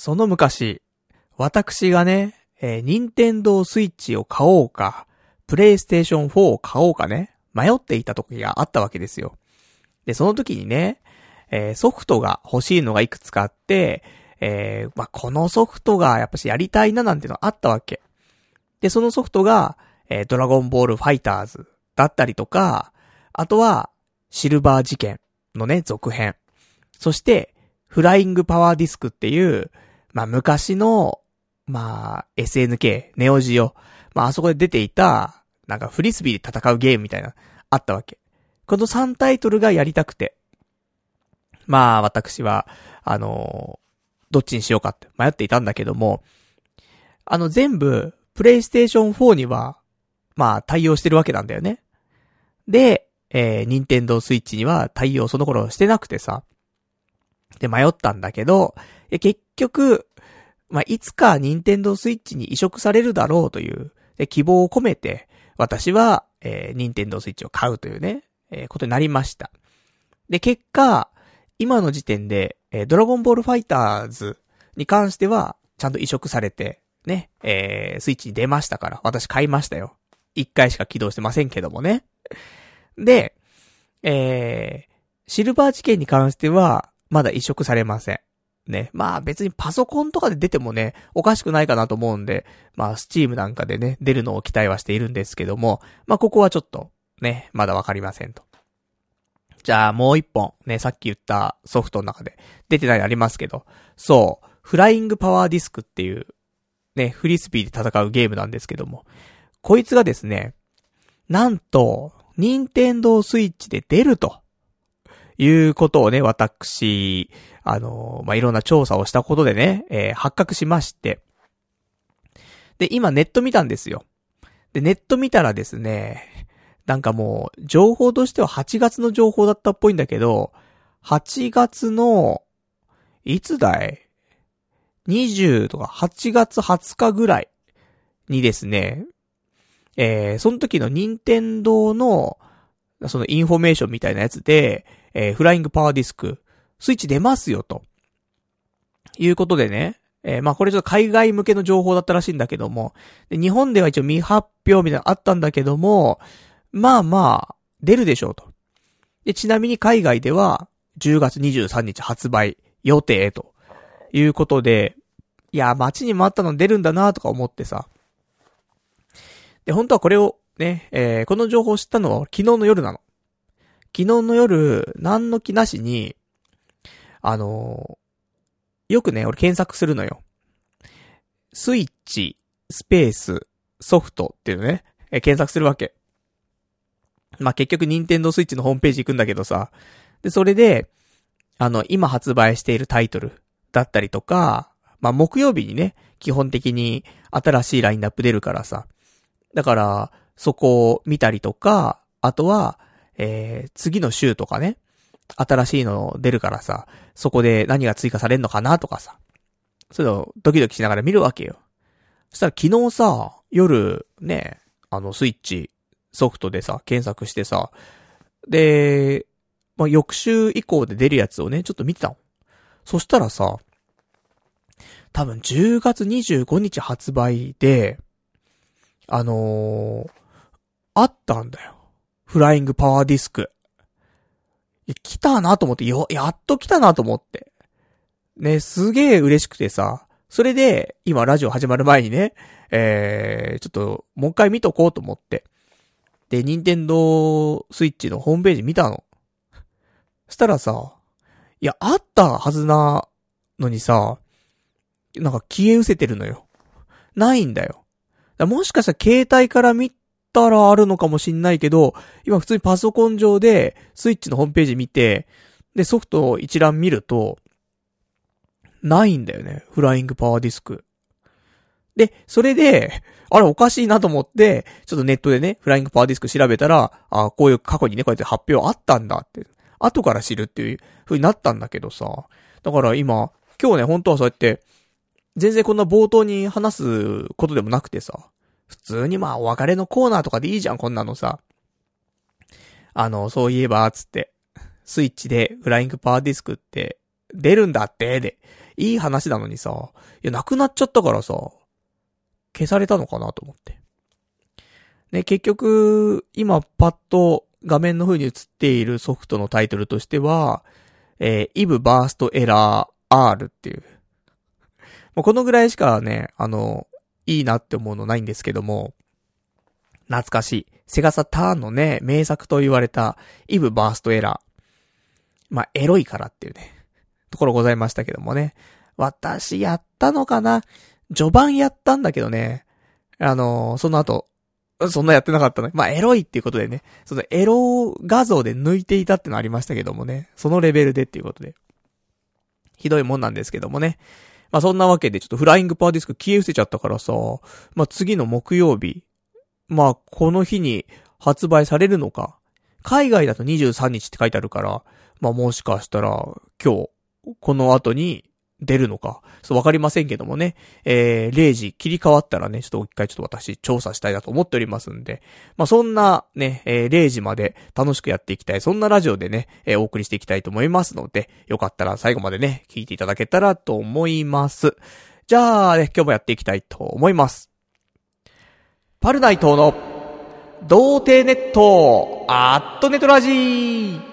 その昔、私がね、えー、任天堂スイッチを買おうか、プレイステーション4を買おうかね、迷っていた時があったわけですよ。で、その時にね、えー、ソフトが欲しいのがいくつかあって、えー、まあ、このソフトがやっぱしやりたいななんてのあったわけ。で、そのソフトが、えー、ドラゴンボールファイターズだったりとか、あとは、シルバー事件のね、続編。そして、フライングパワーディスクっていう、まあ、昔の、まあ、SNK、ネオジオ。まあ、あそこで出ていた、なんかフリスビーで戦うゲームみたいな、あったわけ。この3タイトルがやりたくて。まあ、私は、あのどっちにしようかって迷っていたんだけども、あの全部、プレイステーション4には、まあ対応してるわけなんだよね。で、えー、ニンテンドースイッチには対応その頃してなくてさ。で、迷ったんだけど、結局、まあ、いつかニンテンドースイッチに移植されるだろうという、希望を込めて、私は、えー、ニンテンドースイッチを買うというね、えー、ことになりました。で、結果、今の時点で、えー、ドラゴンボールファイターズに関しては、ちゃんと移植されて、ね、えー、スイッチに出ましたから、私買いましたよ。一回しか起動してませんけどもね。で、えー、シルバー事件に関しては、まだ移植されません。ね。まあ別にパソコンとかで出てもね、おかしくないかなと思うんで、まあ Steam なんかでね、出るのを期待はしているんですけども、まあここはちょっと、ね、まだわかりませんと。じゃあもう一本、ね、さっき言ったソフトの中で出てないのありますけど、そう、フライングパワーディスクっていう、ね、フリスビーで戦うゲームなんですけども、こいつがですね、なんと、任天堂スイッチで出ると、いうことをね、私、あのまあ、いろんな調査をしたことでね、えー、発覚しまして。で、今ネット見たんですよ。で、ネット見たらですね、なんかもう、情報としては8月の情報だったっぽいんだけど、8月の、いつだい ?20 とか8月20日ぐらいにですね、えー、その時の任天堂の、そのインフォメーションみたいなやつで、えー、フライングパワーディスク、スイッチ出ますよ、と。いうことでね、えー、まあこれちょっと海外向けの情報だったらしいんだけども、で日本では一応未発表みたいなのあったんだけども、まあまあ、出るでしょうと。で、ちなみに海外では、10月23日発売予定ということで、いや、待ちに待ったの出るんだなとか思ってさ。で、本当はこれをね、えー、この情報を知ったのは昨日の夜なの。昨日の夜、何の気なしに、あのー、よくね、俺検索するのよ。スイッチ、スペース、ソフトっていうね、え、検索するわけ。まあ、結局、ニンテンドースイッチのホームページ行くんだけどさ。で、それで、あの、今発売しているタイトルだったりとか、まあ、木曜日にね、基本的に新しいラインナップ出るからさ。だから、そこを見たりとか、あとは、えー、次の週とかね、新しいの出るからさ、そこで何が追加されんのかなとかさ。そういうのドキドキしながら見るわけよ。そしたら昨日さ、夜、ね、あの、スイッチソフトでさ、検索してさ、で、まあ、翌週以降で出るやつをね、ちょっと見てたの。そしたらさ、多分10月25日発売で、あのー、あったんだよ。フライングパワーディスク。いや、来たなと思って、よ、やっと来たなと思って。ね、すげえ嬉しくてさ、それで、今ラジオ始まる前にね、えー、ちょっと、もう一回見とこうと思って。で、ニンテンドースイッチのホームページ見たの。したらさ、いや、あったはずなのにさ、なんか消え失せてるのよ。ないんだよ。だもしかしたら携帯から見たらあるのかもしんないけど、今普通にパソコン上でスイッチのホームページ見て、で、ソフトを一覧見ると、ないんだよね。フライングパワーディスク。で、それで、あれおかしいなと思って、ちょっとネットでね、フライングパワーディスク調べたら、あこういう過去にね、こうやって発表あったんだって、後から知るっていう風になったんだけどさ、だから今、今日ね、本当はそうやって、全然こんな冒頭に話すことでもなくてさ、普通にまあお別れのコーナーとかでいいじゃん、こんなのさ。あの、そういえば、つって、スイッチでフライングパワーディスクって出るんだって、で、いい話なのにさ、いや、なくなっちゃったからさ、消されたのかなと思って。ね、結局、今パッと画面の風に映っているソフトのタイトルとしては、えー、 EVE burst error R っていう。もうこのぐらいしかね、あの、いいなって思うのないんですけども、懐かしい。セガサターンのね、名作と言われた、イブバーストエラー。まあ、エロいからっていうね、ところございましたけどもね。私やったのかな？序盤やったんだけどね。あのーその後、そんなやってなかったの。まあ、エロいっていうことでね。そのエロ画像で抜いていたってのありましたけどもね。そのレベルでっていうことで。ひどいもんなんですけどもね。まあ、そんなわけでちょっとフライングパーディスク消え失せちゃったからさ、まあ、次の木曜日、まあ、この日に発売されるのか。海外だと23日って書いてあるから、まあもしかしたら今日、この後に出るのか。そうわかりませんけどもね。えー、0時切り替わったらね、ちょっと一回ちょっと私調査したいなと思っておりますんで。まあそんなね、えー、0時まで楽しくやっていきたい。そんなラジオでね、えー、お送りしていきたいと思いますので、よかったら最後までね、聞いていただけたらと思います。じゃあね、今日もやっていきたいと思います。パルナイトの、童貞ネット、アットネトラジー。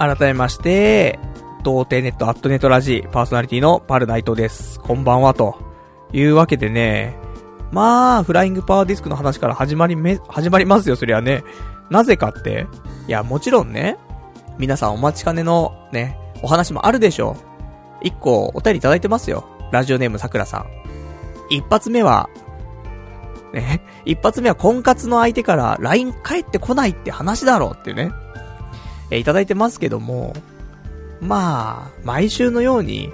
改めまして、童貞ネットアットネットラジパーソナリティのパルナイトです。こんばんは、というわけでね、まあ、フライングパワーディスクの話から始まりめ、始まりますよ、そりゃね。なぜかって、いや、もちろんね、皆さんお待ちかねのね、お話もあるでしょう。一個お便りいただいてますよ。ラジオネームさくらさん。一発目は、ね、一発目は婚活の相手から LINE 返ってこないって話だろうっていうね。えいただいてますけども、まあ、毎週のように、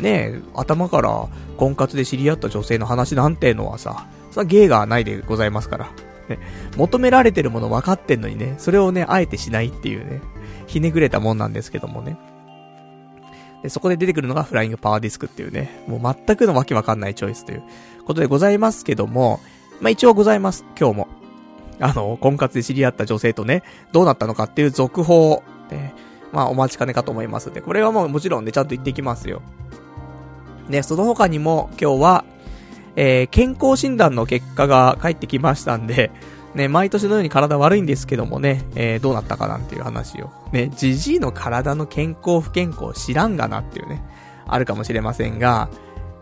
ね、頭から婚活で知り合った女性の話なんてのはさ、それは芸がないでございますから。ね、求められてるもの分かってんのにね、それをね、あえてしないっていうね、ひねくれたもんなんですけどもね。で、そこで出てくるのがフライングパワーディスクっていうね、もう全くのわけわかんないチョイスということでございますけども、まあ一応ございます、今日も。あの、婚活で知り合った女性とね、どうなったのかっていう続報、ね、まあお待ちかねかと思いますで、これはもうもちろんね、ちゃんと言ってきますよ。ね、その他にも今日は、えー、健康診断の結果が返ってきましたんで、ね、毎年のように体悪いんですけどもね、えー、どうなったかなんていう話を。ね、じじいの体の健康不健康知らんがなっていうね、あるかもしれませんが、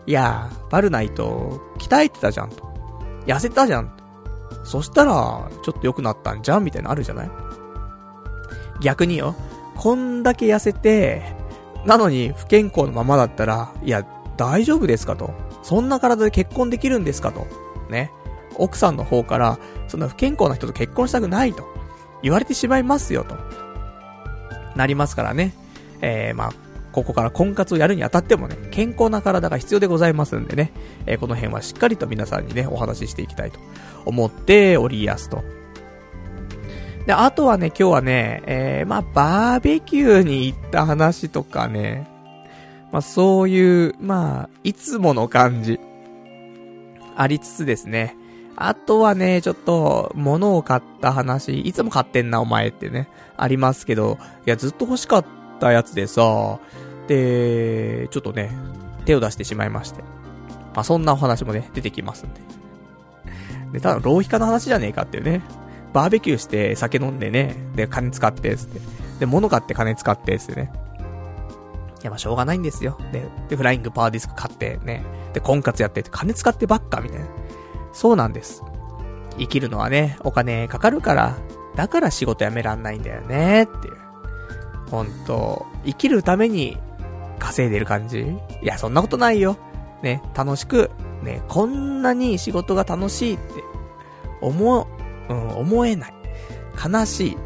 いやー、バルナイト、鍛えてたじゃんと。痩せたじゃん。そしたら、ちょっと良くなったんじゃんみたいなのあるじゃない？逆によ、こんだけ痩せて、なのに不健康のままだったら、いや、大丈夫ですかと。そんな体で結婚できるんですかと。ね。奥さんの方から、そんな不健康な人と結婚したくないと。言われてしまいますよと。なりますからね。えー、まあ、ここから婚活をやるにあたってもね、健康な体が必要でございますんでね、えーこの辺はしっかりと皆さんにね、お話ししていきたいと思っておりやすと。で、あとはね、今日はね、えー、まあ、バーベキューに行った話とかね、まあ、そういう、まあ、いつもの感じ、ありつつですね、あとはね、ちょっと、物を買った話、いつも買ってんな、お前ってね、ありますけど、いや、ずっと欲しかったやつでさ、で、ちょっとね、手を出してしまいまして。まあ、そんなお話もね、出てきますんで。で、ただ、浪費家の話じゃねえかっていうね。バーベキューして、酒飲んでね、で、金使って、つって。で、物買って金使って、つってね。いや、まあ、しょうがないんですよ。で、で、フライングパーディスク買って、ね。で、婚活やってて、金使ってばっか、みたいな。そうなんです。生きるのはね、お金かかるから、だから仕事辞めらんないんだよね、っていう。ほんと、生きるために稼いでる感じ？いや、そんなことないよ。ね、楽しく、ね、こんなに仕事が楽しいって、思う、ん、思えない。悲しい。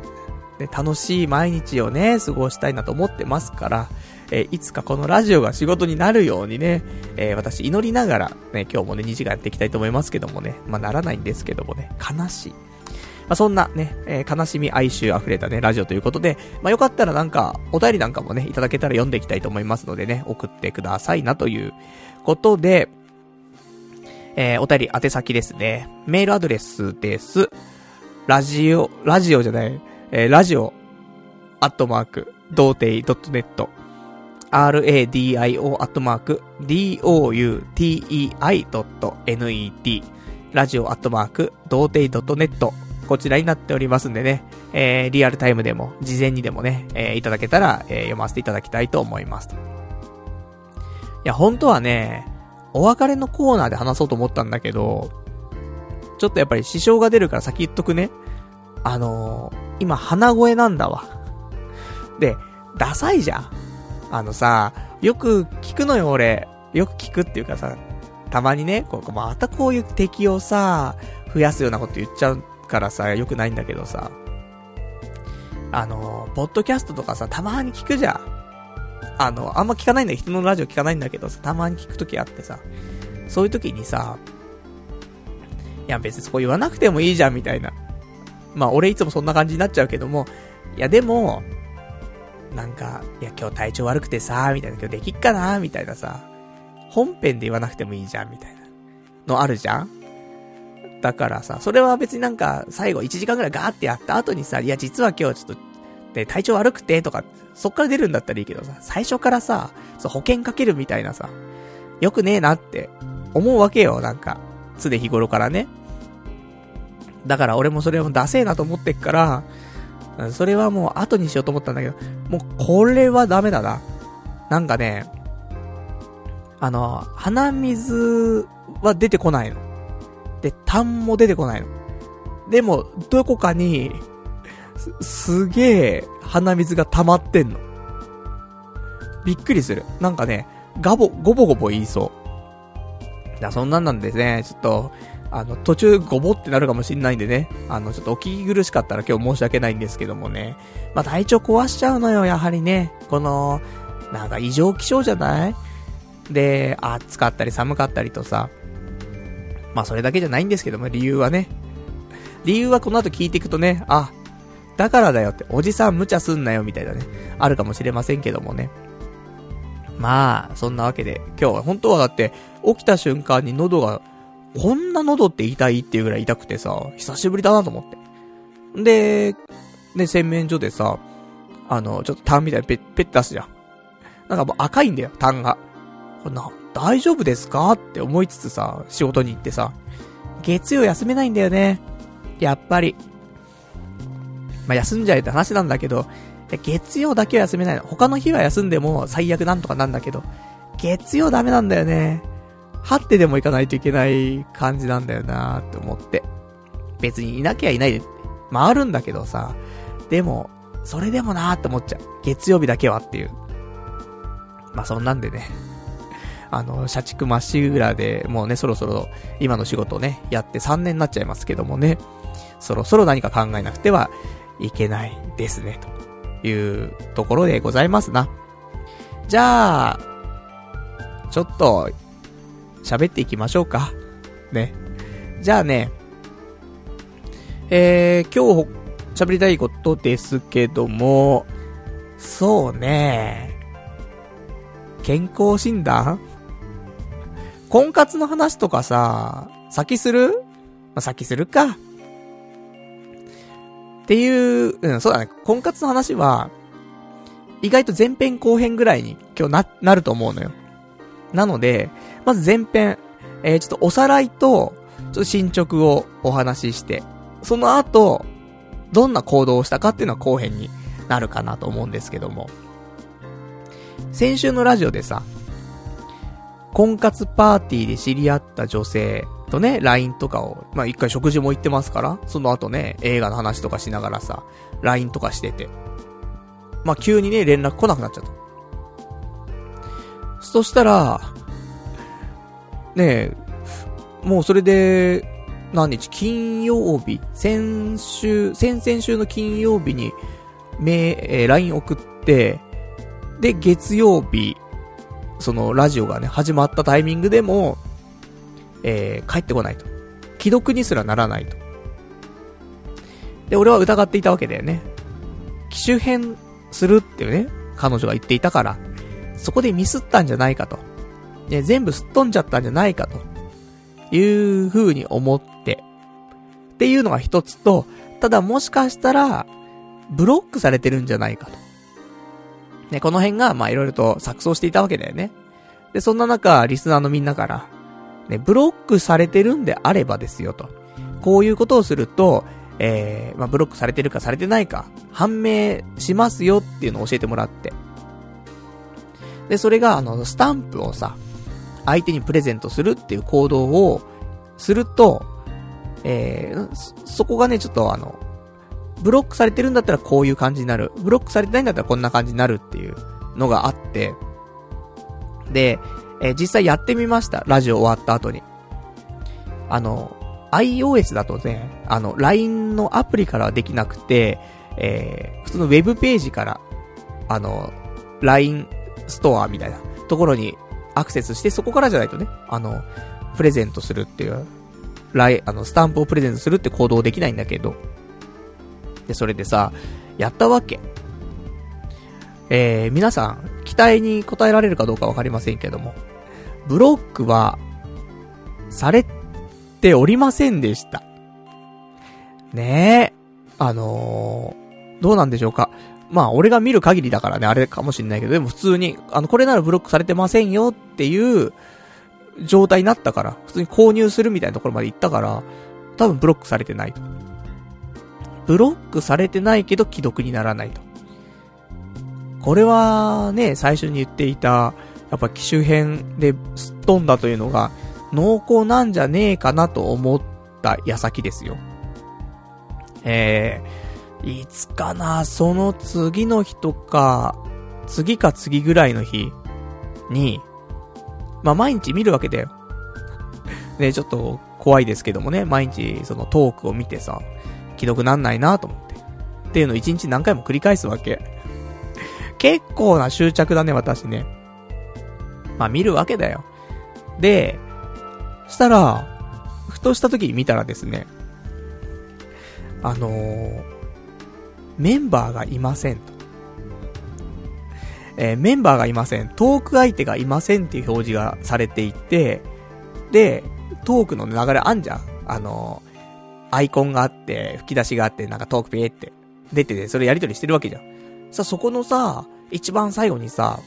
ね、楽しい毎日をね、過ごしたいなと思ってますから、えー、いつかこのラジオが仕事になるようにね、えー、私祈りながら、ね、今日もね、2時間やっていきたいと思いますけどもね、まあ、ならないんですけどもね、悲しい。まあ、そんなね、えー、悲しみ哀愁溢れたね、ラジオということで、まあ、よかったらなんか、お便りなんかもね、いただけたら読んでいきたいと思いますのでね、送ってくださいなということで、えー、お便り宛先ですね。メールアドレスです。ラジオ、ラジオじゃない、えー、ラジオ、アットマーク、童貞 .net、radio アットマーク、doutei.net、ラジオアットマーク、童貞 .net、こちらになっておりますんでね、えー、リアルタイムでも、事前にでもね、えー、いただけたら、えー、読ませていただきたいと思います。いや、本当はね、お別れのコーナーで話そうと思ったんだけど、ちょっとやっぱり支障が出るから先言っとくね。あのー、今鼻声なんだわ。で、ダサいじゃん。あのさ、よく聞くのよ俺。よく聞くっていうかさ、たまにね、こう、またこういう敵をさ、増やすようなこと言っちゃうからさ、よくないんだけどさ。あの、ポッドキャストとかさ、たまに聞くじゃん。あの、あんま聞かないんだよ。人のラジオ聞かないんだけどさ、たまに聞くときあってさ。そういうときにさ、いや別にそこ言わなくてもいいじゃんみたいな。まあ俺いつもそんな感じになっちゃうけども、いやでも、なんか、いや今日体調悪くてさ、みたいな、今日できっかな、みたいなさ、本編で言わなくてもいいじゃん、みたいなのあるじゃんだからさ、それは別になんか、最後1時間くらいガーってやった後にさ、いや実は今日ちょっと、で、体調悪くて、とか、そっから出るんだったらいいけどさ、最初からさ、そう、保険かけるみたいなさ、よくねえなって思うわけよ、なんか。常日頃からね。だから俺もそれもダセーなと思ってっから、それはもう後にしようと思ったんだけど、もうこれはダメだな。なんかね、あの、鼻水は出てこないの。で、痰も出てこないの。でも、どこかに、す、すげえ鼻水が溜まってんの。びっくりする。なんかね、ガボ、ゴボゴボ言いそう。だそんなんなんでね、ちょっと、あの、途中ごぼってなるかもしんないんでね。あの、ちょっとお聞き苦しかったら今日申し訳ないんですけどもね。まあ、体調壊しちゃうのよ、やはりね。この、なんか異常気象じゃない？で、暑かったり寒かったりとさ。まあ、それだけじゃないんですけども、理由はね。理由はこの後聞いていくとね、あ、だからだよって、おじさん無茶すんなよ、みたいなね。あるかもしれませんけどもね。まあ、そんなわけで、今日は本当はだって、起きた瞬間に喉がこんな喉って痛いっていうぐらい痛くてさ、久しぶりだなと思って。で、ね、洗面所でさ、あの、ちょっと痰みたいにペッ、ペッ出すじゃん。なんかもう赤いんだよ、痰が。こんな、大丈夫ですか？って思いつつさ、仕事に行ってさ、月曜休めないんだよね。やっぱり。まあ、休んじゃえって話なんだけど、月曜だけは休めないの。他の日は休んでも最悪なんとかなんだけど、月曜ダメなんだよね。張ってでも行かないといけない感じなんだよなーって思って。別にいなきゃいないで、回るんだけどさ、でも、それでもなーって思っちゃう。月曜日だけはっていう。まあ、そんなんでね。あの、社畜まっしぐらで、もうね、そろそろ今の仕事をね、やって3年になっちゃいますけどもね、そろそろ何か考えなくてはいけないですね、というところでございますな。じゃあ、ちょっと、喋っていきましょうか。ね。じゃあね、えー、今日喋りたいことですけども、そうね、健康診断？婚活の話とかさ、先する？まあ、先するか。っていう、うん、そうだね。婚活の話は、意外と前編後編ぐらいに今日な、なると思うのよ。なので、まず前編、えー、ちょっとおさらいと、ちょっと進捗をお話しして、その後、どんな行動をしたかっていうのは後編になるかなと思うんですけども。先週のラジオでさ、婚活パーティーで知り合った女性とね、LINE とかを、まあ、一回食事も行ってますから、その後ね、映画の話とかしながらさ、LINE とかしてて。まあ、急にね、連絡来なくなっちゃった。そしたら、ねえ、もうそれで、何日？金曜日先週、先々週の金曜日に、め、えー、LINE 送って、で、月曜日、そのラジオがね、始まったタイミングでも、えー、帰ってこないと。既読にすらならないと。で、俺は疑っていたわけだよね。機種変するっていうね、彼女が言っていたから、そこでミスったんじゃないかと。ね、全部すっ飛んじゃったんじゃないかと。いう風に思って。っていうのが一つと、ただもしかしたら、ブロックされてるんじゃないかと。ね、この辺が、まいろいろと錯綜していたわけだよね。で、そんな中、リスナーのみんなから、ね、ブロックされてるんであればですよと。こういうことをすると、えー、まあブロックされてるかされてないか、判明しますよっていうのを教えてもらって。で、それが、あの、スタンプをさ、相手にプレゼントするっていう行動をすると、えー、そこがね、ちょっとあの、ブロックされてるんだったらこういう感じになる。ブロックされてないんだったらこんな感じになるっていうのがあって、で、えー、実際やってみました。ラジオ終わった後に。あの、iOS だとね、あの、LINE のアプリからはできなくて、えー、普通のウェブページから、あの、LINE ストアみたいなところにアクセスして、そこからじゃないとね、あの、プレゼントするっていう、ライ、あの、スタンプをプレゼントするって行動できないんだけど、で、それでさ、やったわけ。えー、皆さん、期待に応えられるかどうかわかりませんけども、ブロックは、されておりませんでした。ねえ。あのー、どうなんでしょうか。まあ、俺が見る限りだからね、あれかもしんないけど、でも普通に、あの、これならブロックされてませんよっていう状態になったから、普通に購入するみたいなところまで行ったから、多分ブロックされてないと。ブロックされてないけど既読にならないと。これはね、最初に言っていた、やっぱ機種編ですっ飛んだというのが濃厚なんじゃねえかなと思った矢先ですよ。えー、いつかな、その次の日とか、次か次ぐらいの日に、まあ、毎日見るわけだよ。ね、ちょっと怖いですけどもね、毎日そのトークを見てさ、既読なんないなと思って。っていうのを一日何回も繰り返すわけ。結構な執着だね、私ね。まあ見るわけだよ。で、したら、ふとした時に見たらですね、あのー、メンバーがいませんと。えー、メンバーがいません。トーク相手がいませんっていう表示がされていて、で、トークの流れあんじゃん。あのー、アイコンがあって、吹き出しがあって、なんかトークピーって出てて、それやりとりしてるわけじゃん。さ、そこのさ、一番最後にさ、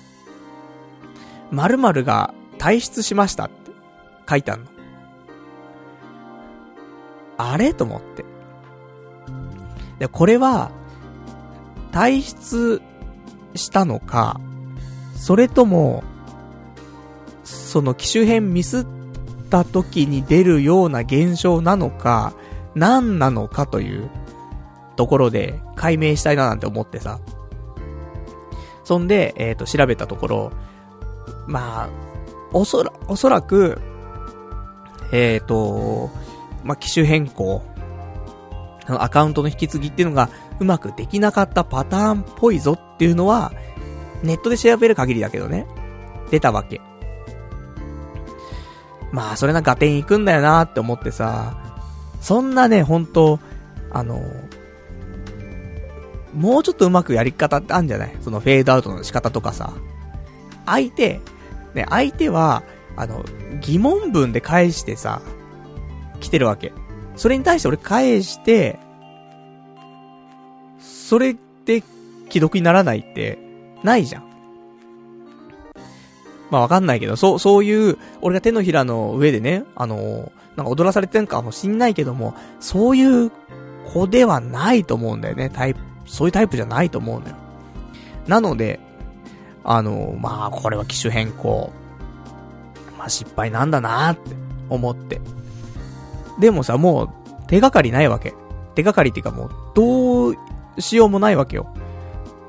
〇〇が退出しましたって書いてあんの。あれ？と思って。で、これは、退出したのか、それとも、その機種変ミスった時に出るような現象なのか、何なのかというところで解明したいななんて思ってさ。そんで、えっ、ー、と、調べたところ、まあ、おそら、おそらく、えっ、ー、と、まあ、機種変更、アカウントの引き継ぎっていうのがうまくできなかったパターンっぽいぞっていうのは、ネットで調べる限りだけどね、出たわけ。まあ、それな合点行くんだよなって思ってさ、そんなね、本当あの、もうちょっとうまくやり方ってあるんじゃない？そのフェードアウトの仕方とかさ。相手、ね、相手は、あの、疑問文で返してさ、来てるわけ。それに対して俺返して、それで既読にならないって、ないじゃん。まあわかんないけど、そう、そういう、俺が手のひらの上でね、あのなんか踊らされてんかもしんないけども、そういう子ではないと思うんだよね。タイプ、そういうタイプじゃないと思うんだよ。なので、あの、まあ、これは機種変更。まあ、失敗なんだなって思って。でもさ、もう、手がかりないわけ。手がかりっていうかもう、どうしようもないわけよ。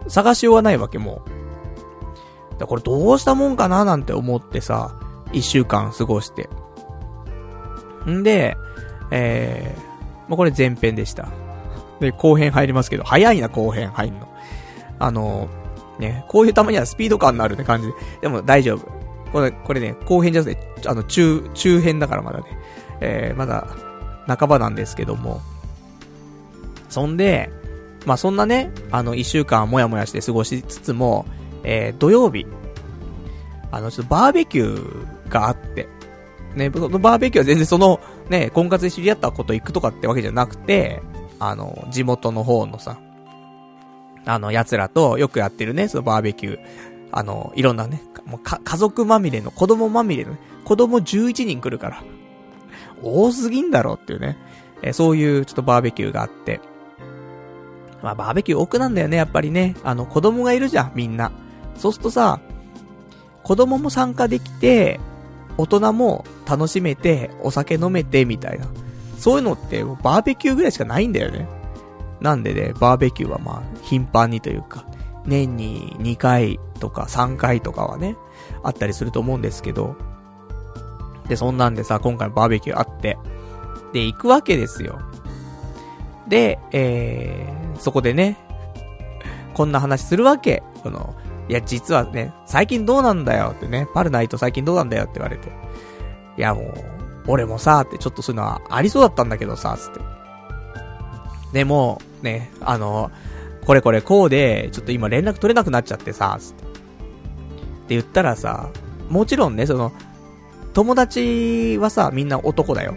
探しようがないわけ、もう。だこれどうしたもんかななんて思ってさ、一週間過ごして。んで、えー、まあ、これ前編でした。で、後編入りますけど、早いな、後編入んの。あの、ね、こういうたまにはスピード感のあるね感じで。でも大丈夫。これ、これね、後編じゃなくて、あの、中、中編だからまだね。えー、まだ、半ばなんですけども。そんで、まあ、そんなね、あの、一週間もやもやして過ごしつつも、えー、土曜日、あの、ちょっとバーベキューがあって、ね、そのバーベキューは全然その、ね、婚活で知り合ったこと行くとかってわけじゃなくて、あの、地元の方のさ、あの、奴らとよくやってるね、そのバーベキュー。あの、いろんなね、もうか、家族まみれの、子供まみれの、ね、子供11人来るから。多すぎんだろっていうね。えそういうちょっとバーベキューがあって。まあ、バーベキュー奥なんだよね、やっぱりね。あの、子供がいるじゃん、みんな。そうするとさ、子供も参加できて、大人も楽しめて、お酒飲めて、みたいな。そういうのって、バーベキューぐらいしかないんだよね。なんでね、バーベキューはまあ、頻繁にというか、年に2回とか3回とかはね、あったりすると思うんですけど、で、そんなんでさ、今回バーベキューあって、で、行くわけですよ。で、えー、そこでね、こんな話するわけ。この、いや、実はね、最近どうなんだよってね、パルナイト最近どうなんだよって言われて。いや、もう、俺もさ、ってちょっとそういうのはありそうだったんだけどさ、つって。でも、ね、あの、これこれこうで、ちょっと今連絡取れなくなっちゃってさ、つって。って言ったらさ、もちろんね、その、友達はさ、みんな男だよ。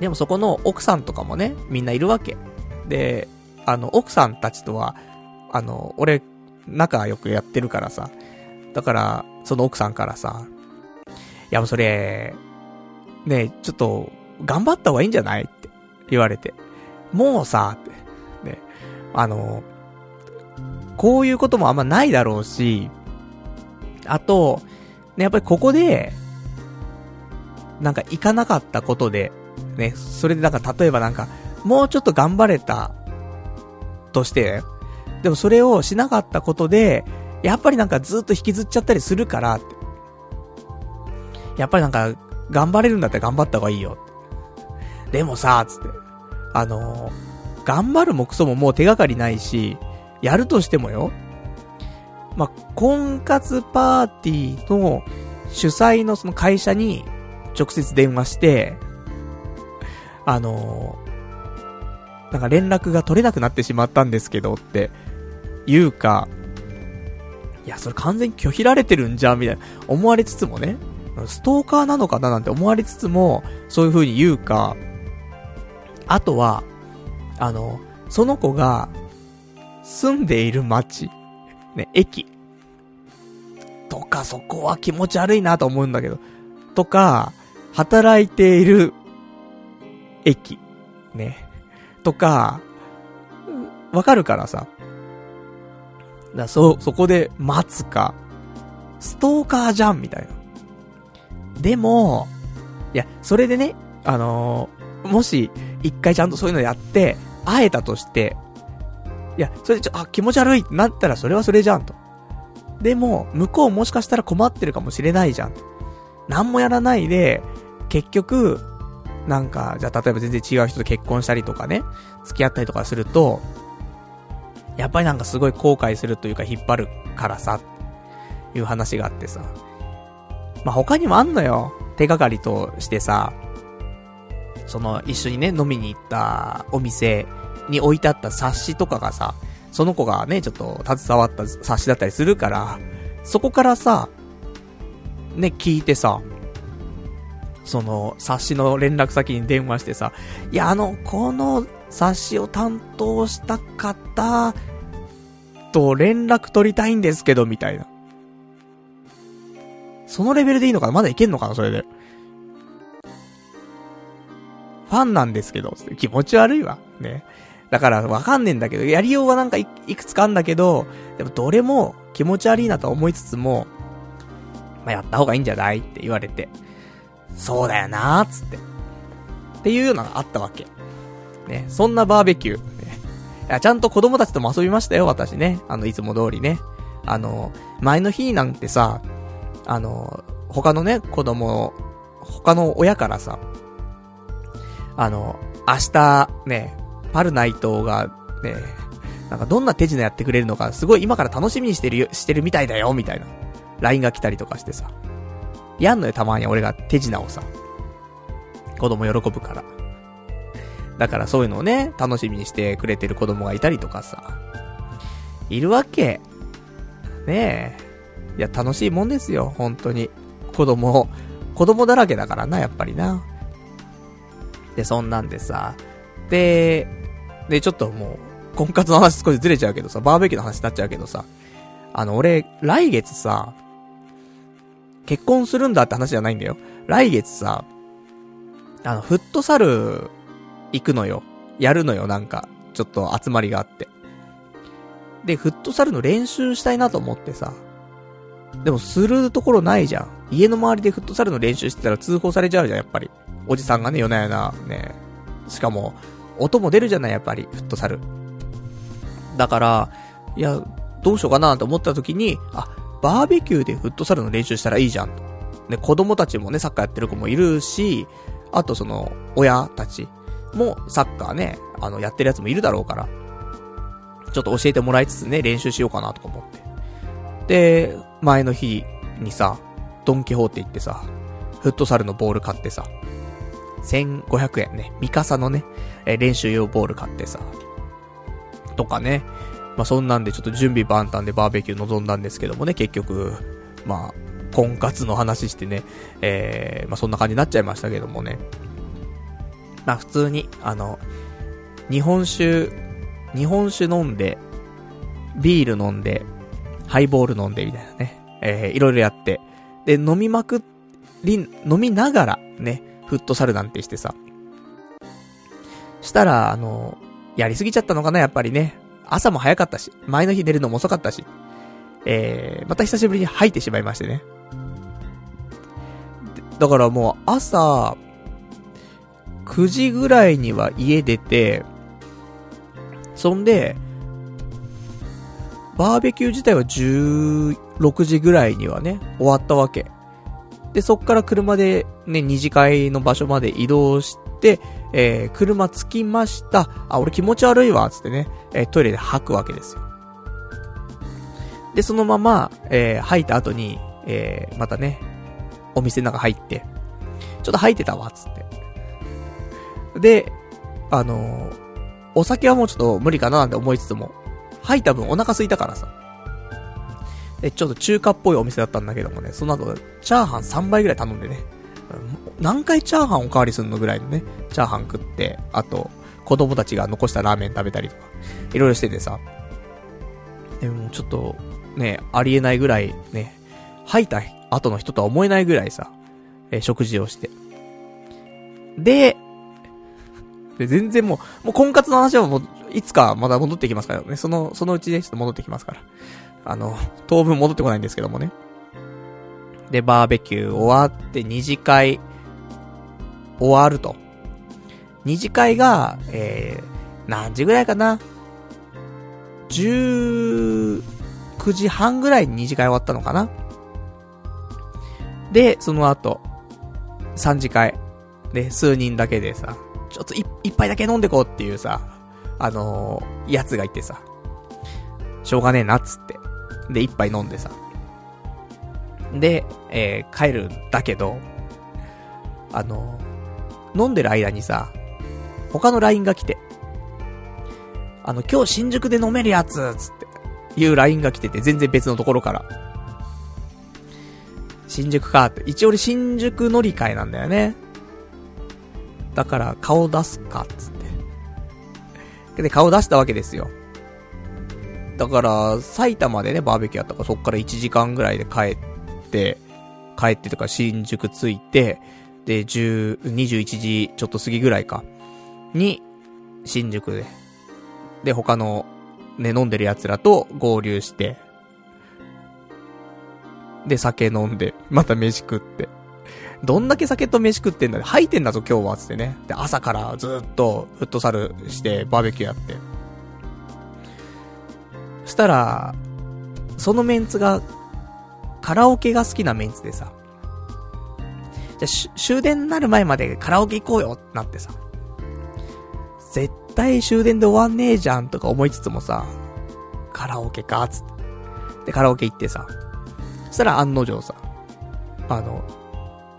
でもそこの奥さんとかもね、みんないるわけ。で、あの、奥さんたちとは、あの、俺、仲良くやってるからさ。だから、その奥さんからさ、いやもうそれ、ねちょっと、頑張った方がいいんじゃない？って言われて。もうさ、ってね、あの、こういうこともあんまないだろうし、あと、ね、やっぱりここで、なんか行かなかったことで、ね、それでなんか例えばなんか、もうちょっと頑張れた、として、でもそれをしなかったことで、やっぱりなんかずっと引きずっちゃったりするから、やっぱりなんか、頑張れるんだったら頑張った方がいいよ。でもさ、つって。あのー、頑張るもクソももう手がかりないし、やるとしてもよ。まあ、婚活パーティーの主催のその会社に直接電話して、あのー、なんか連絡が取れなくなってしまったんですけどって言うか、いや、それ完全に拒否られてるんじゃん、みたいな思われつつもね、ストーカーなのかななんて思われつつも、そういう風に言うか、あとは、あの、その子が、住んでいる街、ね、駅、とか、そこは気持ち悪いなと思うんだけど、とか、働いている駅、ね、とか、わかるからさ。だそ、そこで待つか、ストーカーじゃん、みたいな。でも、いや、それでね、あのー、もし、一回ちゃんとそういうのやって、会えたとして、いや、それでちょ、あ、気持ち悪いってなったらそれはそれじゃんと。でも、向こうもしかしたら困ってるかもしれないじゃん。何もやらないで、結局、なんか、じゃあ例えば全然違う人と結婚したりとかね、付き合ったりとかすると、やっぱりなんかすごい後悔するというか引っ張るからさ、いう話があってさ。まあ、他にもあんのよ。手がかりとしてさ、その一緒にね、飲みに行ったお店に置いてあった冊子とかがさ、その子がね、ちょっと携わった冊子だったりするから、そこからさ、ね、聞いてさ、その冊子の連絡先に電話してさ、いや、あの、この冊子を担当した方と連絡取りたいんですけど、みたいな。そのレベルでいいのかな？まだいけんのかな？それで。ファンなんですけど、気持ち悪いわ。ね。だからわかんねえんだけど、やりようはなんかいくつかあんだけど、でもどれも気持ち悪いなと思いつつも、まあ、やった方がいいんじゃない？って言われて、そうだよなーつって。っていうのがあったわけ。ね。そんなバーベキュー。ね、いや、ちゃんと子供たちとも遊びましたよ、私ね。あの、いつも通りね。あの、前の日なんてさ、あの、他のね、子供、他の親からさ、あの、明日、ね、パルナイトが、ね、なんかどんな手品やってくれるのか、すごい今から楽しみにしてるよ、してるみたいだよ、みたいな。LINE が来たりとかしてさ。やんのよ、たまに俺が手品をさ。子供喜ぶから。だからそういうのをね、楽しみにしてくれてる子供がいたりとかさ。いるわけ。ねえ。いや、楽しいもんですよ、本当に。子供、子供だらけだからな、やっぱりな。で、そんなんでさ。で、で、ちょっともう、婚活の話少しずれちゃうけどさ、バーベキューの話になっちゃうけどさ。あの、俺、来月さ、結婚するんだって話じゃないんだよ。来月さ、あの、フットサル、行くのよ。やるのよ、なんか。ちょっと集まりがあって。で、フットサルの練習したいなと思ってさ。でも、するところないじゃん。家の周りでフットサルの練習してたら通報されちゃうじゃん、やっぱり。おじさんがね、夜な夜な、ね。しかも、音も出るじゃない、やっぱり、フットサル。だから、いや、どうしようかなと思った時に、あ、バーベキューでフットサルの練習したらいいじゃん。ね、子供たちもね、サッカーやってる子もいるし、あとその、親たちもサッカーね、あの、やってるやつもいるだろうから、ちょっと教えてもらいつつね、練習しようかなとか思って。で、前の日にさ、ドンキホーテ行ってさ、フットサルのボール買ってさ、1500円ね、ミカサのね、え練習用ボール買ってさ、とかね、まあ、そんなんでちょっと準備万端でバーベキュー臨んだんですけどもね、結局、まあ、婚活の話してね、えー、まあ、そんな感じになっちゃいましたけどもね。まあ、普通に、あの、日本酒、日本酒飲んで、ビール飲んで、ハイボール飲んでみたいなね、えー、いろいろやって、で、飲みまくり、飲みながら、ね、フットサルなんてしてさ。したら、あの、やりすぎちゃったのかな、やっぱりね。朝も早かったし、前の日寝るのも遅かったし、えー、また久しぶりに吐いてしまいましてね。だからもう朝、9時ぐらいには家出て、そんで、バーベキュー自体は16時ぐらいにはね、終わったわけ。で、そっから車でね、二次会の場所まで移動して、えー、車着きました。あ、俺気持ち悪いわ、つってね、えー、トイレで吐くわけですよ。で、そのまま、えー、吐いた後に、えー、またね、お店の中入って、ちょっと吐いてたわ、つって。で、あのー、お酒はもうちょっと無理かななんて思いつつも、吐いた分お腹空いたからさ。で、ちょっと中華っぽいお店だったんだけどもね、その後、チャーハン3倍ぐらい頼んでね、何回チャーハンおかわりすんのぐらいのね、チャーハン食って、あと、子供たちが残したラーメン食べたりとか、いろいろしててさ。でもちょっと、ね、ありえないぐらい、ね、吐いた後の人とは思えないぐらいさ、えー、食事をして。で、で、全然もう、もう婚活の話はもう、いつかまだ戻ってきますからね。その、そのうちね、ちょっと戻ってきますから。あの、当分戻ってこないんですけどもね。で、バーベキュー終わって二次会終わると。二次会が、えー、何時ぐらいかな ?19 時半ぐらいに二次会終わったのかな？で、その後、三次会。で、数人だけでさ、ちょっと一杯だけ飲んでこうっていうさ、あのー、やつがいてさ、しょうがねえなっつって。で、一杯飲んでさ。で、えー、帰るんだけど、あの、飲んでる間にさ、他の LINE が来て、あの、今日新宿で飲めるやつつって、いう LINE が来てて、全然別のところから。新宿かって。一応俺新宿乗り換えなんだよね。だから顔出すか、つって。で、顔出したわけですよ。だから、埼玉でね、バーベキューやったから、そっから1時間ぐらいで帰って、帰ってとか新宿着いて、で、10、21時ちょっと過ぎぐらいか、に、新宿で、で、他の、ね、飲んでる奴らと合流して、で、酒飲んで、また飯食って。どんだけ酒と飯食ってんだ吐いてんだぞ今日は、つってね。で、朝からずっとフットサルしてバーベキューやって。したら、そのメンツが、カラオケが好きなメンツでさ。じゃ、終電になる前までカラオケ行こうよってなってさ。絶対終電で終わんねえじゃんとか思いつつもさ、カラオケか、つって。で、カラオケ行ってさ、そしたら案の定さ、あの、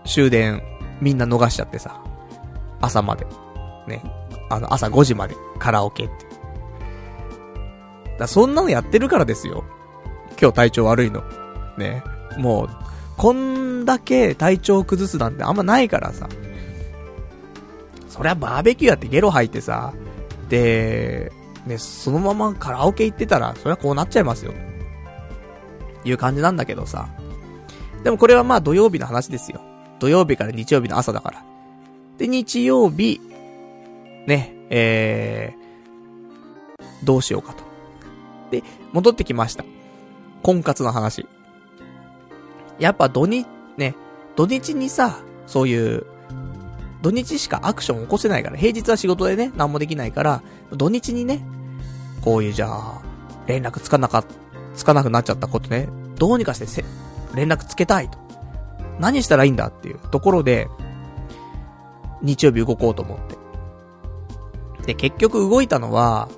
終電みんな逃しちゃってさ、朝まで。ね。あの、朝5時までカラオケって。だそんなのやってるからですよ。今日体調悪いの。ね。もう、こんだけ体調を崩すなんてあんまないからさ。そりゃバーベキューやってゲロ吐いてさ、で、ね、そのままカラオケ行ってたら、そりゃこうなっちゃいますよ。いう感じなんだけどさ。でもこれはまあ土曜日の話ですよ。土曜日から日曜日の朝だから。で、日曜日、ね、えー、どうしようかと。で、戻ってきました。婚活の話。やっぱ土日、ね、土日にさ、そういう、土日しかアクション起こせないから、平日は仕事でね、何もできないから、土日にね、こういうじゃあ、連絡つかなか、つかなくなっちゃったことね、どうにかしてせ、連絡つけたいと。何したらいいんだっていうところで、日曜日動こうと思って。で、結局動いたのは、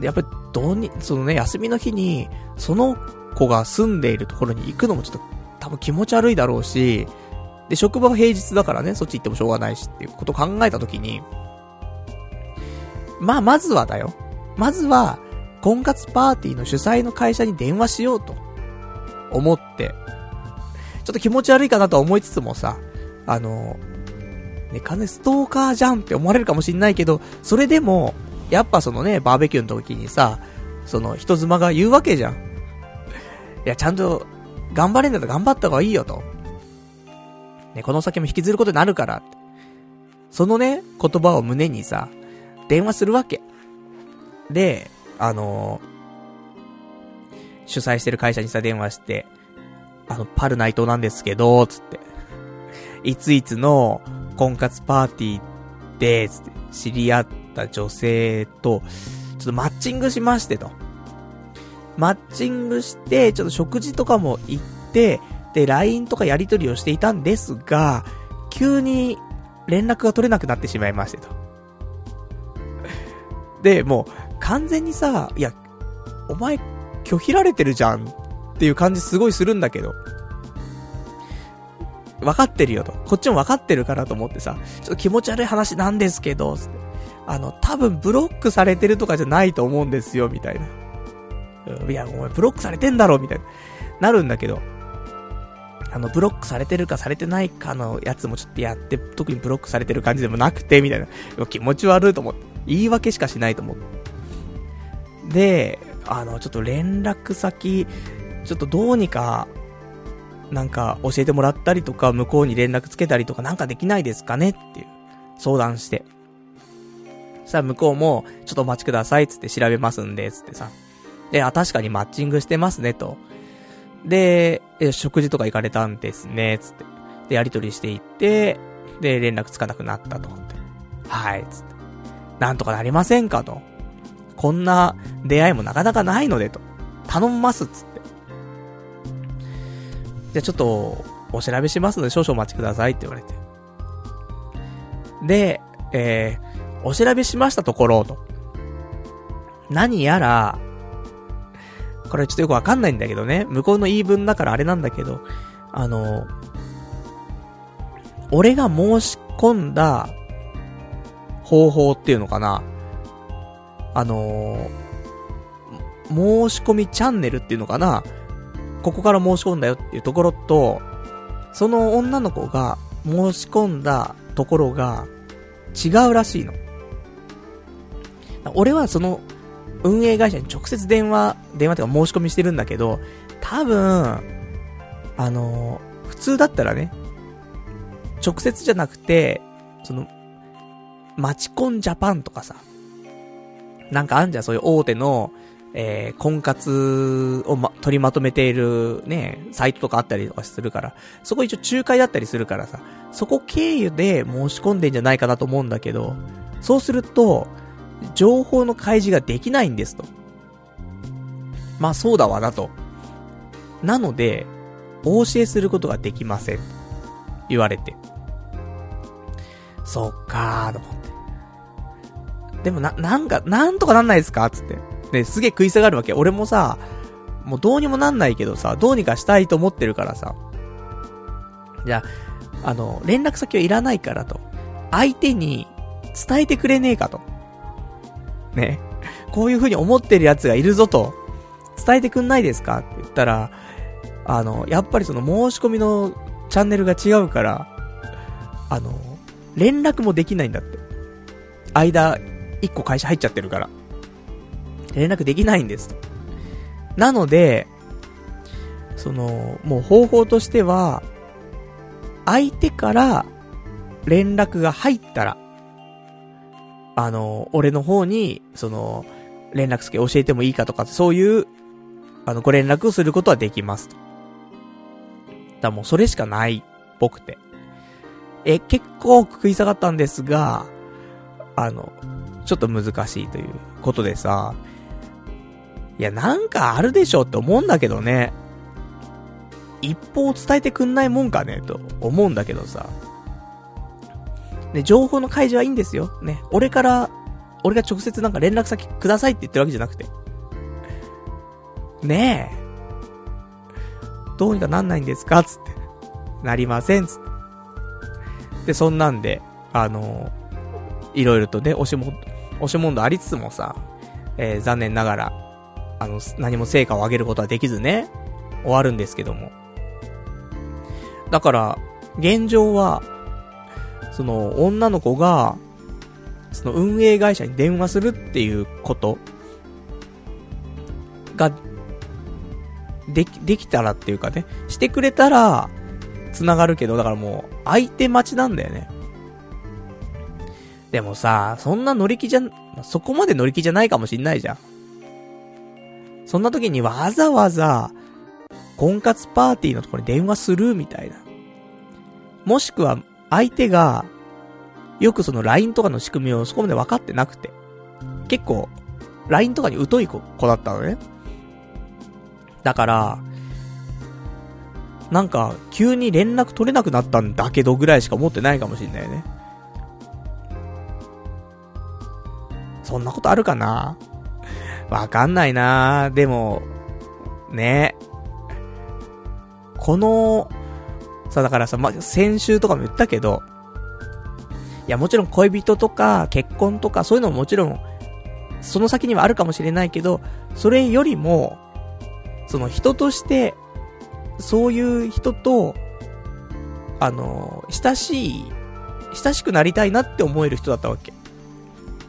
やっぱり、どうに、そのね、休みの日に、その子が住んでいるところに行くのもちょっと、多分気持ち悪いだろうし、で、職場は平日だからね、そっち行ってもしょうがないしっていうことを考えたときに、まあ、まずはだよ。まずは、婚活パーティーの主催の会社に電話しようと、思って、ちょっと気持ち悪いかなとは思いつつもさ、あの、ね、金ストーカーじゃんって思われるかもしんないけど、それでも、やっぱそのね、バーベキューの時にさ、その人妻が言うわけじゃん。いや、ちゃんと、頑張れんだったら頑張った方がいいよと。ね、この先も引きずることになるから。そのね、言葉を胸にさ、電話するわけ。で、あのー、主催してる会社にさ、電話して、あの、パル内藤なんですけど、つって。いついつの婚活パーティーで、つって、知り合った女性と、ちょっとマッチングしましてと。マッチングして、ちょっと食事とかも行って、で、LINE とかやり取りをしていたんですが、急に連絡が取れなくなってしまいましてと。で、もう、完全にさ、いや、お前、拒否られてるじゃんっていう感じすごいするんだけど。分かってるよと。こっちも分かってるからと思ってさ、ちょっと気持ち悪い話なんですけど、あの、多分ブロックされてるとかじゃないと思うんですよ、みたいな。いや、お前ブロックされてんだろ、みたいな。なるんだけど、あの、ブロックされてるかされてないかのやつもちょっとやって、特にブロックされてる感じでもなくて、みたいな。気持ち悪いと思って。言い訳しかしないと思って。で、あの、ちょっと連絡先、ちょっとどうにか、なんか教えてもらったりとか、向こうに連絡つけたりとかなんかできないですかねっていう、相談して。そしたら向こうも、ちょっとお待ちくださいつって調べますんで、つってさ。で、あ、確かにマッチングしてますね、と。で、食事とか行かれたんですね、つって。で、やりとりしていって、で、連絡つかなくなったと。はい、つって。なんとかなりませんかと。こんな出会いもなかなかないので、と。頼みます、つって。じゃちょっと、お調べしますので少々お待ちくださいって言われて。で、えー、お調べしましたところ、と。何やら、これちょっとよくわかんないんだけどね。向こうの言い分だからあれなんだけど、あの、俺が申し込んだ方法っていうのかな。あの申し込みチャンネルっていうのかな。ここから申し込んだよっていうところと、その女の子が申し込んだところが違うらしいの。俺はその運営会社に直接電話、電話とか申し込みしてるんだけど、多分、あの普通だったらね、直接じゃなくて、その、マチコンジャパンとかさ、なんかあんじゃん、そういう大手の、えー、婚活をま、取りまとめているね、サイトとかあったりとかするから、そこ一応仲介だったりするからさ、そこ経由で申し込んでんじゃないかなと思うんだけど、そうすると、情報の開示ができないんですと。まあそうだわなと。なので、お教えすることができません。言われて。そっかーと思って。でもな、なんか、なんとかなんないですか？つって。ね、すげえ食い下がるわけ。俺もさ、もうどうにもなんないけどさ、どうにかしたいと思ってるからさ。じゃあ、あの、連絡先はいらないからと。相手に伝えてくれねえかと。ね。こういう風に思ってる奴がいるぞと。伝えてくんないですか？って言ったら、あの、やっぱりその申し込みのチャンネルが違うから、あの、連絡もできないんだって。間、一個会社入っちゃってるから。連絡できないんです。なので、その、もう方法としては、相手から連絡が入ったら、あの、俺の方に、その、連絡先教えてもいいかとか、そういう、あの、ご連絡をすることはできますと。だもうそれしかない、僕って。え、結構食い下がったんですが、あの、ちょっと難しいということでさ、いや、なんかあるでしょって思うんだけどね。一方伝えてくんないもんかねと思うんだけどさ。ね、情報の開示はいいんですよ。ね、俺から、俺が直接なんか連絡先くださいって言ってるわけじゃなくて。ねえ。どうにかなんないんですか？つって。なりません、つって。で、そんなんで、あのいろいろとね、押しも、押し問答ありつつもさ、えー、残念ながら、あの、何も成果を上げることはできずね、終わるんですけども。だから、現状は、その、女の子が、その運営会社に電話するっていうことが、でき、できたらっていうかね、してくれたら、繋がるけど、だからもう、相手待ちなんだよね。でもさ、そんな乗り気じゃ、そこまで乗り気じゃないかもしんないじゃん。そんな時にわざわざ、婚活パーティーのところに電話するみたいな。もしくは、相手が、よくその LINE とかの仕組みをそこまで分かってなくて、結構、LINE とかに疎い子だったのね。だから、なんか、急に連絡取れなくなったんだけどぐらいしか思ってないかもしんないね。そんなことあるかな？わかんないなでも、ね。この、さ、だからさ、ま、先週とかも言ったけど、いや、もちろん恋人とか結婚とかそういうのももちろん、その先にはあるかもしれないけど、それよりも、その人として、そういう人と、あの、親しい、親しくなりたいなって思える人だったわけ。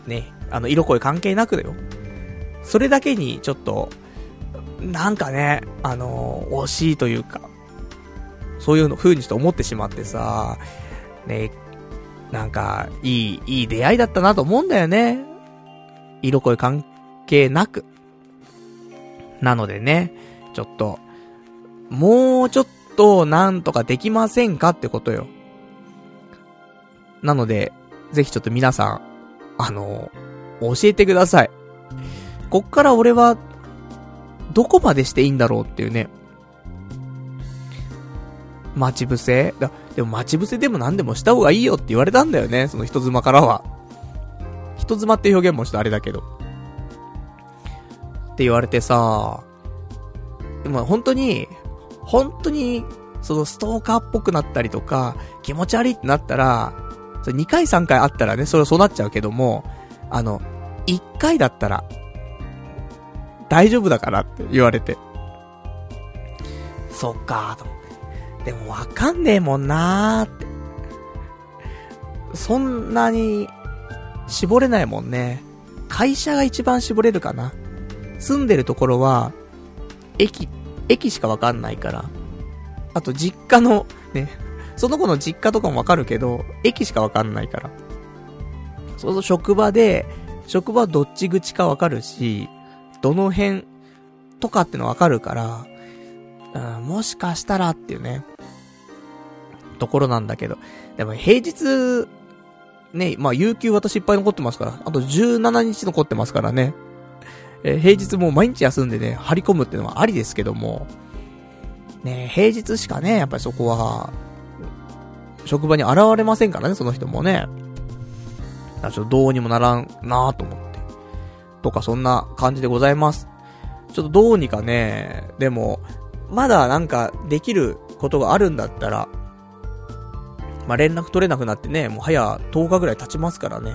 ね。あの、色恋関係なくだよ。それだけにちょっと、なんかね、あの、惜しいというか、そういうの風にして思ってしまってさ、ね、なんか、いい、いい出会いだったなと思うんだよね。色恋関係なく。なのでね、ちょっと、もうちょっとなんとかできませんかってことよ。なので、ぜひちょっと皆さん、あの、教えてください。こっから俺は、どこまでしていいんだろうっていうね。待ち伏せ？だでも待ち伏せでも何でもした方がいいよって言われたんだよね、その人妻からは。人妻って表現もちょっとあれだけど。って言われてさ、でも本当に、本当に、そのストーカーっぽくなったりとか、気持ち悪いってなったら、それ2回3回あったらね、それはそうなっちゃうけども、あの、1回だったら、大丈夫だからって言われて。そっかーと。でもわかんねえもんなーって。そんなに、絞れないもんね。会社が一番絞れるかな。住んでるところは、駅、駅しかわかんないから。あと実家の、ね、その子の実家とかもわかるけど、駅しかわかんないから。そうそう職場で、職場どっち口かわかるし、どの辺とかってのわかるから、うん、もしかしたらっていうね、ところなんだけど。でも平日、ね、まあ、有給私いっぱい残ってますから、あと17日残ってますからね。えー、平日もう毎日休んでね、張り込むっていうのはありですけども、ね、平日しかね、やっぱりそこは、職場に現れませんからね、その人もね。ちょっとどうにもならんなぁと思って。とかそんな感じでございます。ちょっとどうにかね、でも、まだなんかできることがあるんだったら、まあ、連絡取れなくなってね、もう早10日ぐらい経ちますからね。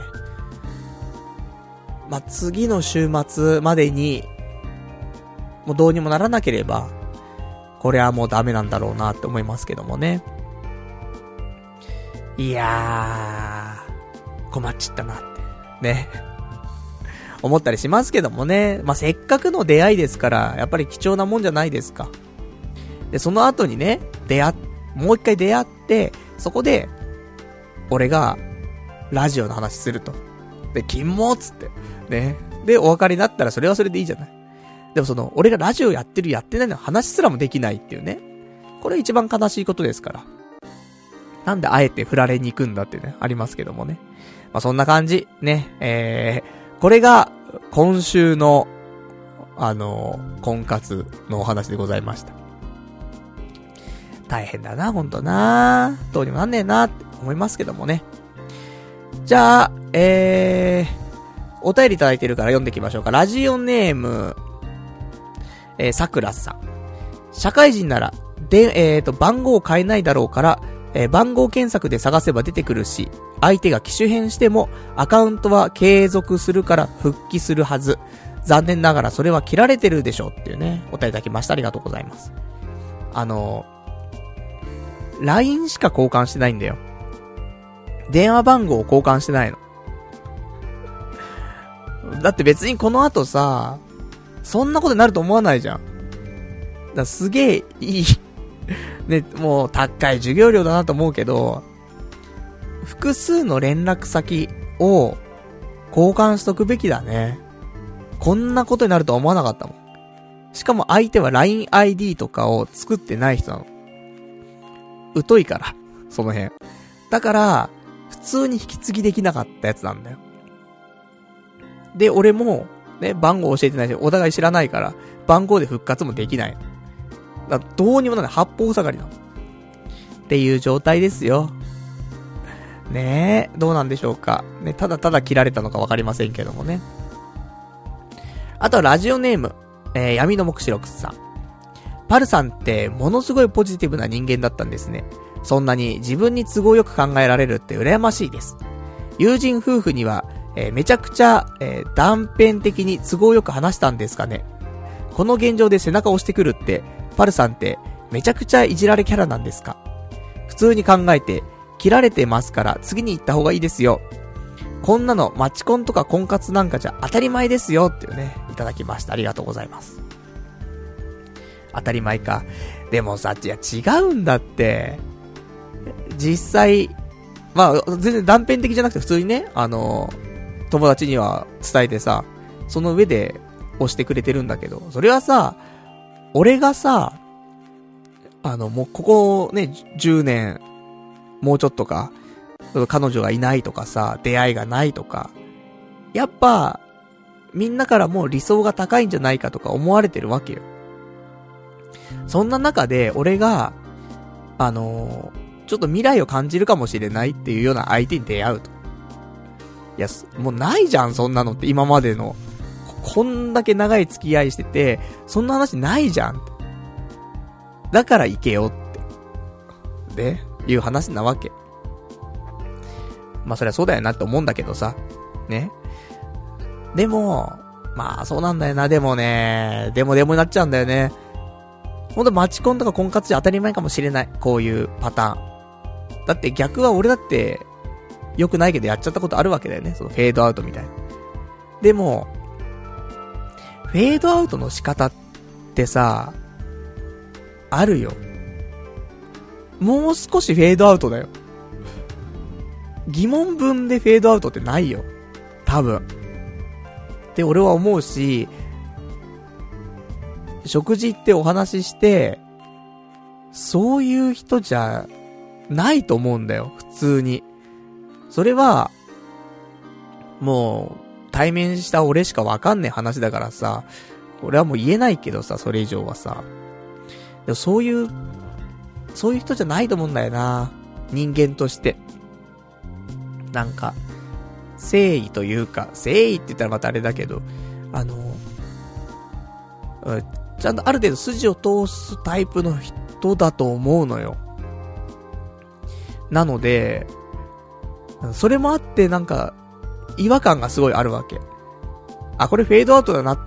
まあ、次の週末までに、もうどうにもならなければ、これはもうダメなんだろうなって思いますけどもね。いやー、困っちったなって、ね。思ったりしますけどもね。まあ、せっかくの出会いですから、やっぱり貴重なもんじゃないですか。で、その後にね、出会っ、もう一回出会って、そこで、俺が、ラジオの話すると。で、金もっつって。ね。で、お別れになったらそれはそれでいいじゃない。でもその、俺がラジオやってるやってないの話すらもできないっていうね。これ一番悲しいことですから。なんであえて振られに行くんだってね、ありますけどもね。まあ、そんな感じ。ね。えー、これが、今週の、あの婚活のお話でございました。大変だな、ほんとなどうにもなんねえなって思いますけどもね。じゃあ、えー、お便りいただいてるから読んでいきましょうか。ラジオネーム、えー、さくらさん。社会人なら、で、えーと、番号を変えないだろうから、えー、番号検索で探せば出てくるし、相手が機種変しても、アカウントは継続するから復帰するはず。残念ながらそれは切られてるでしょうっていうね、お便りいただきました。ありがとうございます。あの LINE しか交換してないんだよ。電話番号を交換してないの。だって別にこの後さ、そんなことになると思わないじゃん。だすげえいいね、もう高い授業料だなと思うけど、複数の連絡先を交換しとくべきだね。こんなことになるとは思わなかったもん。しかも相手は LINEID とかを作ってない人なの。疎いから、その辺。だから、普通に引き継ぎできなかったやつなんだよ。で、俺も、ね、番号教えてないし、お互い知らないから、番号で復活もできない。だどうにもならない。八方塞がりなの。っていう状態ですよ。ねえ、どうなんでしょうか。ね、ただただ切られたのかわかりませんけどもね。あとはラジオネーム、えー、闇の目視録さん。パルさんってものすごいポジティブな人間だったんですね。そんなに自分に都合よく考えられるって羨ましいです。友人夫婦には、えー、めちゃくちゃ、えー、断片的に都合よく話したんですかね。この現状で背中を押してくるって、パルさんってめちゃくちゃいじられキャラなんですか普通に考えて、切られてますから次に行った方がいいですよ。こんなのマチコンとか婚活なんかじゃ当たり前ですよっていうね、いただきました。ありがとうございます。当たり前か。でもさ、いや違うんだって。実際、まあ、全然断片的じゃなくて普通にね、あの、友達には伝えてさ、その上で押してくれてるんだけど、それはさ、俺がさ、あの、もうここね、10年、もうちょっとか、彼女がいないとかさ、出会いがないとか、やっぱ、みんなからもう理想が高いんじゃないかとか思われてるわけよ。そんな中で、俺が、あのー、ちょっと未来を感じるかもしれないっていうような相手に出会うと。いや、もうないじゃん、そんなのって、今までの。こんだけ長い付き合いしてて、そんな話ないじゃん。だから行けよって。で、いう話なわけ。まあそりゃそうだよなって思うんだけどさ。ね。でも、まあそうなんだよな。でもね、でもでもになっちゃうんだよね。ほんとマチコンとか婚活じゃ当たり前かもしれない。こういうパターン。だって逆は俺だって、良くないけどやっちゃったことあるわけだよね。そのフェードアウトみたいな。でも、フェードアウトの仕方ってさ、あるよ。もう少しフェードアウトだよ。疑問文でフェードアウトってないよ。多分。って俺は思うし、食事行ってお話しして、そういう人じゃないと思うんだよ、普通に。それは、もう、対面した俺しかわかんねえ話だからさ、俺はもう言えないけどさ、それ以上はさ。でもそういう、そういう人じゃないと思うんだよな。人間として。なんか、誠意というか、誠意って言ったらまたあれだけど、あの、ちゃんとある程度筋を通すタイプの人だと思うのよ。なので、それもあってなんか、違和感がすごいあるわけ。あ、これフェードアウトだなっ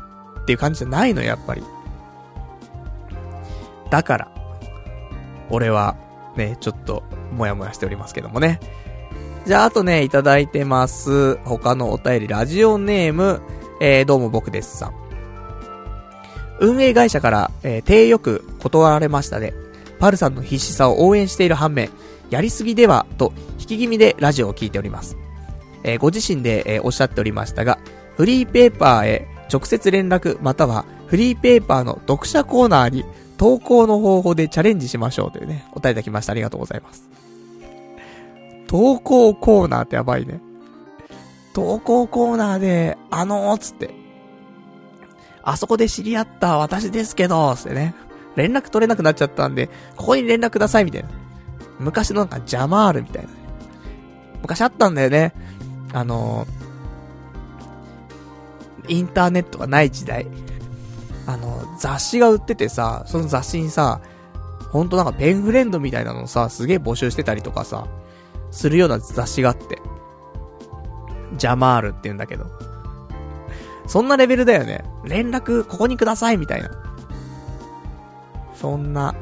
ていう感じじゃないの、やっぱり。だから、俺は、ね、ちょっと、もやもやしておりますけどもね。じゃあ、あとね、いただいてます。他のお便り、ラジオネーム、えー、どうも僕ですさん。運営会社から、えー、手よく断られましたね。パルさんの必死さを応援している反面、やりすぎでは、と、引き気味でラジオを聞いております。えー、ご自身で、えー、おっしゃっておりましたが、フリーペーパーへ直接連絡またはフリーペーパーの読者コーナーに投稿の方法でチャレンジしましょうというね、お便りいただきました。ありがとうございます。投稿コーナーってやばいね。投稿コーナーで、あのー、つって。あそこで知り合った私ですけど、つってね。連絡取れなくなっちゃったんで、ここに連絡ください、みたいな。昔のなんかジャマールみたいな。昔あったんだよね。あのー、インターネットがない時代。あの、雑誌が売っててさ、その雑誌にさ、ほんとなんかペンフレンドみたいなのさ、すげえ募集してたりとかさ、するような雑誌があって。ジャマールって言うんだけど。そんなレベルだよね。連絡、ここにくださいみたいな。そんな、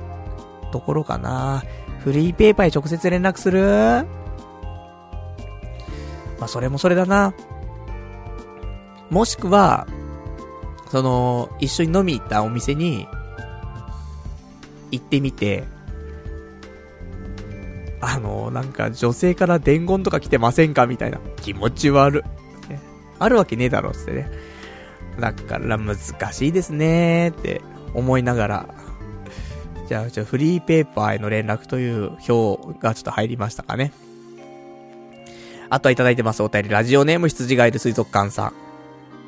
ところかな。フリーペーパーに直接連絡する？まあ、それもそれだな。もしくは、その、一緒に飲み行ったお店に、行ってみて、あの、なんか女性から伝言とか来てませんか？みたいな。気持ち悪。ね、あるわけねえだろ、つってね。だから難しいですねーって思いながら。じゃあ、じゃあフリーペーパーへの連絡という表がちょっと入りましたかね。あとはいただいてますお便り、ラジオネーム羊ガエル水族館さん。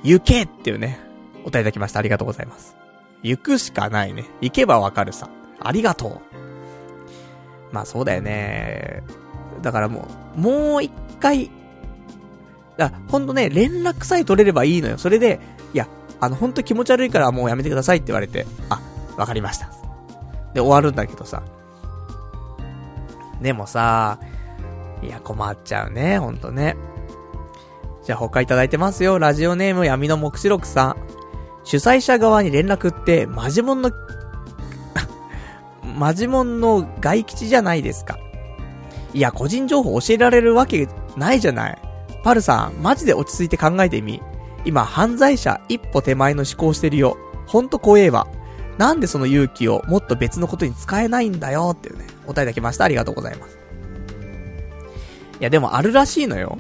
行けっていうね、お便りいただきました。ありがとうございます。行くしかないね。行けばわかるさ。ありがとう。まあそうだよね。だからもう、もう一回、だほんとね、連絡さえ取れればいいのよ。それで、いや、あの、ほんと気持ち悪いからもうやめてくださいって言われて、あ、わかりました。で、終わるんだけどさ。でもさ、いや、困っちゃうね、ほんとね。じゃあ他いただいてますよ。ラジオネーム闇の目視録さん。主催者側に連絡って、マジモンの マジモンの外吉じゃないですか。いや、個人情報教えられるわけないじゃない。パルさん、マジで落ち着いて考えてみ。今、犯罪者一歩手前の思考してるよ。ほんと怖えわ。なんでその勇気をもっと別のことに使えないんだよっていうね、お答えいただきました。ありがとうございます。いや、でもあるらしいのよ。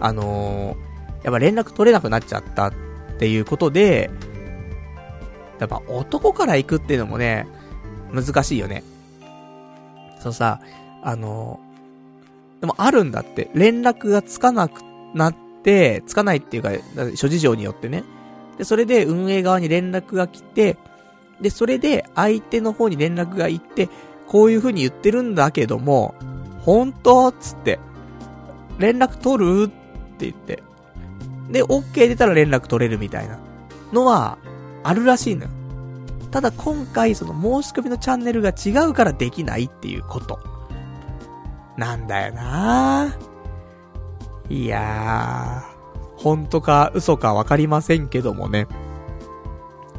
あのー、やっぱ連絡取れなくなっちゃったっていうことで、やっぱ男から行くっていうのもね、難しいよね。そうさ、あのー、でもあるんだって。連絡がつかなくなって、つかないっていうか、諸事情によってね。で、それで運営側に連絡が来て、で、それで相手の方に連絡が行って、こういう風に言ってるんだけども、本当つって、連絡取るって言って。で、OK 出たら連絡取れるみたいなのは、あるらしいのよ。ただ今回、その申し込みのチャンネルが違うからできないっていうこと。なんだよないやー、本当か嘘かわかりませんけどもね。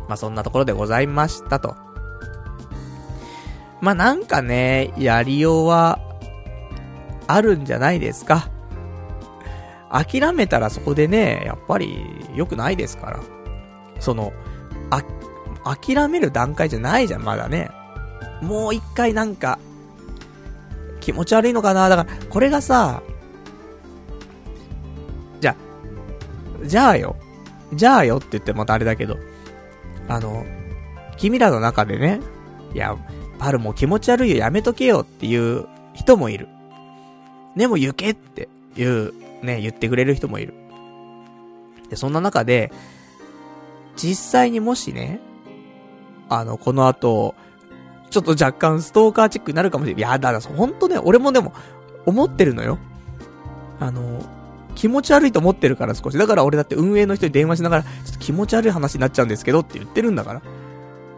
まあ、そんなところでございましたと。まあ、なんかね、やりようは、あるんじゃないですか。諦めたらそこでね、やっぱり良くないですから。その、あ、諦める段階じゃないじゃん、まだね。もう一回なんか、気持ち悪いのかな？だから、これがさ、じゃ、じゃあよ。じゃあよって言ってまたあれだけど、あの、君らの中でね、いや、パルも気持ち悪いよ、やめとけよっていう人もいる。でも行けっていう、ね、言ってくれる人もいる。で、そんな中で、実際にもしね、あの、この後、ちょっと若干ストーカーチックになるかもしれない。いや、だからほんとね、俺もでも、思ってるのよ。あの、気持ち悪いと思ってるから少し。だから俺だって運営の人に電話しながら、ちょっと気持ち悪い話になっちゃうんですけどって言ってるんだから。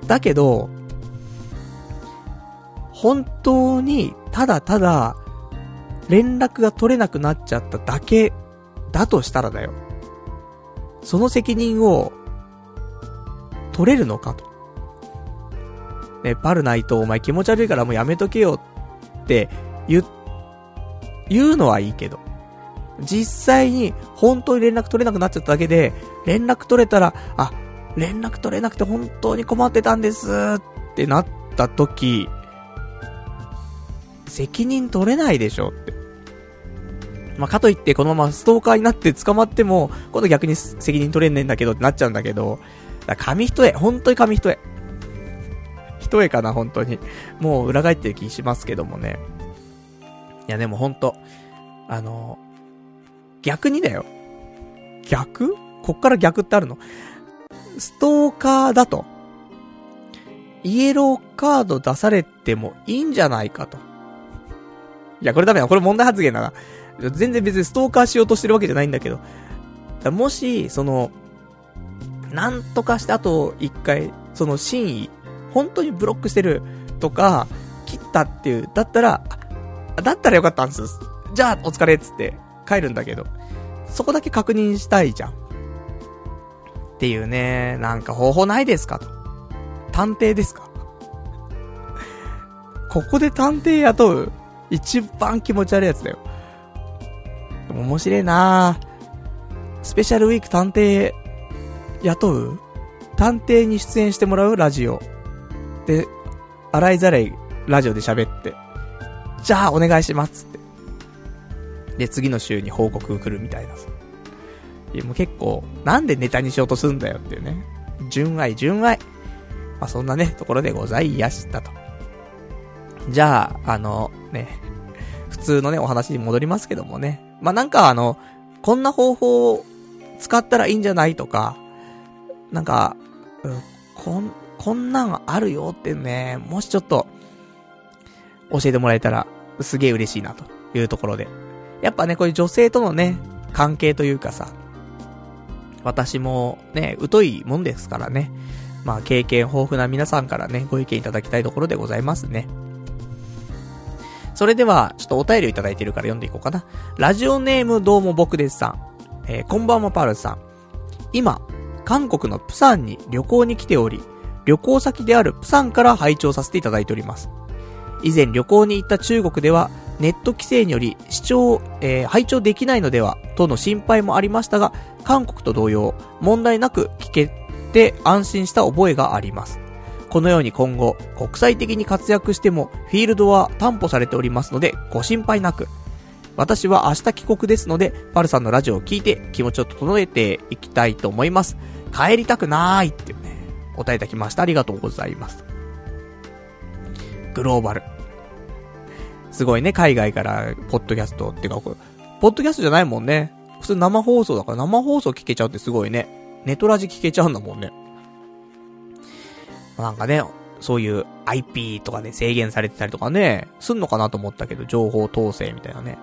だけど、本当に、ただただ、連絡が取れなくなっちゃっただけだとしたらだよ。その責任を、取れるのかと。ね、パルナイトお前気持ち悪いからもうやめとけよって言、言うのはいいけど。実際に本当に連絡取れなくなっちゃっただけで、連絡取れたら、あ、連絡取れなくて本当に困ってたんですってなった時、責任取れないでしょって。まあ、かといってこのままストーカーになって捕まっても、今度逆に責任取れんねんだけどってなっちゃうんだけど、だ紙一重、本当に紙一重。一重かな、本当に。もう裏返ってる気しますけどもね。いやでも本当あの、逆にだよ。逆？こっから逆ってあるの？ストーカーだと、イエローカード出されてもいいんじゃないかと。いや、これダメだ。これ問題発言だな。全然別にストーカーしようとしてるわけじゃないんだけど。もし、その、なんとかしてあと一回、その真意、本当にブロックしてるとか、切ったっていう、だったら、だったらよかったんです。じゃあ、お疲れっつって帰るんだけど、そこだけ確認したいじゃん。っていうね、なんか方法ないですかと。探偵ですかここで探偵雇う一番気持ち悪いやつだよ。面白いなスペシャルウィーク探偵雇う？探偵に出演してもらう？ラジオ。で、洗いざらいラジオで喋って。じゃあお願いしますって。で、次の週に報告来るみたいなさ。いや、もう結構、なんでネタにしようとすんだよっていうね。純愛、純愛。まあ、そんなね、ところでございやしたと。じゃあ、あの、ね、普通のね、お話に戻りますけどもね。まあ、なんかあの、こんな方法を使ったらいいんじゃないとか、なんか、うん、こん、こんなんあるよってね、もしちょっと、教えてもらえたら、すげえ嬉しいな、というところで。やっぱね、こういう女性とのね、関係というかさ、私もね、疎いもんですからね。まあ、経験豊富な皆さんからね、ご意見いただきたいところでございますね。それでは、ちょっとお便りをいただいているから読んでいこうかな。ラジオネームどうも僕ですさん。えー、こんばんはパールさん。今、韓国のプサンに旅行に来ており、旅行先であるプサンから拝聴させていただいております。以前旅行に行った中国では、ネット規制により視聴、えー、拝聴できないのでは、との心配もありましたが、韓国と同様、問題なく聞けて安心した覚えがあります。このように今後、国際的に活躍しても、フィールドは担保されておりますので、ご心配なく。私は明日帰国ですので、パルさんのラジオを聞いて気持ちを整えていきたいと思います。帰りたくないって、答えいただきました。ありがとうございます。グローバル。すごいね、海外から、ポッドキャストっていうか、ポッドキャストじゃないもんね。普通生放送だから生放送聞けちゃうってすごいね。ネトラジ聞けちゃうんだもんね。なんかね、そういう IP とかで制限されてたりとかね、すんのかなと思ったけど、情報統制みたいなね。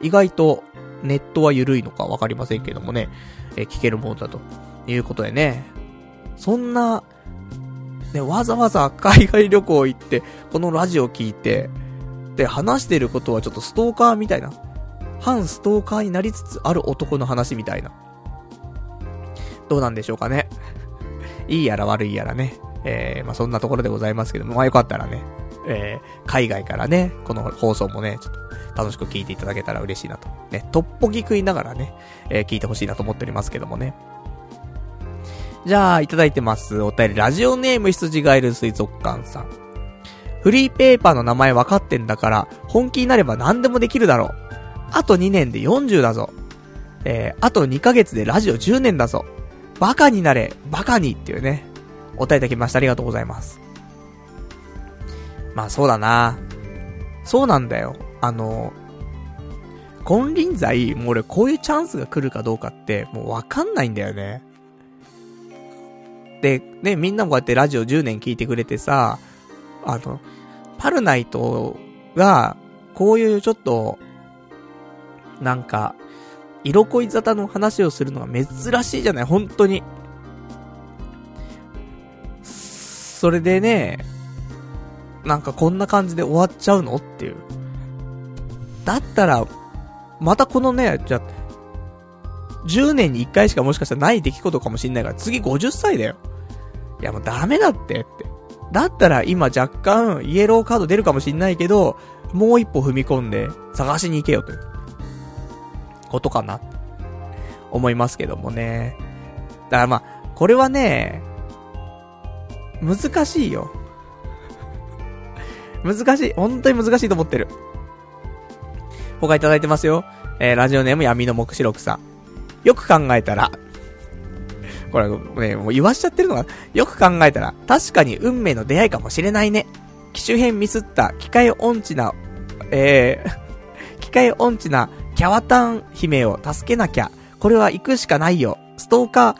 意外とネットは緩いのかわかりませんけどもね、え聞けるものだということでね。そんな、ね、わざわざ海外旅行行って、このラジオ聞いて、で、話してることはちょっとストーカーみたいな。反ストーカーになりつつある男の話みたいな。どうなんでしょうかね。いいやら悪いやらね。えー、まあ、そんなところでございますけども、まあ、よかったらね、えー、海外からね、この放送もね、ちょっと楽しく聞いていただけたら嬉しいなと。ね、トッポギ食いながらね、えー、聞いてほしいなと思っておりますけどもね。じゃあ、いただいてます。お便り、ラジオネーム羊ガエル水族館さん。フリーペーパーの名前分かってんだから、本気になれば何でもできるだろう。あと2年で40だぞ。えー、あと2ヶ月でラジオ10年だぞ。バカになれ、バカにっていうね、お答えいただきました。ありがとうございます。まあそうだな。そうなんだよ。あの、金輪際、もう俺こういうチャンスが来るかどうかって、もうわかんないんだよね。で、ね、みんなもこうやってラジオ10年聞いてくれてさ、あの、パルナイトが、こういうちょっと、なんか、色恋沙汰の話をするのが珍しいじゃない、本当に。それでね、なんかこんな感じで終わっちゃうの？っていう。だったら、またこのね、じゃ10年に1回しかもしかしたらない出来事かもしんないから、次50歳だよ。いやもうダメだってって。だったら今若干イエローカード出るかもしんないけど、もう一歩踏み込んで探しに行けよという、ことかな、思いますけどもね。だからまあ、これはね、難しいよ。難しい。本当に難しいと思ってる。他いただいてますよ。えー、ラジオネーム闇の目視録さん。よく考えたら、これね、もう言わしちゃってるのが、よく考えたら、確かに運命の出会いかもしれないね。機種編ミスった機械音痴な、えー、機械音痴なキャワタン姫を助けなきゃ。これは行くしかないよ。ストーカー、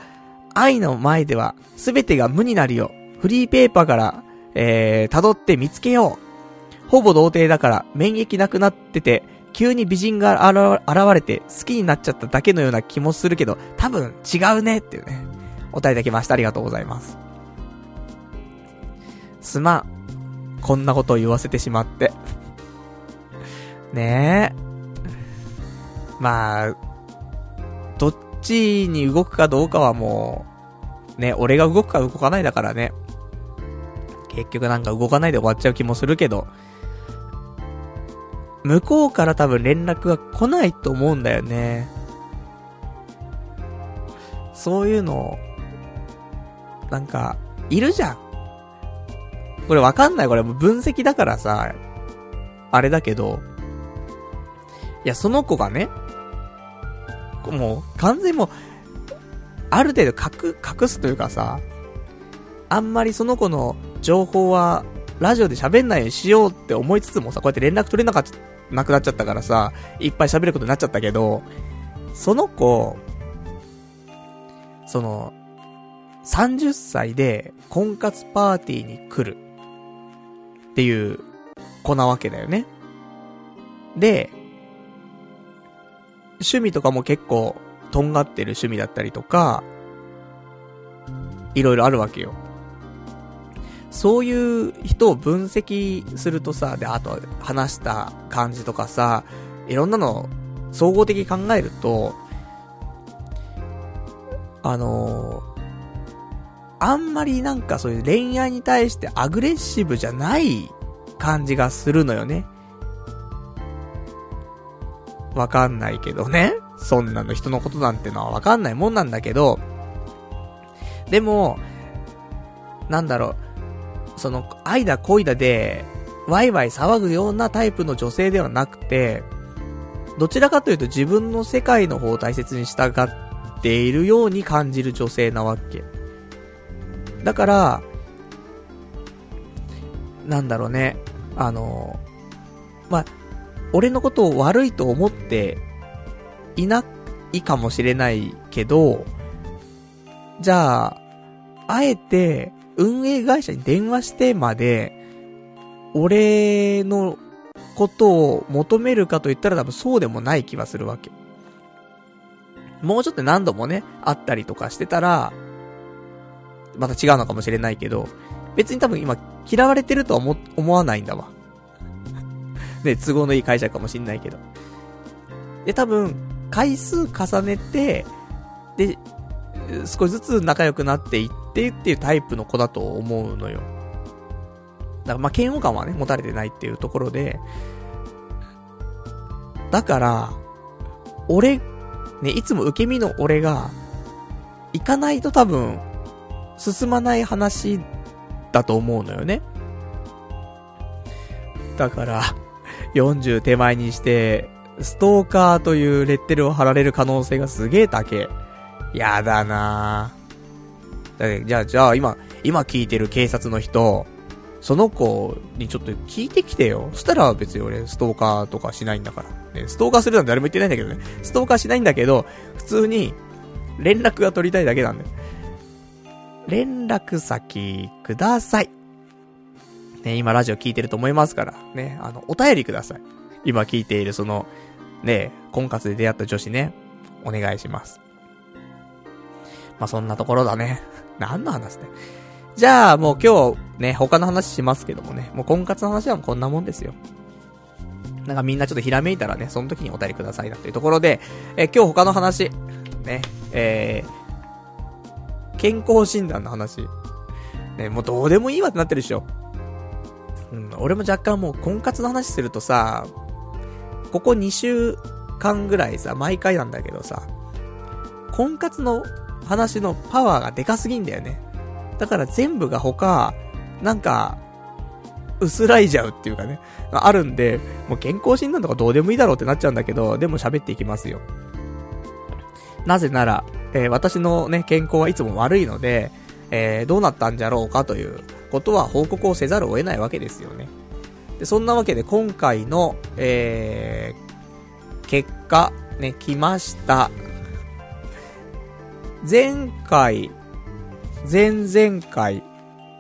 愛の前では全てが無になるよ。フリーペーパーから、えー、辿って見つけよう。ほぼ童貞だから免疫なくなってて、急に美人が現れて好きになっちゃっただけのような気もするけど、多分違うねっていうね。お答えいただきました。ありがとうございます。すまん。こんなことを言わせてしまって。ねえ。まあ、どっちに動くかどうかはもう、ね、俺が動くか動かないだからね。結局なんか動かないで終わっちゃう気もするけど、向こうから多分連絡が来ないと思うんだよね。そういうの、なんか、いるじゃん。これわかんない。これも分析だからさ、あれだけど、いや、その子がね、もう、完全にもう、ある程度隠、隠すというかさ、あんまりその子の情報は、ラジオで喋んないようにしようって思いつつもさ、こうやって連絡取れなかった、なくなっちゃったからさ、いっぱい喋ることになっちゃったけど、その子、その、30歳で婚活パーティーに来る。っていう子なわけだよね。で、趣味とかも結構、とんがってる趣味だったりとか、いろいろあるわけよ。そういう人を分析するとさ、で、あと話した感じとかさ、いろんなの総合的に考えると、あのー、あんまりなんかそういう恋愛に対してアグレッシブじゃない感じがするのよね。わかんないけどね。そんなの人のことなんてのはわかんないもんなんだけど、でも、なんだろう、その、愛だ恋だで、ワイワイ騒ぐようなタイプの女性ではなくて、どちらかというと自分の世界の方を大切に従っているように感じる女性なわけ。だから、なんだろうね、あの、まあ、俺のことを悪いと思っていないかもしれないけど、じゃあ、あえて運営会社に電話してまで、俺のことを求めるかと言ったら多分そうでもない気はするわけ。もうちょっと何度もね、会ったりとかしてたら、また違うのかもしれないけど、別に多分今嫌われてるとは思、思わないんだわ。ね、都合のいい会社かもしんないけど。で、多分、回数重ねて、で、少しずつ仲良くなっていってっていうタイプの子だと思うのよ。だからまあ嫌悪感はね、持たれてないっていうところで、だから、俺、ね、いつも受け身の俺が、行かないと多分、進まない話だと思うのよね。だから、40手前にして、ストーカーというレッテルを貼られる可能性がすげえ高え。やだなぁ。じゃあ、じゃあ、今、今聞いてる警察の人、その子にちょっと聞いてきてよ。そしたら別に俺、ストーカーとかしないんだから。ね、ストーカーするなんて誰も言ってないんだけどね。ストーカーしないんだけど、普通に、連絡が取りたいだけなんだよ。連絡先ください。ね、今ラジオ聞いてると思いますから、ね、あの、お便りください。今聞いているその、ね、婚活で出会った女子ね、お願いします。まあ、そんなところだね。何の話ね。じゃあ、もう今日、ね、他の話しますけどもね、もう婚活の話はこんなもんですよ。なんかみんなちょっとひらめいたらね、その時にお便りくださいなというところで、え今日他の話、ね、えー、健康診断の話。ね、もうどうでもいいわってなってるでしょ。うん、俺も若干もう婚活の話するとさ、ここ2週間ぐらいさ、毎回なんだけどさ、婚活の話のパワーがでかすぎんだよね。だから全部が他、なんか、薄らいじゃうっていうかね、あるんで、もう健康診断とかどうでもいいだろうってなっちゃうんだけど、でも喋っていきますよ。なぜなら、えー、私のね、健康はいつも悪いので、えー、どうなったんじゃろうかということは報告をせざるを得ないわけですよね。で、そんなわけで今回の、えー、結果、ね、来ました。前回、前々回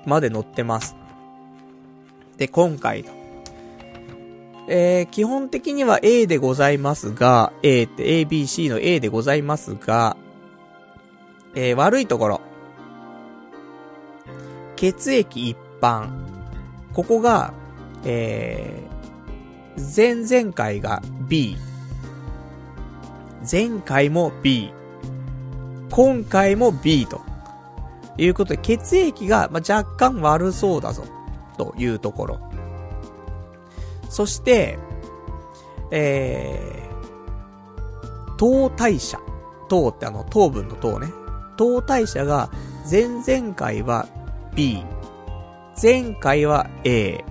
まで載ってます。で、今回と。えー、基本的には A でございますが、A って ABC の A でございますが、えー、悪いところ。血液一般。ここが、えー、前々回が B。前回も B。今回も B と。いうことで、血液が、ま若干悪そうだぞ。というところ。そして、えー、糖代謝。糖ってあの、糖分の糖ね。糖代謝が、前々回は B。前回は A。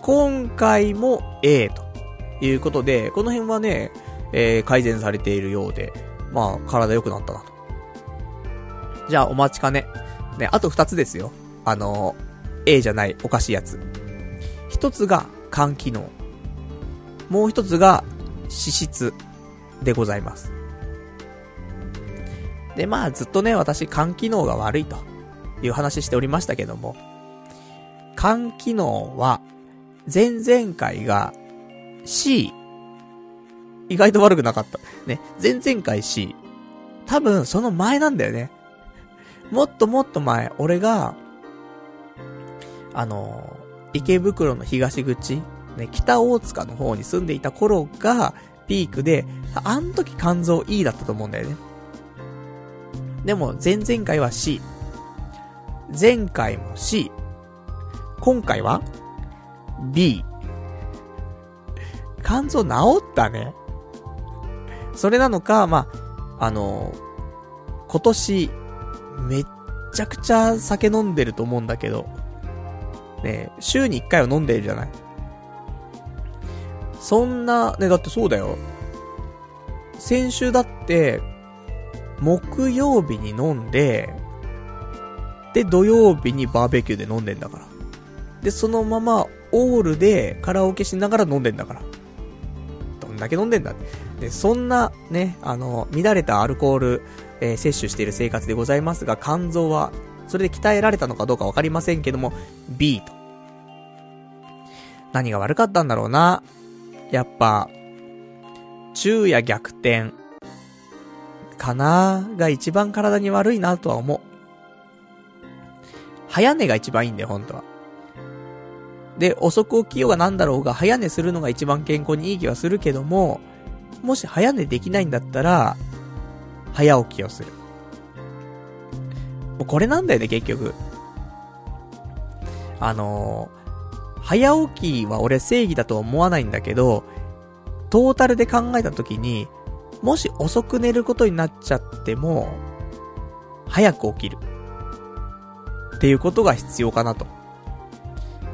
今回も A ということで、この辺はね、えー、改善されているようで、まあ、体良くなったな。じゃあ、お待ちかね。ね、あと二つですよ。あの、A じゃないおかしいやつ。一つが肝機能。もう一つが脂質でございます。で、まあずっとね、私肝機能が悪いという話しておりましたけども、肝機能は前々回が C。意外と悪くなかった。ね、前々回 C。多分その前なんだよね。もっともっと前、俺があの、池袋の東口、ね、北大塚の方に住んでいた頃が、ピークで、あん時肝臓 E だったと思うんだよね。でも、前々回は C。前回も C。今回は B。肝臓治ったね。それなのか、まあ、あの今年、めっちゃくちゃ酒飲んでると思うんだけど、ね、週に1回は飲んでるじゃない。そんな、ね、だってそうだよ。先週だって、木曜日に飲んで、で、土曜日にバーベキューで飲んでんだから。で、そのまま、オールでカラオケしながら飲んでんだから。どんだけ飲んでんだで、そんな、ね、あの、乱れたアルコール、えー、摂取している生活でございますが、肝臓はそれで鍛えられたのかどうかわかりませんけども、B と。何が悪かったんだろうな。やっぱ、昼夜逆転、かなが一番体に悪いなとは思う。早寝が一番いいんだよ、本当は。で、遅く起きようがなんだろうが、早寝するのが一番健康にいい気はするけども、もし早寝できないんだったら、早起きをする。もうこれなんだよね、結局。あのー、早起きは俺正義だとは思わないんだけど、トータルで考えた時に、もし遅く寝ることになっちゃっても、早く起きる。っていうことが必要かなと。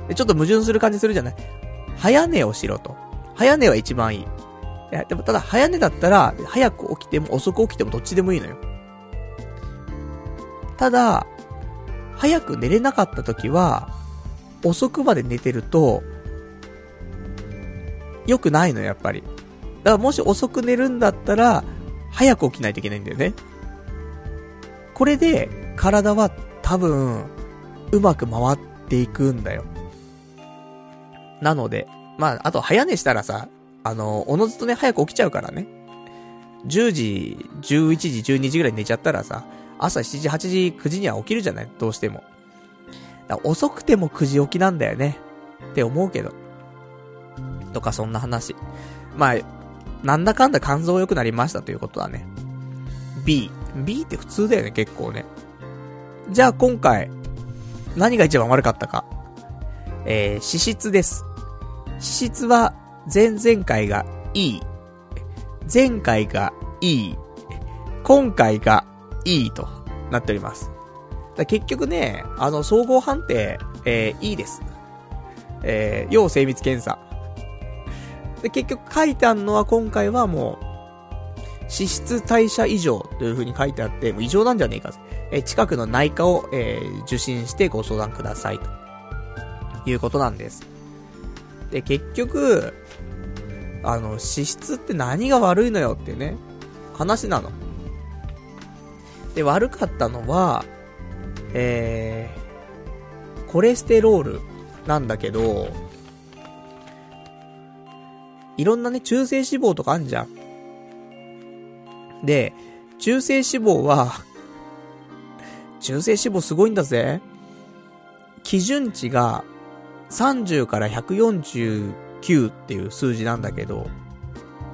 で、ちょっと矛盾する感じするじゃない早寝をしろと。早寝は一番いい。いや、でもただ早寝だったら、早く起きても遅く起きてもどっちでもいいのよ。ただ、早く寝れなかった時は、遅くまで寝てると、良くないのよ、やっぱり。だからもし遅く寝るんだったら、早く起きないといけないんだよね。これで、体は多分、うまく回っていくんだよ。なので、まあ、あと早寝したらさ、あの、おのずとね、早く起きちゃうからね。10時、11時、12時ぐらい寝ちゃったらさ、朝7時、8時、9時には起きるじゃない？どうしても。遅くても9時起きなんだよね。って思うけど。とかそんな話。まあ、なんだかんだ肝臓良くなりましたということだね。B。B って普通だよね、結構ね。じゃあ今回、何が一番悪かったか。えー、脂質です。脂質は、前々回が E。前回が E。今回が E となっております。結局ね、あの、総合判定、えー、いいです。えー、要精密検査。で、結局書いてあるのは今回はもう、脂質代謝異常という風に書いてあって、もう異常なんじゃねえか。え、近くの内科を、えー、受診してご相談ください。ということなんです。で、結局、あの、脂質って何が悪いのよってね、話なの。で、悪かったのは、えー、コレステロールなんだけど、いろんなね、中性脂肪とかあんじゃん。で、中性脂肪は中性脂肪すごいんだぜ。基準値が30から9っていう数字なんだけど、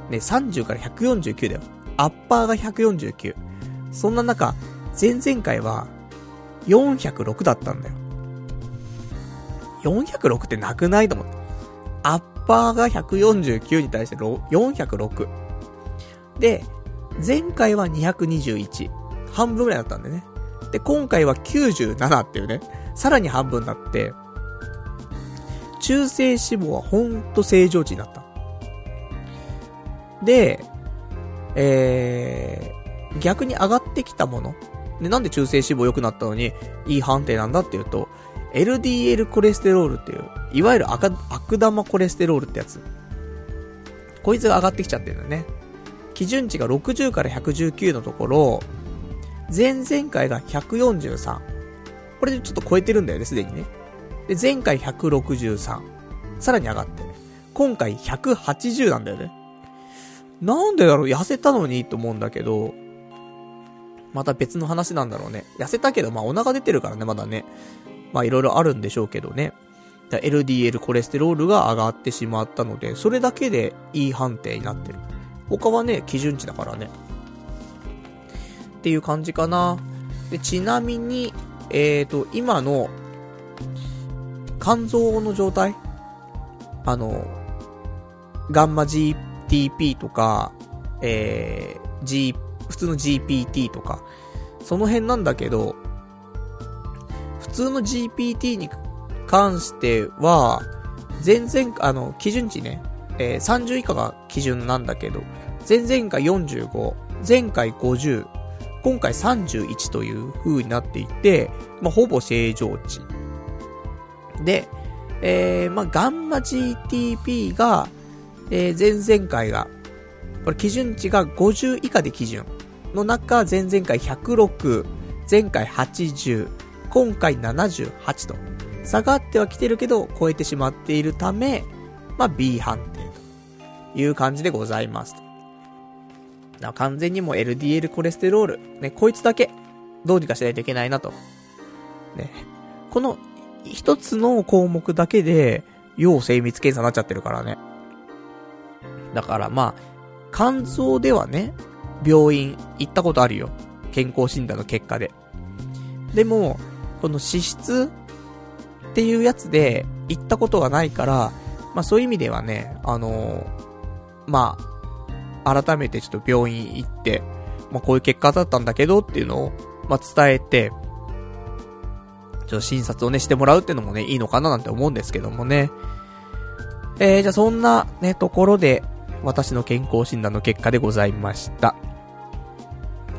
ね、30から149だよ。アッパーが149。そんな中、前々回は406だったんだよ。406ってなくないと思って。アッパーが149に対して406。で、前回は221。半分ぐらいだったんでね。で、今回は97っていうね、さらに半分になって、中性脂肪はほんと正常値になった。で、えー、逆に上がってきたもの。で、なんで中性脂肪良くなったのに、いい判定なんだっていうと、LDL コレステロールっていう、いわゆる赤、悪玉コレステロールってやつ。こいつが上がってきちゃってるんだよね。基準値が60から119のところ、前々回が143。これでちょっと超えてるんだよね、すでにね。で、前回163。さらに上がって。今回180なんだよね。なんでだろう？痩せたのにと思うんだけど、また別の話なんだろうね。痩せたけど、まあお腹出てるからね、まだね。まあいろいろあるんでしょうけどね。LDL コレステロールが上がってしまったので、それだけでいい判定になってる。他はね、基準値だからね。っていう感じかな。で、ちなみに、えーと、今の、肝臓の状態？あの、ガンマ GTP とか、えー、G 普通の GPT とか、その辺なんだけど、普通の GPT に関しては、全然、あの、基準値ね、えー、30以下が基準なんだけど、前々回45、前回50、今回31という風になっていて、まあ、ほぼ正常値。で、えー、まあ、ガンマ GTP が、えー、前々回が、これ基準値が50以下で基準。の中、前々回106、前回80、今回78と、下がってはきてるけど、超えてしまっているため、まあ、B 判定という感じでございますと。だ完全にもう LDL コレステロール、ね、こいつだけ、どうにかしないといけないなと。ね。この、一つの項目だけで、要精密検査になっちゃってるからね。だからまあ、肝臓ではね、病院行ったことあるよ。健康診断の結果で。でも、この脂質っていうやつで行ったことがないから、まあそういう意味ではね、あのー、まあ、改めてちょっと病院行って、まあこういう結果だったんだけどっていうのを、まあ伝えて、ちょっと診察をねしてもらうっていうのもね、いいのかななんて思うんですけどもね。えー、じゃあそんなね、ところで、私の健康診断の結果でございました。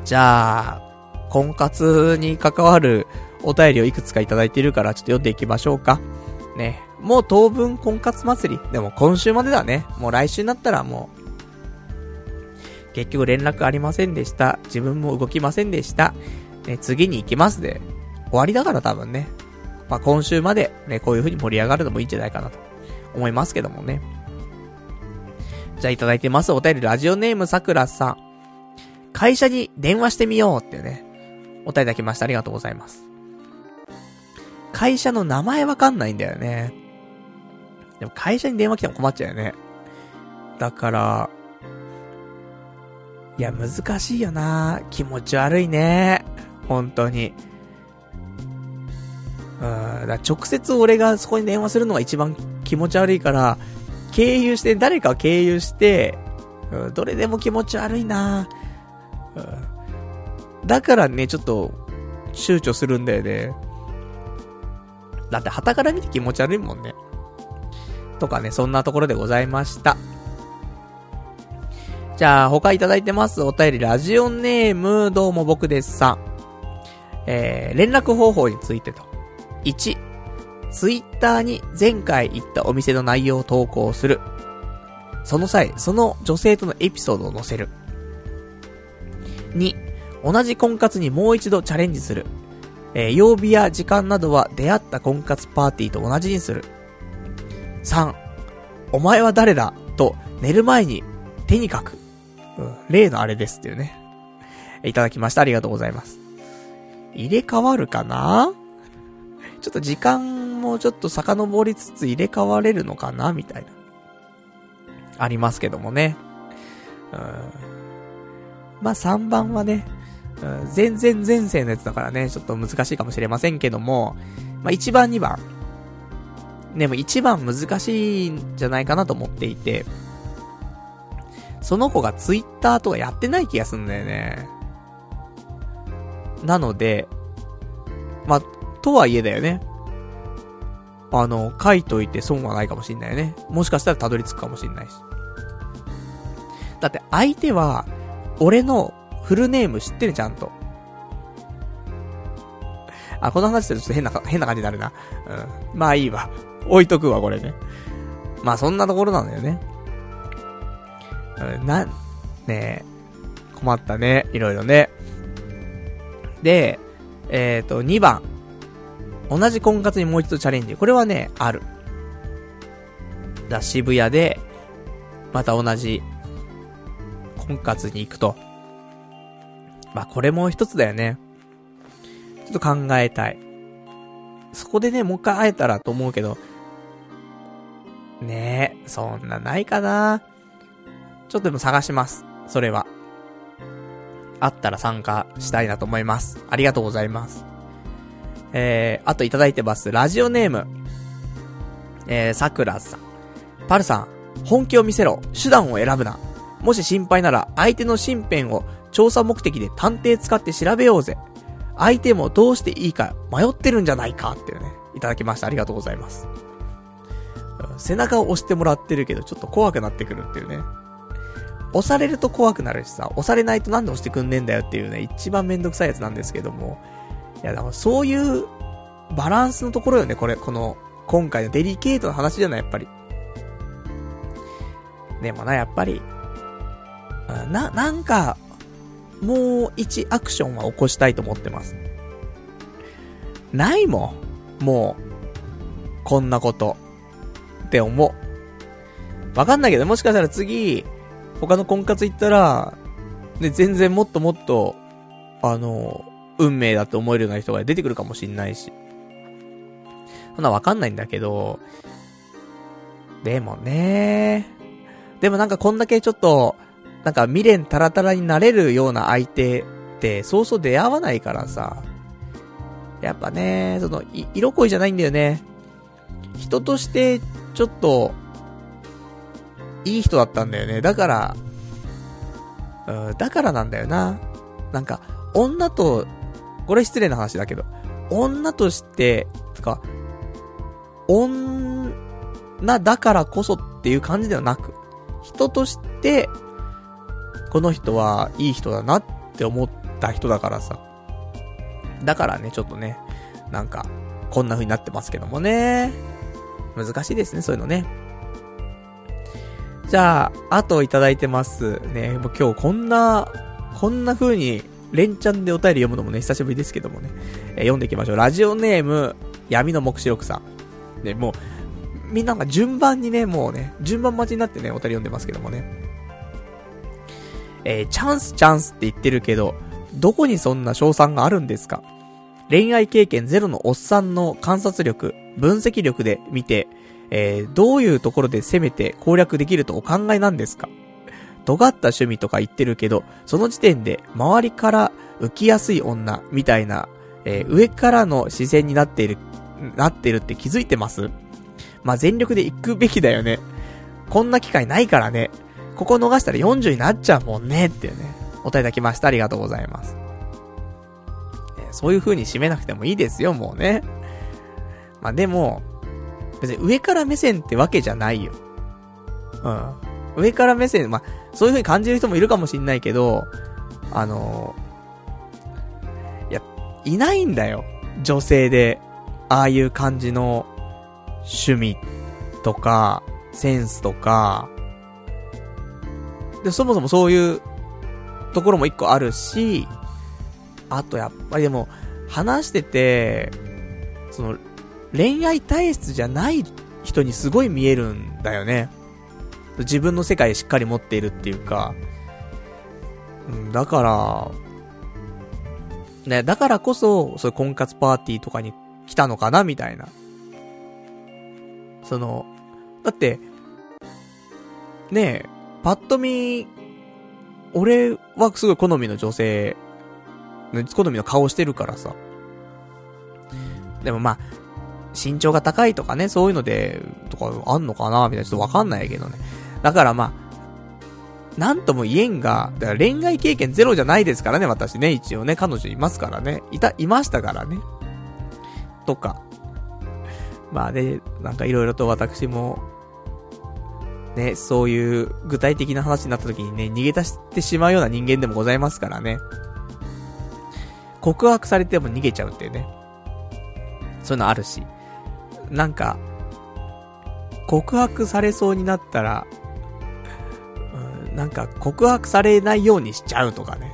じゃあ、婚活に関わるお便りをいくつかいただいているから、ちょっと読んでいきましょうか。ね。もう当分婚活祭り。でも今週までだね。もう来週になったらもう、結局連絡ありませんでした。自分も動きませんでした。ね、次に行きますで、終わりだから多分ね。まあ、今週までね、こういう風に盛り上がるのもいいんじゃないかなと思いますけどもね。じゃあいただいてます。お便りラジオネームさくらさん。会社に電話してみようってね、お便りいただきました。ありがとうございます。会社の名前わかんないんだよね。でも会社に電話来ても困っちゃうよね。だから、いや、難しいよな気持ち悪いね。本当に。うん、だ直接俺がそこに電話するのが一番気持ち悪いから、経由して、誰か経由して、うん、どれでも気持ち悪いなうん、だからね、ちょっと、躊躇するんだよね。だって、旗から見て気持ち悪いもんね。とかね、そんなところでございました。じゃあ、他いただいてます。お便り、ラジオネーム、どうも僕ですさん。えー、連絡方法についてと。1、ツイッターに前回行ったお店の内容を投稿する。その際、その女性とのエピソードを載せる。2、同じ婚活にもう一度チャレンジする。えー、曜日や時間などは出会った婚活パーティーと同じにする。3、お前は誰だと寝る前に手に書く。うん、例のあれですっていうね。いただきました。ありがとうございます。入れ替わるかな？ちょっと時間もちょっと遡りつつ入れ替われるのかなみたいな。ありますけどもね。うん。まあ、3番はね、全然前世のやつだからね、ちょっと難しいかもしれませんけども、まあ、1番2番。でも1番難しいんじゃないかなと思っていて、その子がツイッターとかやってない気がすんだよね。なので、まあ、とはいえだよね。あの、書いといて損はないかもしんないよね。もしかしたらたどり着くかもしんないし。だって相手は、俺のフルネーム知ってるちゃんと。あ、この話するとちょっと変な、変な感じになるな。うん。まあいいわ。置いとくわ、これね。まあそんなところなんだよね。うん、な、ねえ、困ったね。いろいろね。で、えっ、ー、と、2番。同じ婚活にもう一度チャレンジ。これはね、ある。だ、渋谷で、また同じ、婚活に行くと。まあ、これも一つだよね。ちょっと考えたい。そこでね、もう一回会えたらと思うけど、ねえ、そんなないかなちょっとでも探します。それは。あったら参加したいなと思います。ありがとうございます。えー、あといただいてます。ラジオネーム。えー、さくらさん。パルさん、本気を見せろ。手段を選ぶな。もし心配なら、相手の身辺を調査目的で探偵使って調べようぜ。相手もどうしていいか迷ってるんじゃないかっていうね、いただきました。ありがとうございます。背中を押してもらってるけど、ちょっと怖くなってくるっていうね。押されると怖くなるしさ、押されないとなんで押してくんねえんだよっていうね、一番めんどくさいやつなんですけども、いや、だからそういうバランスのところよね、これ、この、今回のデリケートな話じゃない、やっぱり。でもな、やっぱり、な、なんか、もう一アクションは起こしたいと思ってます。ないもん。もう、こんなこと。って思う。わかんないけど、もしかしたら次、他の婚活行ったら、ね、全然もっともっと、あの、運命だって思えるような人が出てくるかもしんないし。そんなわかんないんだけど、でもねでもなんかこんだけちょっと、なんか未練タラタラになれるような相手って、そうそう出会わないからさ。やっぱね、その、色恋じゃないんだよね。人として、ちょっと、いい人だったんだよね。だから、うん、だからなんだよな。なんか、女とこれ失礼な話だけど、女として、つか、女だからこそっていう感じではなく、人として、この人はいい人だなって思った人だからさ。だからね、ちょっとね、なんか、こんな風になってますけどもね。難しいですね、そういうのね。じゃあ、あといただいてますね。もう今日こんな、こんな風に連チャンでお便り読むのもね、久しぶりですけどもね、えー、読んでいきましょう。ラジオネーム、闇の目視録さん。ね、もう、みんなが順番にね、もうね、順番待ちになってね、お便り読んでますけどもね。えー、チャンスチャンスって言ってるけど、どこにそんな賞賛があるんですか？恋愛経験ゼロのおっさんの観察力、分析力で見て、えー、どういうところで攻めて攻略できるとお考えなんですか？尖った趣味とか言ってるけど、その時点で周りから浮きやすい女みたいな、えー、上からの視線になっている、なってるって気づいてます？まあ、全力で行くべきだよね。こんな機会ないからね。ここ逃したら40になっちゃうもんねっていうね。お答えいただきました。ありがとうございます。えー、そういう風に締めなくてもいいですよ、もうね。まあ、でも、別に上から目線ってわけじゃないよ。うん。上から目線、まあ、そういう風に感じる人もいるかもしんないけど、あのー、いや、いないんだよ。女性で、ああいう感じの趣味とか、センスとか、で、そもそもそういうところも一個あるし、あとやっぱりでも、話してて、その、恋愛体質じゃない人にすごい見えるんだよね。自分の世界しっかり持っているっていうか、うん、だから、ね、だからこそ、そういう婚活パーティーとかに来たのかな、みたいな。その、だって、ねえ、パッと見、俺はすごい好みの女性、好みの顔してるからさ。でもまあ、身長が高いとかね、そういうので、とかあんのかなみたいな、ちょっとわかんないけどね。だからまあ、なんとも言えんが、だから恋愛経験ゼロじゃないですからね、私ね、一応ね、彼女いますからね。いた、いましたからね。とか。まあね、なんかいろいろと私も、ね、そういう具体的な話になった時にね、逃げ出してしまうような人間でもございますからね。告白されても逃げちゃうっていうね。そういうのあるし。なんか、告白されそうになったら、うん、なんか告白されないようにしちゃうとかね。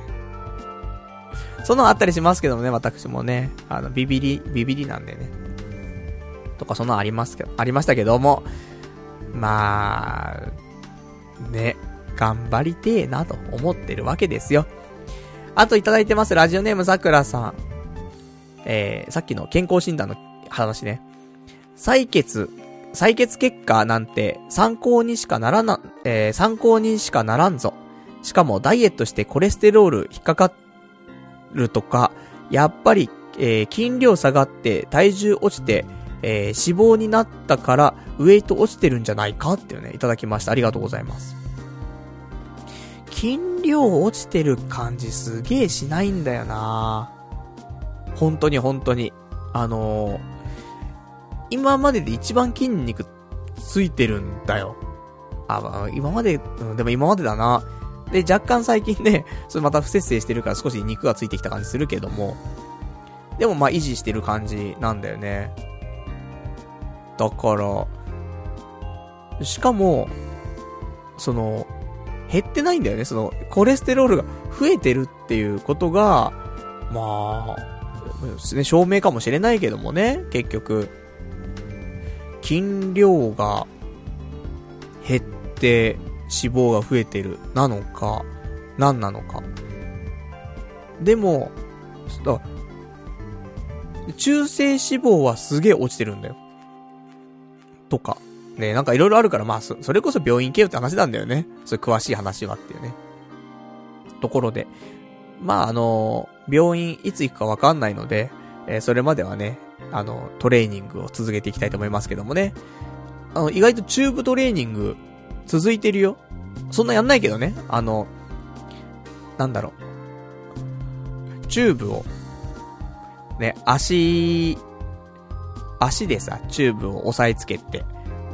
そのあったりしますけどもね、私もね。あの、ビビリ、ビビリなんでね。とかそんなありますけど、ありましたけども、まあ、ね、頑張りてえなと思ってるわけですよ。あといただいてます、ラジオネームさくらさん。えー、さっきの健康診断の話ね。採血、採血結果なんて参考にしかならな、えー、参考にしかならんぞ。しかもダイエットしてコレステロール引っかかるとか、やっぱり、えー、筋量下がって体重落ちてえー、脂肪になったから、ウェイト落ちてるんじゃないかっていうね、いただきました。ありがとうございます。筋量落ちてる感じすげえしないんだよな本当に本当に。あのー、今までで一番筋肉ついてるんだよ。あ、今まで、でも今までだな。で、若干最近ね、それまた不節制してるから少し肉がついてきた感じするけども、でもまあ維持してる感じなんだよね。だから、しかも、その、減ってないんだよね。その、コレステロールが増えてるっていうことが、まあ、証明かもしれないけどもね、結局、筋量が減って脂肪が増えてる、なのか、何なのか。でも、中性脂肪はすげえ落ちてるんだよ。とか。ね、なんかいろいろあるから、まあそ、それこそ病院行けよって話なんだよね。そういう詳しい話はっていうね。ところで。まあ、あの、病院いつ行くかわかんないので、えー、それまではね、あの、トレーニングを続けていきたいと思いますけどもね。あの、意外とチューブトレーニング続いてるよ。そんなやんないけどね。あの、なんだろう。チューブを、ね、足足でさ、チューブを押さえつけて、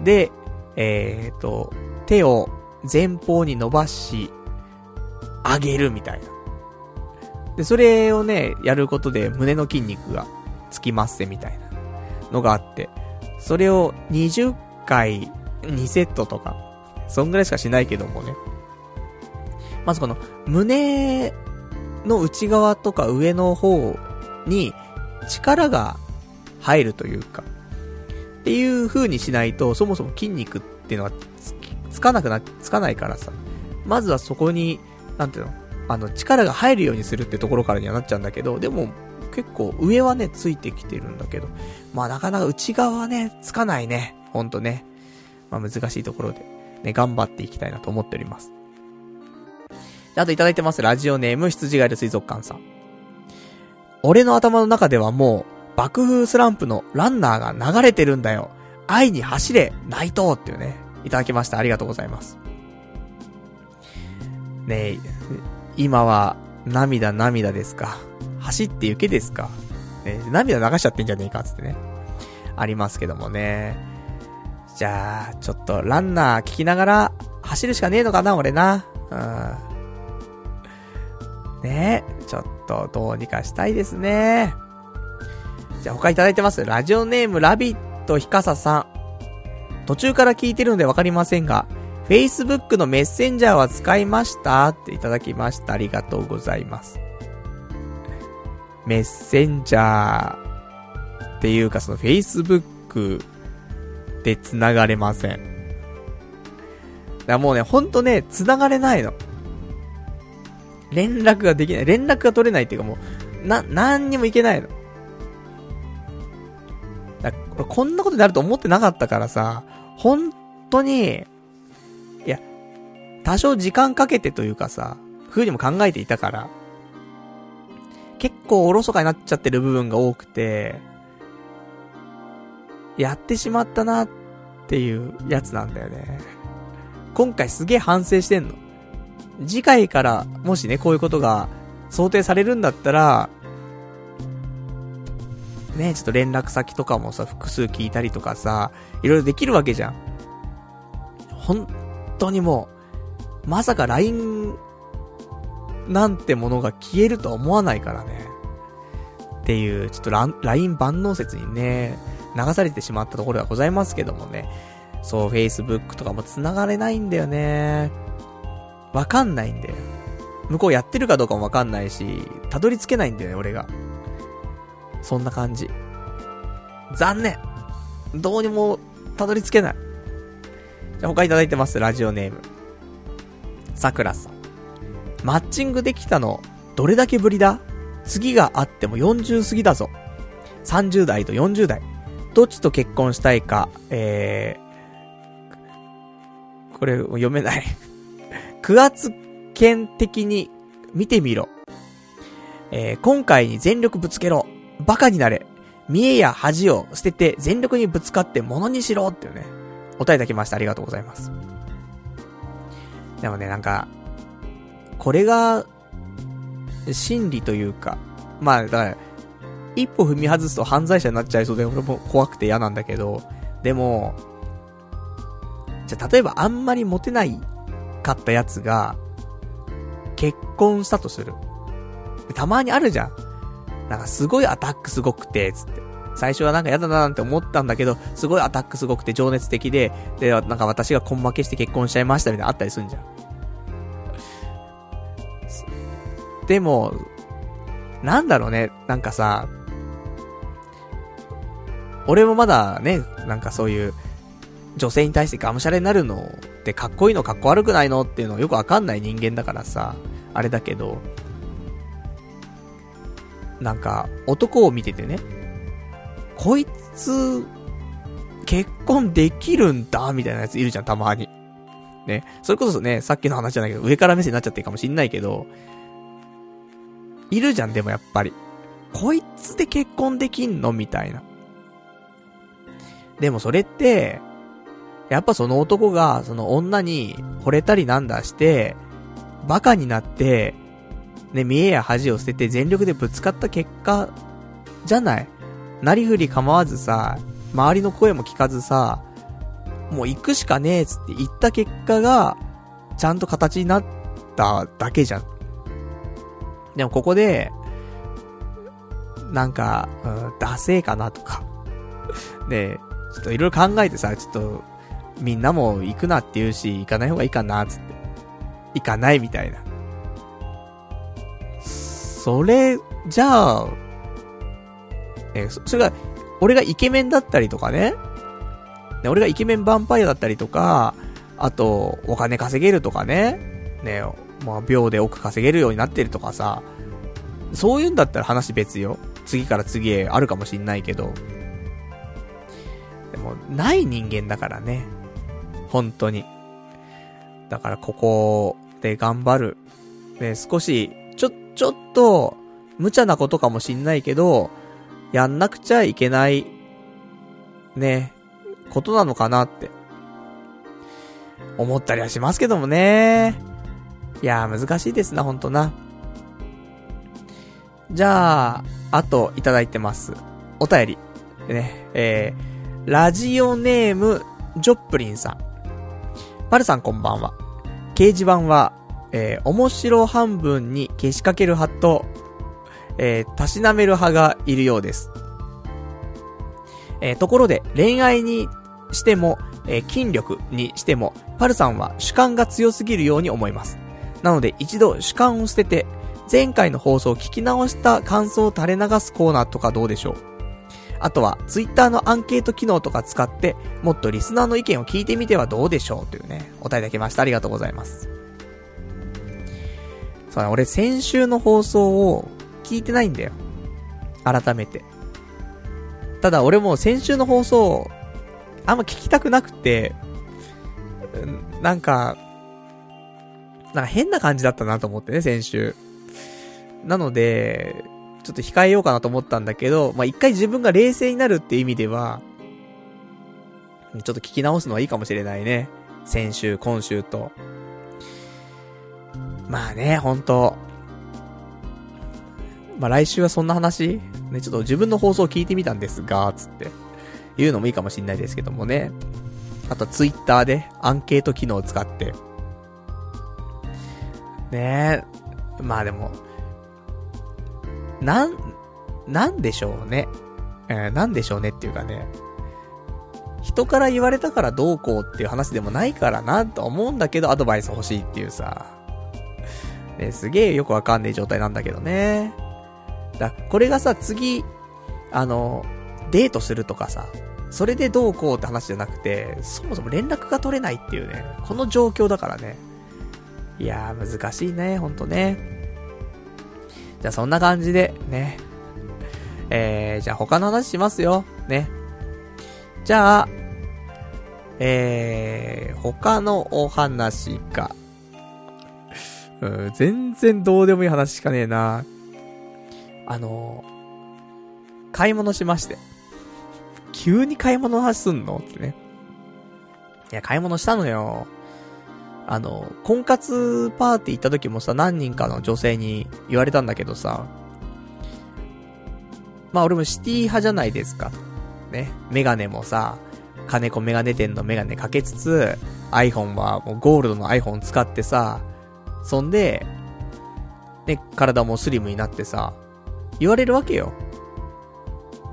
で、えっ、ー、と、手を前方に伸ばし、上げるみたいな。で、それをね、やることで胸の筋肉がつきますせみたいなのがあって、それを20回2セットとか、そんぐらいしかしないけどもね。まずこの胸の内側とか上の方に力が入るというか、っていう風にしないと、そもそも筋肉っていうのはつかなくな、つかないからさ。まずはそこになんていうの？あの、力が入るようにするってところからにはなっちゃうんだけど、でも、結構上はね、ついてきてるんだけど、まあなかなか内側はね、つかないね。ほんとね。まあ難しいところで、ね、頑張っていきたいなと思っております。あといただいてます。ラジオネーム、羊ガエル水族館さん。俺の頭の中ではもう、爆風スランプのランナーが流れてるんだよ。愛に走れ、ナイトっていうね、いただきました。ありがとうございます。ねえ、今は、涙涙ですか。走って行けですか？ね涙流しちゃってんじゃねえか、つってね。ありますけどもね。じゃあ、ちょっとランナー聞きながら走るしかねえのかな、俺な。うん。ねえ、ちょっとどうにかしたいですね。じゃあ他いただいてます。ラジオネームラビットひかささん。途中から聞いてるのでわかりませんが、Facebook のメッセンジャーは使いました？っていただきました。ありがとうございます。メッセンジャーっていうかその Facebook で繋がれません。だからもうね、ほんとね、繋がれないの。連絡ができない。連絡が取れないっていうかもう、な、なんにもいけないの。だここんなことになると思ってなかったからさ、本当に、いや、多少時間かけてというかさ、風にも考えていたから、結構おろそかになっちゃってる部分が多くて、やってしまったなっていうやつなんだよね。今回すげえ反省してんの。次回から、もしね、こういうことが想定されるんだったら、ね、ちょっと連絡先とかもさ、複数聞いたりとかさ、いろいろできるわけじゃん。本当にもう、まさか LINE なんてものが消えるとは思わないからね。っていう、ちょっと LINE 万能説にね、流されてしまったところがございますけどもね。そう、Facebook とかも繋がれないんだよね。わかんないんだよ。向こうやってるかどうかもわかんないし、たどり着けないんだよね、俺が。そんな感じ。残念どうにもたどり着けない。じゃ、他いただいてます、ラジオネーム。さくらさん。マッチングできたの、どれだけぶりだ？次があっても40過ぎだぞ。30代と40代。どっちと結婚したいか、えー、これ読めない9圧圏的に見てみろ。えー、今回に全力ぶつけろ。バカになれ。見栄や恥を捨てて全力にぶつかって物にしろっていうね。お答えいただきました。ありがとうございます。でもね、なんか、これが、真理というか、まあ、だから、一歩踏み外すと犯罪者になっちゃいそうで、俺も怖くて嫌なんだけど、でも、じゃ、例えばあんまりモテないかったやつが、結婚したとする。たまにあるじゃん。なんかすごいアタックすごくて、つって。最初はなんか嫌だななんて思ったんだけど、すごいアタックすごくて情熱的で、で、なんか私が根負けして結婚しちゃいましたみたいなあったりすんじゃん。でも、なんだろうね、なんかさ、俺もまだね、なんかそういう、女性に対してがむしゃれになるのってかっこいいのかっこ悪くないのっていうのよくわかんない人間だからさ、あれだけど、なんか、男を見ててね、こいつ、結婚できるんだ、みたいなやついるじゃん、たまに。ね。それこそね、さっきの話じゃないけど、上から目線になっちゃってるかもしんないけど、いるじゃん、でもやっぱり。こいつで結婚できんの？みたいな。でもそれって、やっぱその男が、その女に惚れたりなんだして、バカになって、ね、見栄や恥を捨てて全力でぶつかった結果、じゃない？なりふり構わずさ、周りの声も聞かずさ、もう行くしかねえつって言った結果が、ちゃんと形になっただけじゃん。でもここで、なんか、うん、ダセーかなとか。で、ちょっといろいろ考えてさ、ちょっと、みんなも行くなって言うし、行かない方がいいかな、つって。行かないみたいな。それ、じゃあ、えそ、れが、俺がイケメンだったりとかね。ね、俺がイケメンヴァンパイアだったりとか、あと、お金稼げるとかね。ね、まあ、秒で億稼げるようになってるとかさ、そういうんだったら話別よ。次から次へあるかもしんないけど。でも、ない人間だからね。本当に。だからここで頑張る。ね、少し、ちょ、ちょっと、無茶なことかもしんないけど、やんなくちゃいけない、ね、ことなのかなって、思ったりはしますけどもね。いやー難しいですな、ほんとな。じゃあ、あと、いただいてます。お便り。ね、えー、ラジオネーム、ジョップリンさん。パルさんこんばんは。掲示板は、えー、面白半分に消しかける派と、えー、たしなめる派がいるようです。えー、ところで、恋愛にしても、えー、筋力にしても、パルさんは主観が強すぎるように思います。なので一度主観を捨てて、前回の放送を聞き直した感想を垂れ流すコーナーとかどうでしょうあとは、ツイッターのアンケート機能とか使って、もっとリスナーの意見を聞いてみてはどうでしょうというね、お答えいただきました。ありがとうございます。そうだ、俺先週の放送を聞いてないんだよ。改めて。ただ俺も先週の放送、あんま聞きたくなくて、なんか、なんか変な感じだったなと思ってね、先週。なので、ちょっと控えようかなと思ったんだけど、まあ、一回自分が冷静になるって意味では、ちょっと聞き直すのはいいかもしれないね。先週、今週と。まあね、ほんと。まあ来週はそんな話？ね、ちょっと自分の放送を聞いてみたんですが、つって。言うのもいいかもしんないですけどもね。あとツイッターでアンケート機能を使って。ねえ。まあでも、なん、なんでしょうね。えー、なんでしょうねっていうかね。人から言われたからどうこうっていう話でもないからなと思うんだけど、アドバイス欲しいっていうさ。ね、すげえよくわかんねえ状態なんだけどね。だ、これがさ、次、あの、デートするとかさ、それでどうこうって話じゃなくて、そもそも連絡が取れないっていうね、この状況だからね。いやー、難しいね、ほんとね。じゃあそんな感じで、ね。えー、じゃあ他の話しますよ。ね。じゃあ、えー、他のお話か。うん、全然どうでもいい話しかねえな。あの買い物しまして。急に買い物の話すんのってね。いや、買い物したのよ。あの、婚活パーティー行った時もさ、何人かの女性に言われたんだけどさ、まあ俺もシティ派じゃないですか。ね。メガネもさ、金子メガネ店のメガネかけつつ、iPhone はもうゴールドの iPhone 使ってさ、そんで、ね、体もスリムになってさ、言われるわけよ。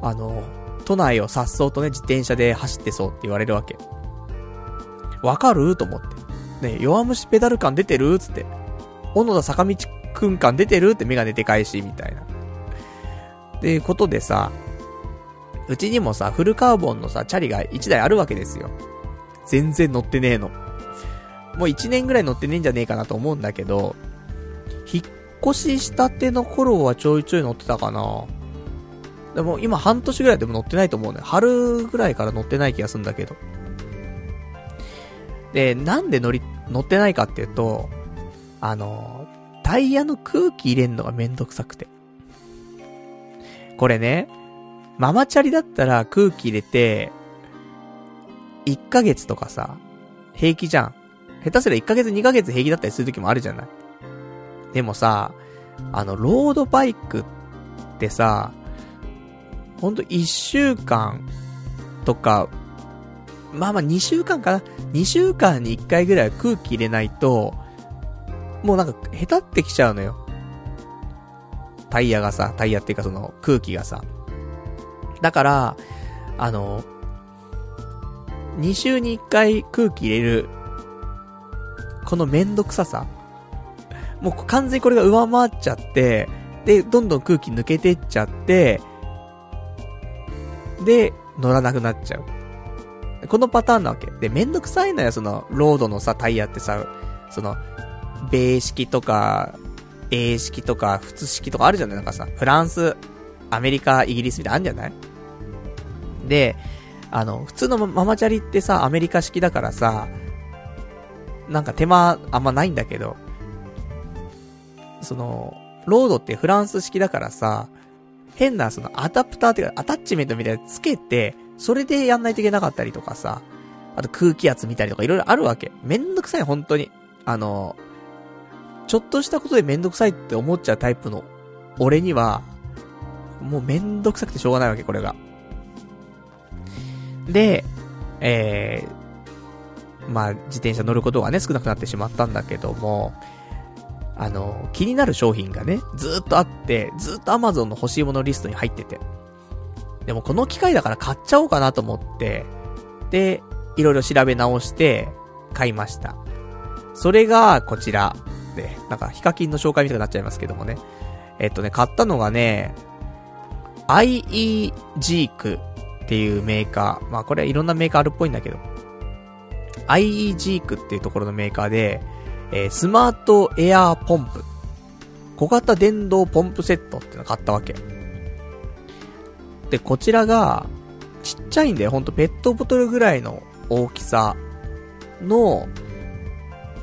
あの、都内を颯爽とね、自転車で走ってそうって言われるわけ。わかる？と思って。ね、弱虫ペダル感出てるつって。小野田坂道くん感出てるってメガネでかいし、みたいな。で、ことでさ、うちにもさ、フルカーボンのさ、チャリが1台あるわけですよ。全然乗ってねえの。もう1年ぐらい乗ってねえんじゃねえかなと思うんだけど、引っ越ししたての頃はちょいちょい乗ってたかな。でも今半年ぐらいでも乗ってないと思うね。春ぐらいから乗ってない気がするんだけど。で、なんで乗り、乗ってないかっていうと、あの、タイヤの空気入れんのがめんどくさくて。これね、ママチャリだったら空気入れて、1ヶ月とかさ、平気じゃん。下手すりゃ1ヶ月2ヶ月平気だったりする時もあるじゃない。でもさ、あの、ロードバイクってさ、ほんと1週間とか、まあまあ2週間かな ?2 週間に1回ぐらい空気入れないと、もうなんか下手ってきちゃうのよ。タイヤがさ、タイヤっていうかその空気がさ。だから、あの、2週に1回空気入れる、このめんどくささ。もう完全にこれが上回っちゃって、で、どんどん空気抜けてっちゃって、で、乗らなくなっちゃう。このパターンなわけ。で、めんどくさいのよ、その、ロードのさ、タイヤってさ、その、米式とか、英式とか、仏式とかあるじゃない？なんかさ、フランス、アメリカ、イギリスみたいなあるんじゃない？で、あの、普通のママチャリってさ、アメリカ式だからさ、なんか手間あんまないんだけど、その、ロードってフランス式だからさ、変なそのアダプターっていうかアタッチメントみたいなのつけて、それでやんないといけなかったりとかさ、あと空気圧見たりとかいろいろあるわけ。めんどくさい、本当に。あの、ちょっとしたことでめんどくさいって思っちゃうタイプの俺には、もうめんどくさくてしょうがないわけ、これが。で、えー、まあ、自転車乗ることがね、少なくなってしまったんだけども、あの、気になる商品がね、ずっとあって、ずっと Amazon の欲しいものリストに入ってて。でもこの機械だから買っちゃおうかなと思って、で、いろいろ調べ直して、買いました。それが、こちら。で、なんか、ヒカキンの紹介みたいになっちゃいますけどもね。えっとね、買ったのがね、IE ジークっていうメーカー。まあこれはいろんなメーカーあるっぽいんだけど。IE ジークっていうところのメーカーで、えー、スマートエアーポンプ。小型電動ポンプセットっていうの買ったわけ。で、こちらが、ちっちゃいんだよ。ほんとペットボトルぐらいの大きさの、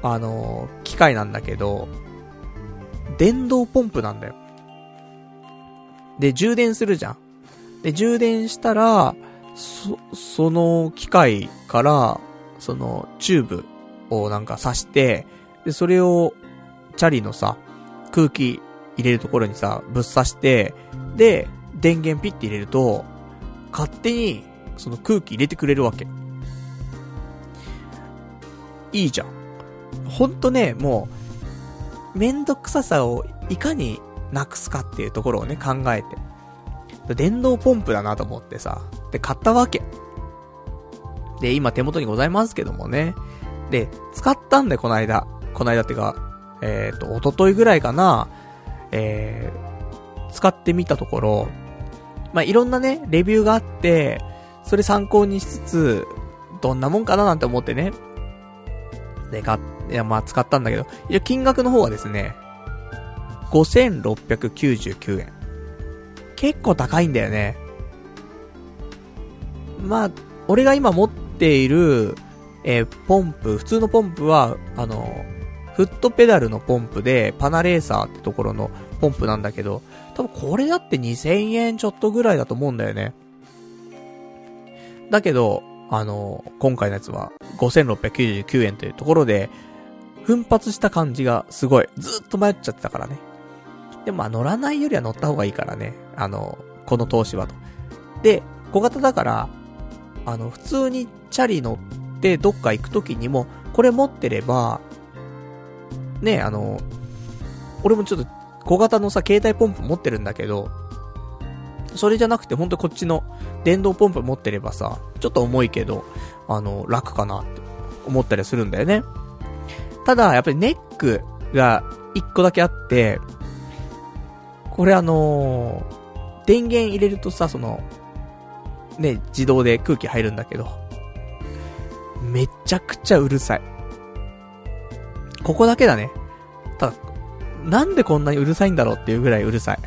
あのー、機械なんだけど、電動ポンプなんだよ。で、充電するじゃん。で、充電したら、そ、その機械から、その、チューブをなんか刺して、で、それを、チャリのさ、空気入れるところにさ、ぶっ刺して、で、電源ピッて入れると、勝手に、その空気入れてくれるわけ。いいじゃん。ほんとね、もう、めんどくささをいかになくすかっていうところをね、考えて。電動ポンプだなと思ってさ、で、買ったわけ。で、今手元にございますけどもね。で、使ったんで、この間。この間ってか、えっ、ー、と、おとといぐらいかな。えー、使ってみたところ、まあ、いろんなね、レビューがあって、それ参考にしつつ、どんなもんかななんて思ってね。で、か、いや、まあ、使ったんだけど、いや、金額の方はですね、5699円。結構高いんだよね。まあ、俺が今持っている、えー、ポンプ、普通のポンプは、あの、フットペダルのポンプで、パナレーサーってところのポンプなんだけど、多分これだって2000円ちょっとぐらいだと思うんだよね。だけど、あの、今回のやつは5699円というところで、奮発した感じがすごい。ずっと迷っちゃってたからね。でもまあ乗らないよりは乗った方がいいからね。あの、この投資はと。で、小型だから、あの、普通にチャリ乗ってどっか行くときにも、これ持ってれば、ね、あの、俺もちょっと小型のさ、携帯ポンプ持ってるんだけど、それじゃなくてほんとこっちの電動ポンプ持ってればさ、ちょっと重いけど、あの、楽かなって思ったりするんだよね。ただ、やっぱりネックが一個だけあって、これあのー、電源入れるとさ、その、ね、自動で空気入るんだけど、めちゃくちゃうるさい。ここだけだね。ただ、なんでこんなにうるさいんだろうっていうぐらいうるさい。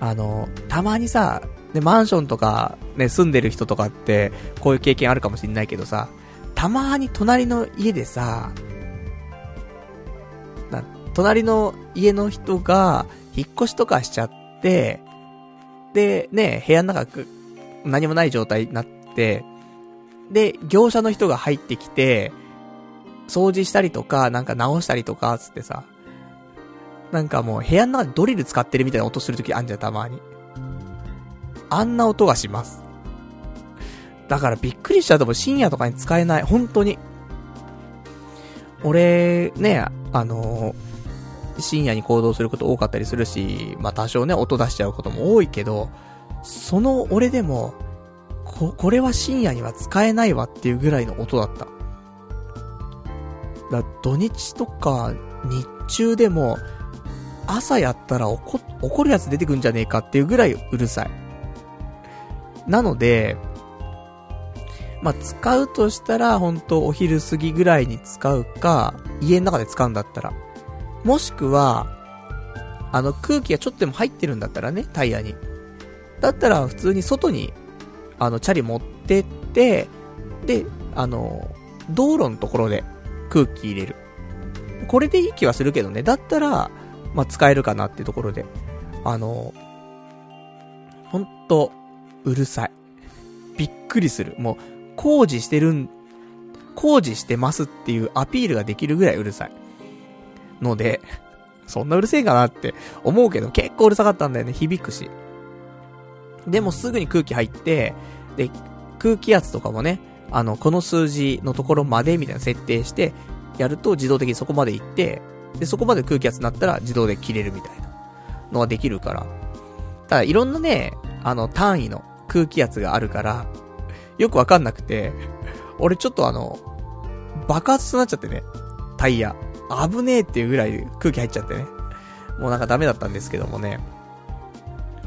あの、たまにさ、ね、マンションとか、ね、住んでる人とかって、こういう経験あるかもしんないけどさ、たまに隣の家でさ、隣の家の人が、引っ越しとかしちゃって、で、ね、部屋の中、何もない状態になって、で、業者の人が入ってきて、掃除したりとか、なんか直したりとか、つってさ、なんかもう部屋の中でドリル使ってるみたいな音するときあんじゃん、たまに。あんな音がします。だからびっくりしちゃうとも深夜とかに使えない。本当に。俺、ね、あのー、深夜に行動すること多かったりするし、まあ多少ね、音出しちゃうことも多いけど、その俺でも、こ、これは深夜には使えないわっていうぐらいの音だった。だ土日とか日中でも、朝やったら怒、怒るやつ出てくんじゃねえかっていうぐらいうるさい。なので、まあ、使うとしたら、本当お昼過ぎぐらいに使うか、家の中で使うんだったら。もしくは、あの、空気がちょっとでも入ってるんだったらね、タイヤに。だったら、普通に外に、あの、チャリ持ってって、で、あの、道路のところで空気入れる。これでいい気はするけどね。だったら、まあ、使えるかなっていうところで。あの、ほんと、うるさい。びっくりする。もう、工事してるん、工事してますっていうアピールができるぐらいうるさい。ので、そんなうるせえかなって思うけど、結構うるさかったんだよね。響くし。でもすぐに空気入って、で、空気圧とかもね、あの、この数字のところまでみたいな設定して、やると自動的にそこまで行って、で、そこまで空気圧になったら自動で切れるみたいなのができるから。ただ、いろんなね、あの、単位の空気圧があるから、よくわかんなくて、俺ちょっとあの、爆発となっちゃってね、タイヤ。危ねえっていうぐらい空気入っちゃってね。もうなんかダメだったんですけどもね。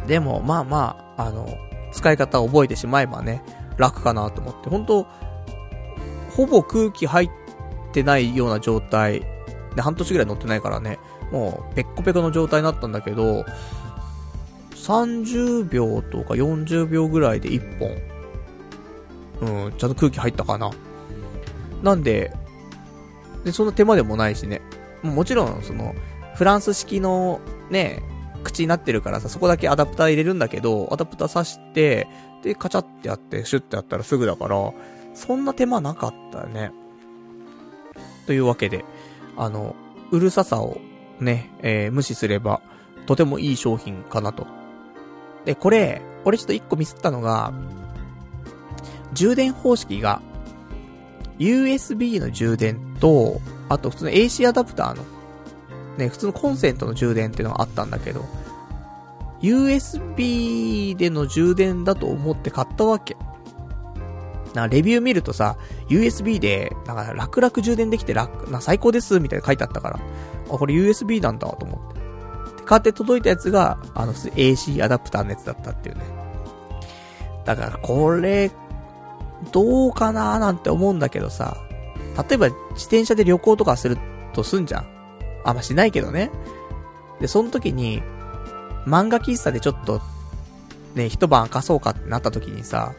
でも、まあまあ、あの、使い方を覚えてしまえばね、楽かなと思って。本当ほぼ空気入ってないような状態。で、半年ぐらい乗ってないからね、もう、ペッコペコの状態になったんだけど、30秒とか40秒ぐらいで1本、うん、ちゃんと空気入ったかな。なんで、で、そんな手間でもないしね。もちろん、その、フランス式の、ね、口になってるからさ、そこだけアダプター入れるんだけど、アダプター挿して、で、カチャってやって、シュッてやったらすぐだから、そんな手間なかったよね。というわけで、あの、うるささをね、えー、無視すれば、とてもいい商品かなと。で、これ、俺ちょっと一個ミスったのが、充電方式が、USB の充電と、あと普通の AC アダプターの、ね、普通のコンセントの充電っていうのがあったんだけど、USB での充電だと思って買ったわけ。な、レビュー見るとさ、USB で、なんか楽々充電できて楽、な、最高です、みたいな書いてあったから、あ、これ USB なんだと思って。で買って届いたやつが、あの、AC アダプターのやつだったっていうね。だから、これ、どうかなーなんて思うんだけどさ、例えば自転車で旅行とかするとすんじゃん。あんましないけどね。で、その時に、漫画喫茶でちょっと、ね、一晩明かそうかってなった時にさ、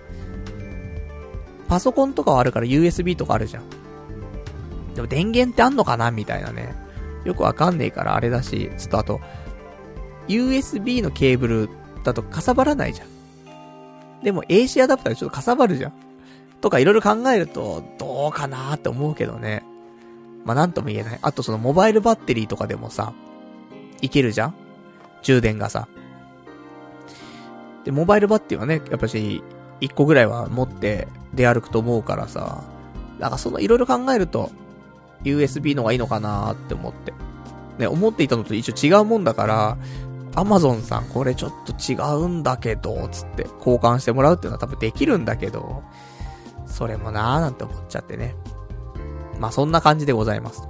パソコンとかはあるから USB とかあるじゃん。でも電源ってあんのかなみたいなね。よくわかんねえからあれだし、ちょっとあと、USB のケーブルだとかさばらないじゃん。でも AC アダプターでちょっとかさばるじゃん。とかいろいろ考えると、どうかなーって思うけどね。まあ、なんとも言えない。あとそのモバイルバッテリーとかでもさ、いけるじゃん充電がさ。で、モバイルバッテリーはね、やっぱし、1個ぐらいは持って出歩くと思うからさ、なんかそのいろいろ考えると、USB の方がいいのかなーって思って。ね、思っていたのと一応違うもんだから、アマゾンさんこれちょっと違うんだけど、つって交換してもらうっていうのは多分できるんだけど、それもなーなんて思っちゃってね。まあそんな感じでございます。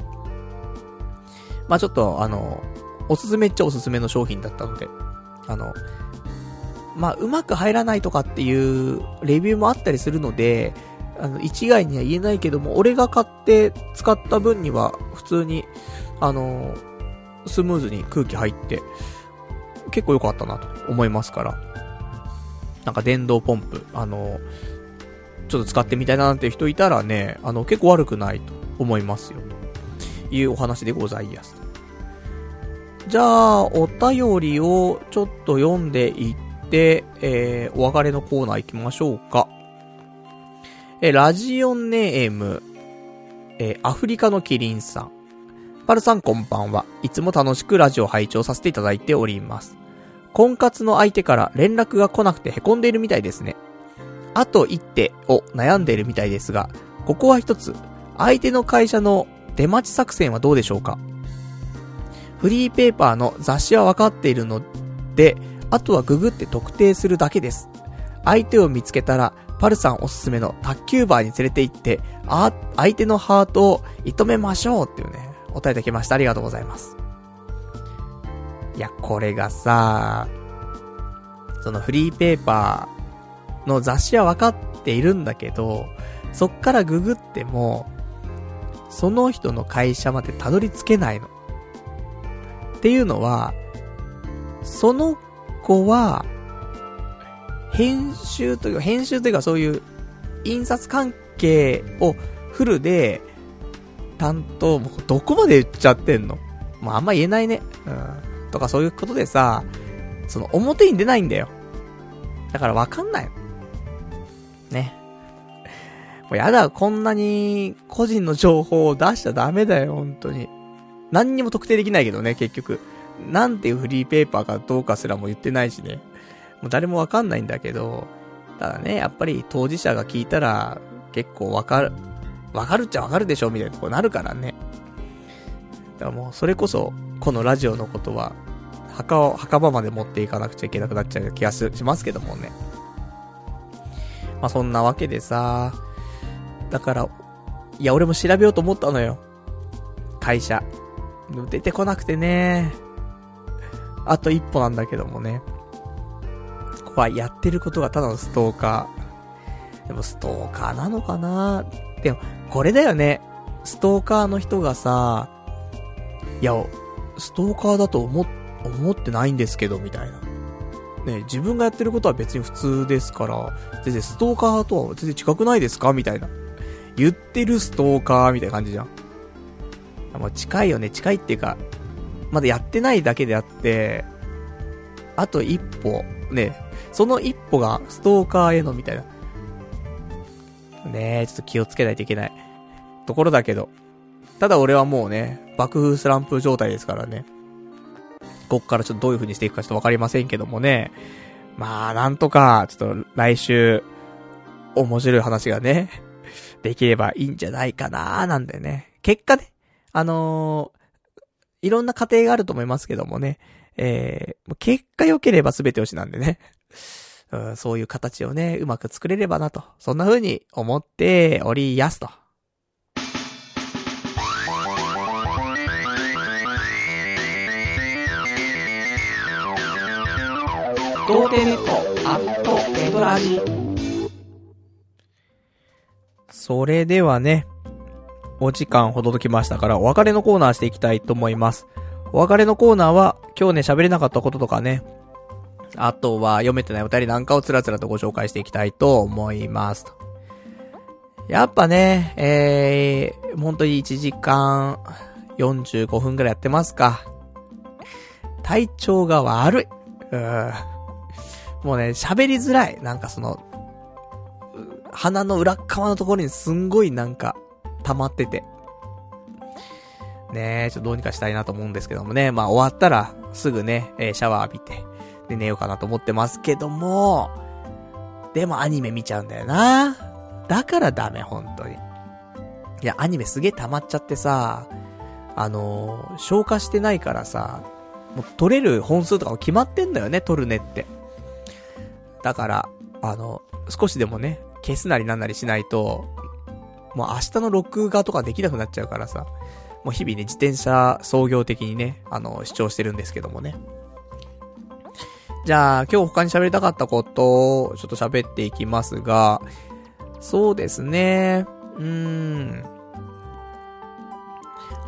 まあちょっとあの、おすすめっちゃおすすめの商品だったので、あの、まあうまく入らないとかっていうレビューもあったりするので、あの、一概には言えないけども、俺が買って使った分には、普通に、あの、スムーズに空気入って、結構良かったなと思いますから。なんか電動ポンプ、あの、ちょっと使ってみたいななんていう人いたらね、あの、結構悪くないと思いますよ。というお話でございます。じゃあ、お便りをちょっと読んでいって、えー、お別れのコーナー行きましょうか。えー、ラジオネーム、えー、アフリカのキリンさん。パルさんこんばんは。いつも楽しくラジオ拝聴させていただいております。婚活の相手から連絡が来なくて凹んでいるみたいですね。あと一手を悩んでいるみたいですが、ここは一つ、相手の会社の出待ち作戦はどうでしょうか？フリーペーパーの雑誌は分かっているので、あとはググって特定するだけです。相手を見つけたら、パルさんおすすめの卓球バーに連れて行って、あ、相手のハートを射止めましょうっていうね、お答えいただきました。ありがとうございます。いや、これがさ、そのフリーペーパーの雑誌は分かっているんだけど、そっからググっても、その人の会社までたどり着けないの。っていうのは、その子は、編集というか、編集というかそういう印刷関係をフルで担当、もうどこまで言っちゃってんの？もうあんま言えないね。うん。とかそういうことでさ、その表に出ないんだよ。だからわかんない。ね。もうやだ、こんなに個人の情報を出しちゃダメだよ、本当に。何にも特定できないけどね、結局。なんていうフリーペーパーかどうかすらも言ってないしね。もう誰もわかんないんだけど、ただね、やっぱり当事者が聞いたら、結構わかる、わかるっちゃわかるでしょみたいなとこなるからね。だからもう、それこそ、このラジオのことは、墓を、墓場まで持っていかなくちゃいけなくなっちゃう気がしますけどもね。まあ、そんなわけでさ、だから、いや、俺も調べようと思ったのよ。会社。出てこなくてね。あと一歩なんだけどもね。はやってることがただのストーカー。でもストーカーなのかな？でも、これだよね。ストーカーの人がさ、いや、ストーカーだと思、思ってないんですけど、みたいな。ね、自分がやってることは別に普通ですから、全然ストーカーとは全然近くないですか？みたいな。言ってるストーカーみたいな感じじゃん。もう近いよね、近いっていうか、まだやってないだけであって、あと一歩、ね、その一歩がストーカーへのみたいな。ねえ、ちょっと気をつけないといけない。ところだけど。ただ俺はもうね、爆風スランプ状態ですからね。こっからちょっとどういう風にしていくかちょっとわかりませんけどもね。まあ、なんとか、ちょっと来週、面白い話がね、できればいいんじゃないかなーなんでね。結果ね、あのー、いろんな過程があると思いますけどもね。えー、結果良ければ全て推しなんでね。うん、そういう形をね、うまく作れればなと。そんな風に思っておりやすと。童貞ネットアットエドラジそれではね、お時間ほどときましたから、お別れのコーナーしていきたいと思います。お別れのコーナーは、今日ね、喋れなかったこととかね、あとは読めてないお便りなんかをつらつらとご紹介していきたいと思います。やっぱね、えー、本当に1時間45分くらいやってますか。体調が悪い。う。もうね、喋りづらい。なんかその、鼻の裏側のところにすんごいなんか、溜まってて。ねえ、ちょっとどうにかしたいなと思うんですけどもね。まあ終わったら、すぐね、えー、シャワー浴びて、で寝ようかなと思ってますけども、でもアニメ見ちゃうんだよな。だからダメ、本当に。いや、アニメすげえ溜まっちゃってさ、あのー、消化してないからさ、もう撮れる本数とかも決まってんだよね、撮るねって。だから、あの、少しでもね、消すなりなんなりしないと、もう明日の録画とかできなくなっちゃうからさ、もう日々ね、自転車創業的にね、あの、主張してるんですけどもね。じゃあ、今日他に喋りたかったことを、ちょっと喋っていきますが、そうですね、うーん。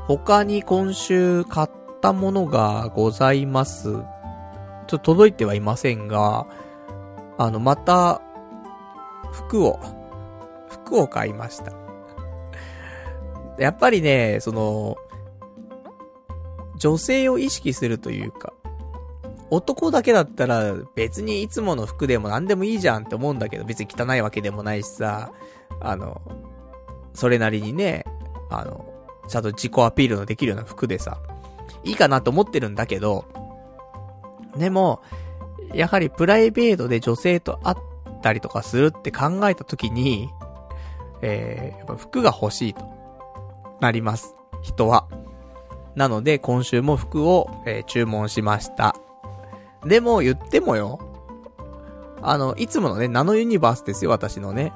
他に今週買ったものがございます。ちょっと届いてはいませんが、あの、また、服を、服を買いました。やっぱりね、その、女性を意識するというか、男だけだったら別にいつもの服でも何でもいいじゃんって思うんだけど、別に汚いわけでもないしさ、あの、それなりにね、あの、ちゃんと自己アピールのできるような服でさ、いいかなと思ってるんだけど、でも、やはりプライベートで女性と会ったりとかするって考えた時に、えー、やっぱ服が欲しいと。なります。人は。なので、今週も服を、えー、注文しました。でも、言ってもよ。あの、いつものね、ナノユニバースですよ、私のね。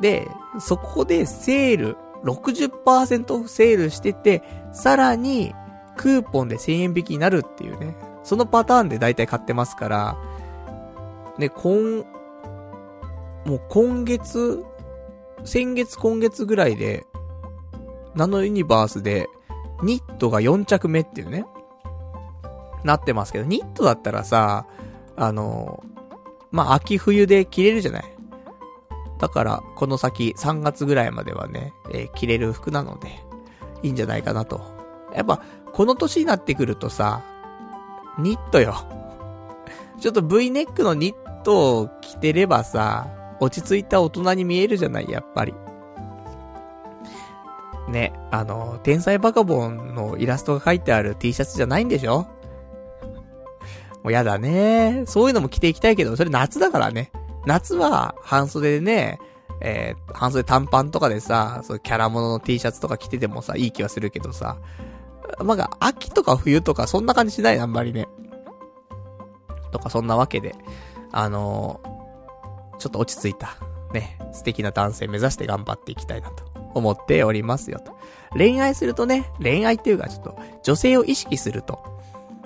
で、そこでセール、60%オフセールしてて、さらに、クーポンで1000円引きになるっていうね。そのパターンで大体買ってますから、ね、今、もう今月先月今月ぐらいで、ナノユニバースで、ニットが4着目っていうね、なってますけど、ニットだったらさ、あの、まあ、秋冬で着れるじゃないだから、この先3月ぐらいまではね、えー、着れる服なので、いいんじゃないかなと。やっぱ、この年になってくるとさ、ニットよ。ちょっと V ネックのニットを着てればさ、落ち着いた大人に見えるじゃない、やっぱり。ね、あの、天才バカボンのイラストが書いてある T シャツじゃないんでしょ？もうやだね。そういうのも着ていきたいけど、それ夏だからね。夏は半袖でね、えー、半袖短パンとかでさ、そうキャラものの T シャツとか着ててもさ、いい気はするけどさ、まあ、秋とか冬とかそんな感じしないあんまりね。とかそんなわけで、あのー、ちょっと落ち着いた、ね、素敵な男性目指して頑張っていきたいなと思っておりますよと。恋愛するとね、恋愛っていうかちょっと女性を意識すると、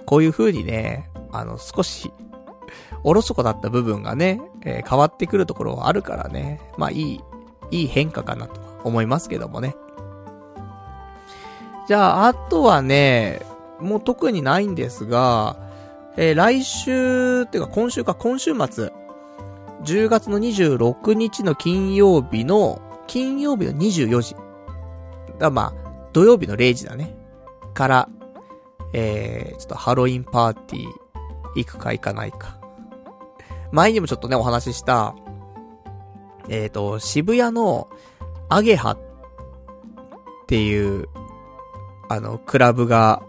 こういう風にね、あの、少し、おろそかだった部分がね、えー、変わってくるところはあるからね、まあいい、いい変化かなと思いますけどもね。じゃあ、あとはね、もう特にないんですが、えー、来週、っていうか今週か、今週末、10月の26日の金曜日の、金曜日の24時。だまあ、土曜日の0時だね。から、えー、ちょっとハロウィンパーティー、行くか行かないか。前にもちょっとね、お話しした、えっ、ー、と、渋谷の、アゲハっていう、あの、クラブが、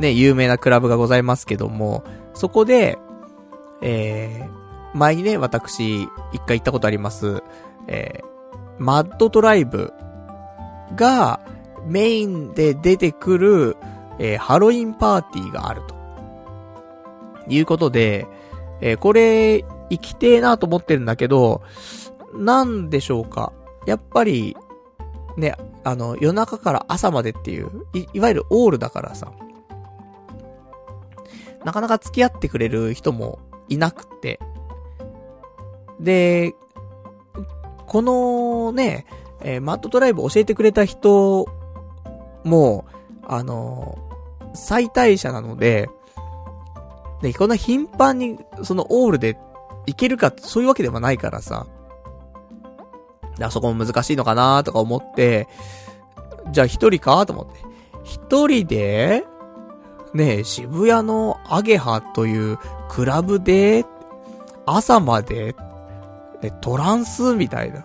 ね、有名なクラブがございますけども、そこで、えー、前にね、私、一回行ったことあります、えー、マッドトライブがメインで出てくる、えー、ハロウィンパーティーがあると。いうことで、えー、これ、生きてえなと思ってるんだけど、なんでしょうか。やっぱり、ね、あの、夜中から朝までっていう、い、いわゆるオールだからさ、なかなか付き合ってくれる人もいなくて。で、このね、えー、マットドライブ教えてくれた人も、あのー、最大者なので、で、こんな頻繁に、そのオールで行けるか、そういうわけでもないからさ。あそこも難しいのかなとか思って、じゃあ一人かと思って。一人で、ね、渋谷のアゲハというクラブで、朝まで、ね、トランスみたいな。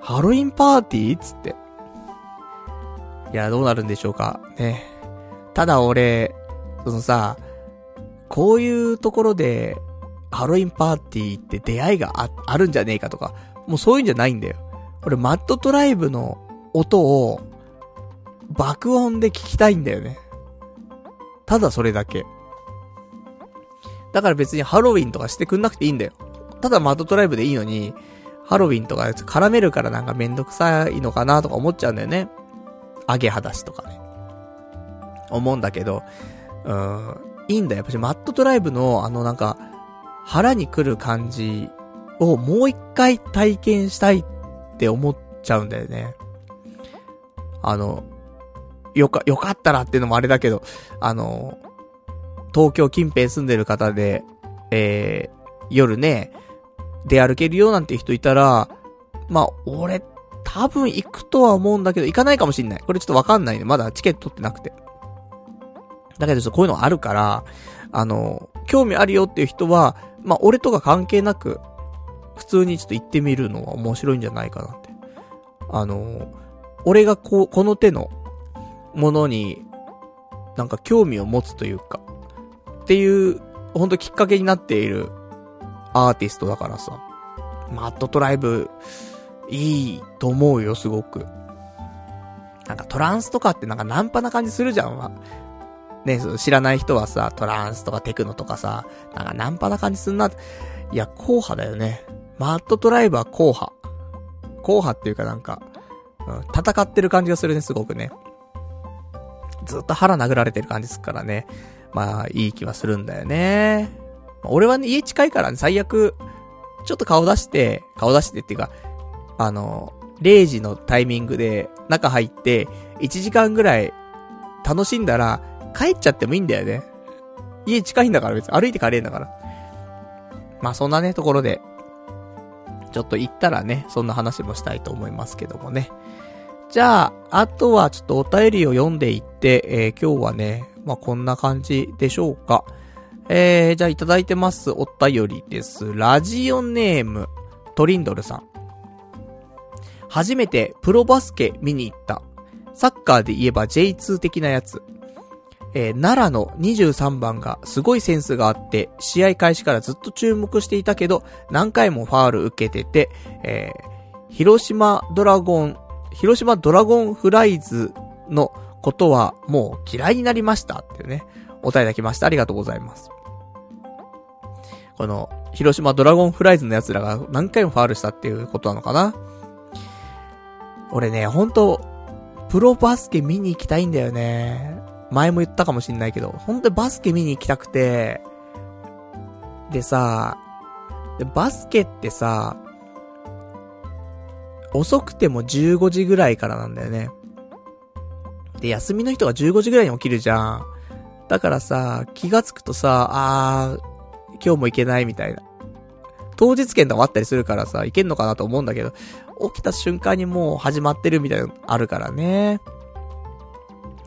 ハロウィンパーティーつって。いや、どうなるんでしょうか。ね。ただ俺、そのさ、こういうところで、ハロウィンパーティーって出会いがあ、あるんじゃねえかとか、もうそういうんじゃないんだよ。俺、マッドトライブの音を、爆音で聞きたいんだよね。ただそれだけ。だから別にハロウィンとかしてくんなくていいんだよ。ただマッドトライブでいいのに、ハロウィンとか絡めるからなんかめんどくさいのかなとか思っちゃうんだよね。アゲハだしとかね。思うんだけど、うん、いいんだよ。やっぱしマッドトライブのあのなんか、腹に来る感じをもう一回体験したいって思っちゃうんだよね。あの、よか、よかったらっていうのもあれだけど、あの、東京近辺住んでる方で、えー、夜ね、出歩けるよなんて人いたら、まあ、俺、多分行くとは思うんだけど、行かないかもしんない。これちょっとわかんないね。まだチケット取ってなくて。だけど、こういうのあるから、あの、興味あるよっていう人は、まあ、俺とか関係なく、普通にちょっと行ってみるのは面白いんじゃないかなって。あの、俺がこう、この手のものに、なんか興味を持つというか、っていう、ほんときっかけになっているアーティストだからさ、マッドトライブ、いいと思うよ、すごく。なんかトランスとかってなんかナンパな感じするじゃんわ、ね、知らない人はさ、トランスとかテクノとかさ、なんかナンパな感じすんな。いや、硬派だよね。マッドトライブは硬派。硬派っていうかなんか、うん、戦ってる感じがするね、すごくね。ずっと腹殴られてる感じすっからね。まあ、いい気はするんだよね。俺はね、家近いからね、最悪、ちょっと顔出して、顔出してっていうか、あの、0時のタイミングで中入って、1時間ぐらい楽しんだら、帰っちゃってもいいんだよね。家近いんだから別に歩いて帰れんだから。まあそんなね、ところで、ちょっと行ったらね、そんな話もしたいと思いますけどもね。じゃあ、あとはちょっとお便りを読んでいって、えー、今日はね、まあこんな感じでしょうか。えー、じゃあいただいてますお便りです。ラジオネーム、トリンドルさん。初めてプロバスケ見に行った。サッカーで言えば J2 的なやつ。えー、奈良の23番がすごいセンスがあって、試合開始からずっと注目していたけど、何回もファール受けてて、えー、広島ドラゴン、広島ドラゴンフライズのことはもう嫌いになりましたっていうね、お答えいただきました。ありがとうございます。この、広島ドラゴンフライズの奴らが何回もファールしたっていうことなのかな？俺ね、ほんと、プロバスケ見に行きたいんだよね。前も言ったかもしんないけど、ほんとバスケ見に行きたくて、でさ、でバスケってさ、遅くても15時ぐらいからなんだよね。で、休みの人が15時ぐらいに起きるじゃん。だからさ、気がつくとさ、あー、今日も行けないみたいな。当日券とかあったりするからさ、行けんのかなと思うんだけど、起きた瞬間にもう始まってるみたいなのあるからね。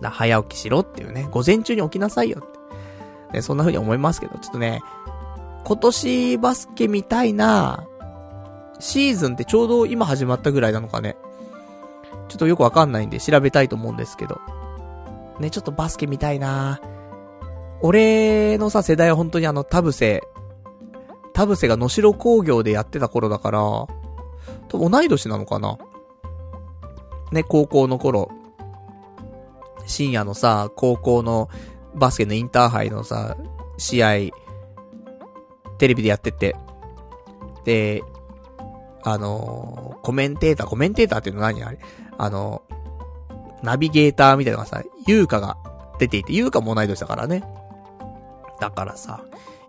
だ早起きしろっていうね。午前中に起きなさいよって。ね、そんな風に思いますけど、ちょっとね、今年バスケ見たいなシーズンってちょうど今始まったぐらいなのかね。ちょっとよくわかんないんで調べたいと思うんですけど。ね、ちょっとバスケ見たいな俺のさ、世代は本当にあの、田臥、田臥が野城工業でやってた頃だから、と同い年なのかなね、高校の頃。深夜のさ、高校のバスケのインターハイのさ、試合、テレビでやってて、で、あのー、コメンテーター、コメンテーターっていうの何あれ？あのー、ナビゲーターみたいなのがさ、優香が出ていて、優香も同い年だからね。だからさ、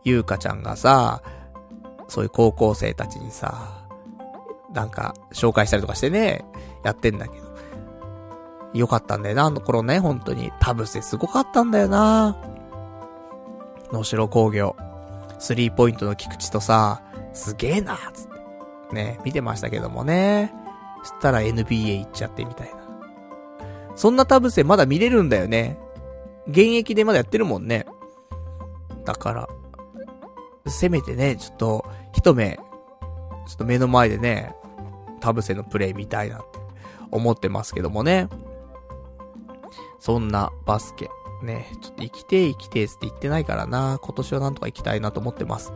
優香ちゃんがさ、そういう高校生たちにさ、なんか、紹介したりとかしてね、やってんだけど。よかったんだよな、あの頃ね、本当に。田臥すごかったんだよな。野城工業。スリーポイントの菊池とさ、すげえな、つって。ね、見てましたけどもね。そしたら NBA 行っちゃってみたいな。そんな田臥まだ見れるんだよね。現役でまだやってるもんね。だから、せめてね、ちょっと、一目、ちょっと目の前でね、田臥のプレイ見たいなって思ってますけどもね。そんなバスケ。ね、ちょっと生きて生きてって言ってないからな。今年はなんとか行きたいなと思ってます。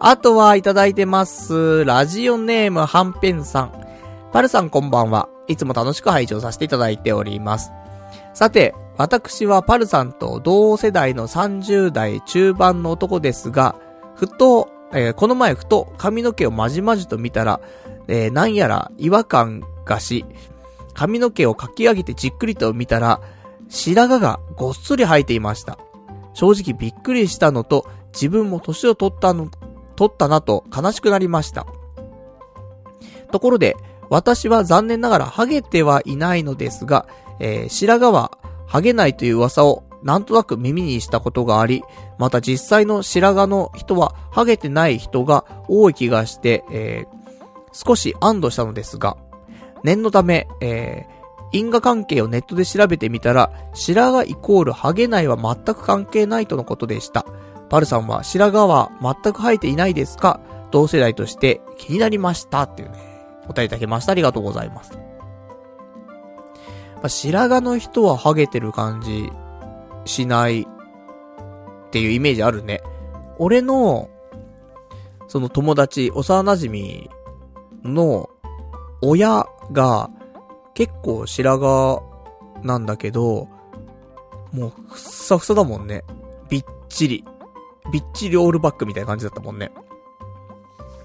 あとはいただいてます。ラジオネームはんぺんさん。パルさんこんばんは。いつも楽しく拝聴させていただいております。さて、私はパルさんと同世代の30代中盤の男ですが、ふと、えー、この前ふと髪の毛をまじまじと見たら、えー、なんやら違和感がし、髪の毛をかき上げてじっくりと見たら、白髪がごっそり生えていました。正直びっくりしたのと、自分も年を取ったの、取ったなと悲しくなりました。ところで、私は残念ながらハゲてはいないのですが、えー、白髪はハゲないという噂をなんとなく耳にしたことがあり、また実際の白髪の人はハゲてない人が多い気がして、えー、少し安堵したのですが、念のため、えー、因果関係をネットで調べてみたら、白髪イコールハゲないは全く関係ないとのことでした。パルさんは白髪は全く生えていないですか？同世代として気になりましたっていうね、お答えいただきました。ありがとうございます。まあ、白髪の人はハゲてる感じしないっていうイメージあるね。俺の、その友達、幼馴染の親が結構白髪なんだけど、もうふっさふさだもんね。びっちり。びっちりオールバックみたいな感じだったもんね。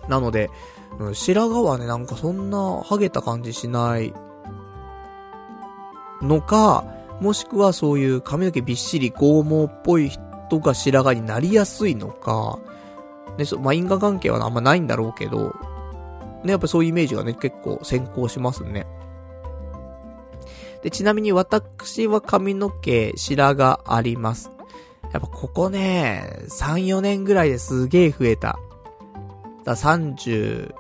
なので、うん、白髪はね、なんかそんなハゲた感じしないのか、もしくはそういう髪の毛びっしり剛毛っぽい人が白髪になりやすいのか、で、そう、まあ、因果関係はあんまないんだろうけど、ね、やっぱそういうイメージがね、結構先行しますね。で、ちなみに私は髪の毛、白があります。やっぱここね、3、4年ぐらいですげえ増えた。だ30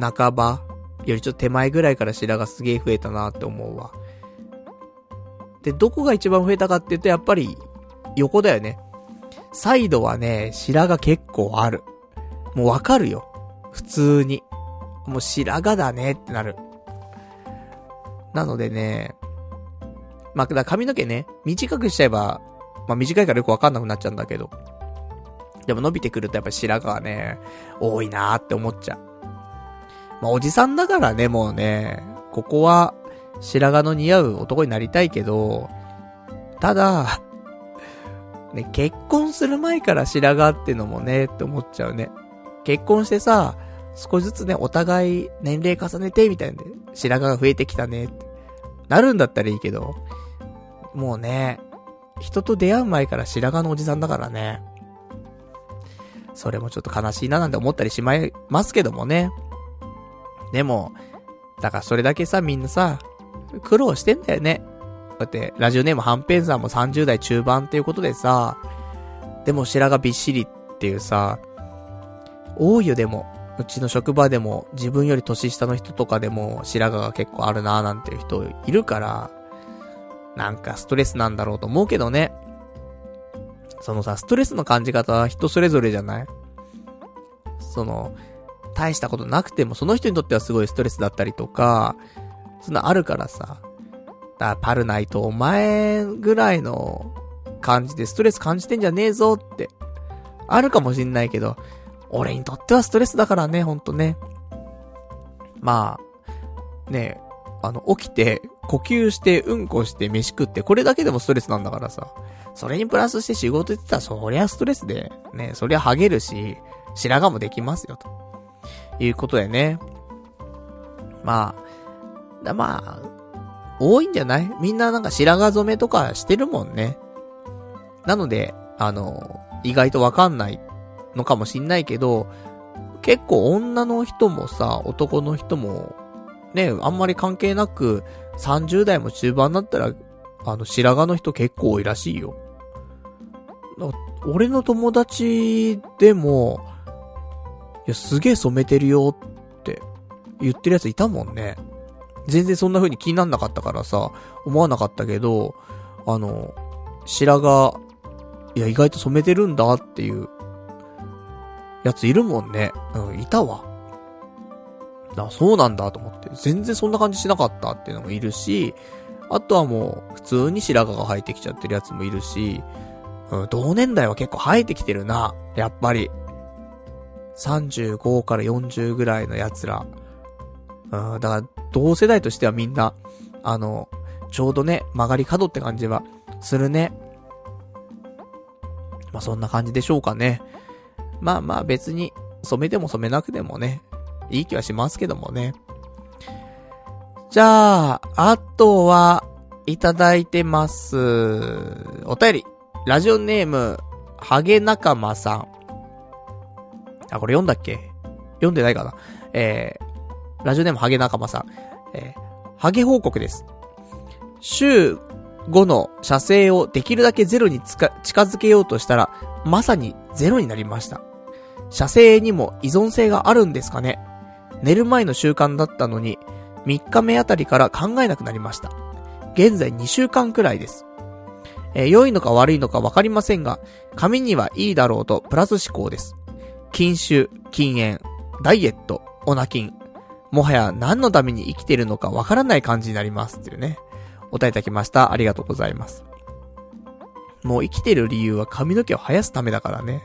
半ばよりちょっと手前ぐらいから白がすげえ増えたなって思うわ。で、どこが一番増えたかって言うと、やっぱり、横だよね。サイドはね、白が結構ある。もうわかるよ。普通に。もう白髪だねってなる。なのでね、まあ、だ髪の毛ね、短くしちゃえば、まあ短いからよくわかんなくなっちゃうんだけど。でも伸びてくるとやっぱ白髪はね、多いなーって思っちゃう。まあおじさんだからね、もうね、ここは白髪の似合う男になりたいけど、ただ、ね、結婚する前から白髪ってのもね、って思っちゃうね。結婚してさ、少しずつね、お互い年齢重ねて、みたいなんで、白髪が増えてきたね、って。なるんだったらいいけど、もうね、人と出会う前から白髪のおじさんだからね。それもちょっと悲しいななんて思ったりしまいますけどもね。でも、だからそれだけさ、みんなさ、苦労してんだよね。だって、ラジオネームはんぺんさんも30代中盤っていうことでさ、でも白髪びっしりっていうさ、多いよでも。うちの職場でも、自分より年下の人とかでも、白髪が結構あるなーなんていう人いるから、なんかストレスなんだろうと思うけどね。そのさ、ストレスの感じ方は人それぞれじゃない？その、大したことなくても、その人にとってはすごいストレスだったりとか、そんなあるからさ。だパルナイトお前ぐらいの感じでストレス感じてんじゃねえぞって、あるかもしんないけど、俺にとってはストレスだからね、ほんとね。まあ、ねあの、起きて、呼吸して、うんこして、飯食って、これだけでもストレスなんだからさ。それにプラスして仕事行ってたら、そりゃストレスで、ね、そりゃハゲるし、白髪もできますよ、と。いうことでね。まあ、だまあ、多いんじゃない？みんななんか白髪染めとかしてるもんね。なので、あの、意外とわかんないのかもしんないけど、結構女の人もさ、男の人も、ね、あんまり関係なく、30代も中盤だったら、あの、白髪の人結構多いらしいよ。俺の友達でも、いや、すげえ染めてるよって言ってるやついたもんね。全然そんな風に気になんなかったからさ、思わなかったけど、あの、白髪、いや、意外と染めてるんだっていう、やついるもんね。うん、いたわ。あ、そうなんだと思って。全然そんな感じしなかったっていうのもいるし、あとはもう、普通に白髪が生えてきちゃってるやつもいるし、うん、同年代は結構生えてきてるな。やっぱり。35から40ぐらいの奴ら。うん、だから、同世代としてはみんな、あの、ちょうどね、曲がり角って感じは、するね。まあ、そんな感じでしょうかね。まあまあ別に、染めても染めなくてもね、いい気はしますけどもね。じゃあ、あとは、いただいてます。お便り。ラジオネーム、ハゲ仲間さん。あ、これ読んだっけ？読んでないかなえー、ラジオネームハゲ仲間さん。えー、ハゲ報告です。週5の射精をできるだけゼロに近づけようとしたら、まさにゼロになりました。射精にも依存性があるんですかね？寝る前の習慣だったのに、3日目あたりから考えなくなりました。現在2週間くらいです。えー、良いのか悪いのかわかりませんが、髪にはいいだろうとプラス思考です。禁酒、禁煙、ダイエット、オナキン。もはや何のために生きてるのかわからない感じになりますっていうね。お答えいただきました。ありがとうございます。もう生きてる理由は髪の毛を生やすためだからね。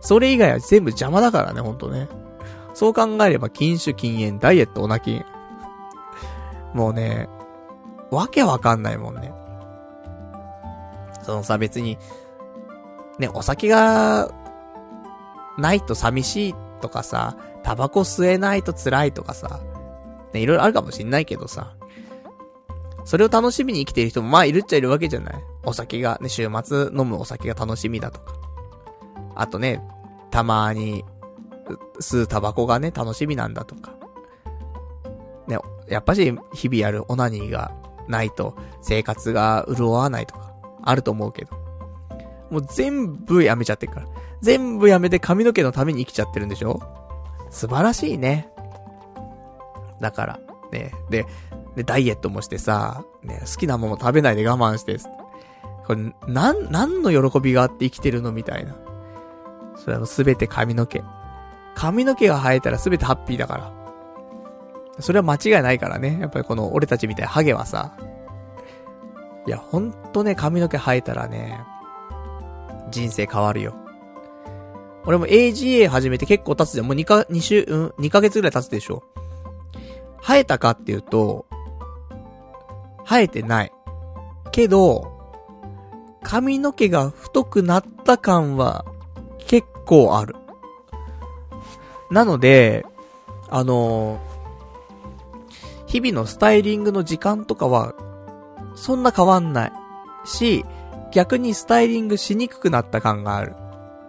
それ以外は全部邪魔だからね、ほんとね。そう考えれば禁酒、禁煙、ダイエット、オナキン。もうね、わけわかんないもんね。そのさ、別に、ね、お酒が、ないと寂しいとかさ、タバコ吸えないと辛いとかさ、ね、いろいろあるかもしんないけどさ、それを楽しみに生きてる人もまあいるっちゃいるわけじゃないお酒が、ね、週末飲むお酒が楽しみだとか。あとね、たまに、吸うタバコがね、楽しみなんだとか。ね、やっぱし、日々やるオナニーがないと、生活が潤わないとか、あると思うけど。もう全部やめちゃってるから。全部やめて髪の毛のために生きちゃってるんでしょ？素晴らしいね。だから、ね、で、で、ダイエットもしてさ、ね、好きなもの食べないで我慢して、これ、なん、何の喜びがあって生きてるのみたいな。それはすべて髪の毛。髪の毛が生えたらすべてハッピーだから。それは間違いないからね。やっぱりこの俺たちみたいなハゲはさ。いや、ほんとね、髪の毛生えたらね、人生変わるよ。俺も AGA 始めて結構経つじゃん。もう2か、2週、うん、2ヶ月ぐらい経つでしょ。生えたかっていうと、生えてない。けど、髪の毛が太くなった感は結構ある。なので、あのー、日々のスタイリングの時間とかは、そんな変わんない。し、逆にスタイリングしにくくなった感がある。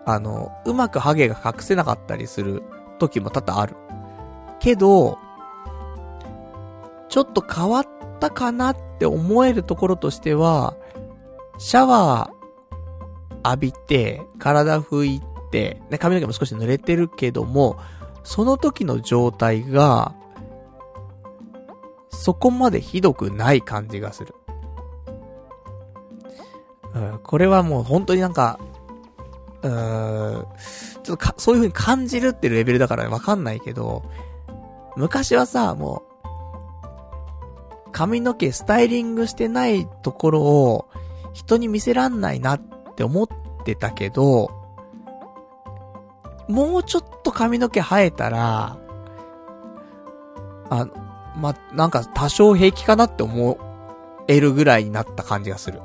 あの、うまくハゲが隠せなかったりする時も多々ある。けど、ちょっと変わったかなって思えるところとしては、シャワー浴びて、体拭いて、ね、髪の毛も少し濡れてるけども、その時の状態が、そこまでひどくない感じがする。うん、これはもう本当になんか、うーん、ちょっとか、そういう風に感じるっていうレベルだからわかんないけど、昔はさ、もう、髪の毛スタイリングしてないところを人に見せらんないなって思ってたけど、もうちょっと髪の毛生えたら、あ、ま、なんか多少平気かなって思えるぐらいになった感じがする。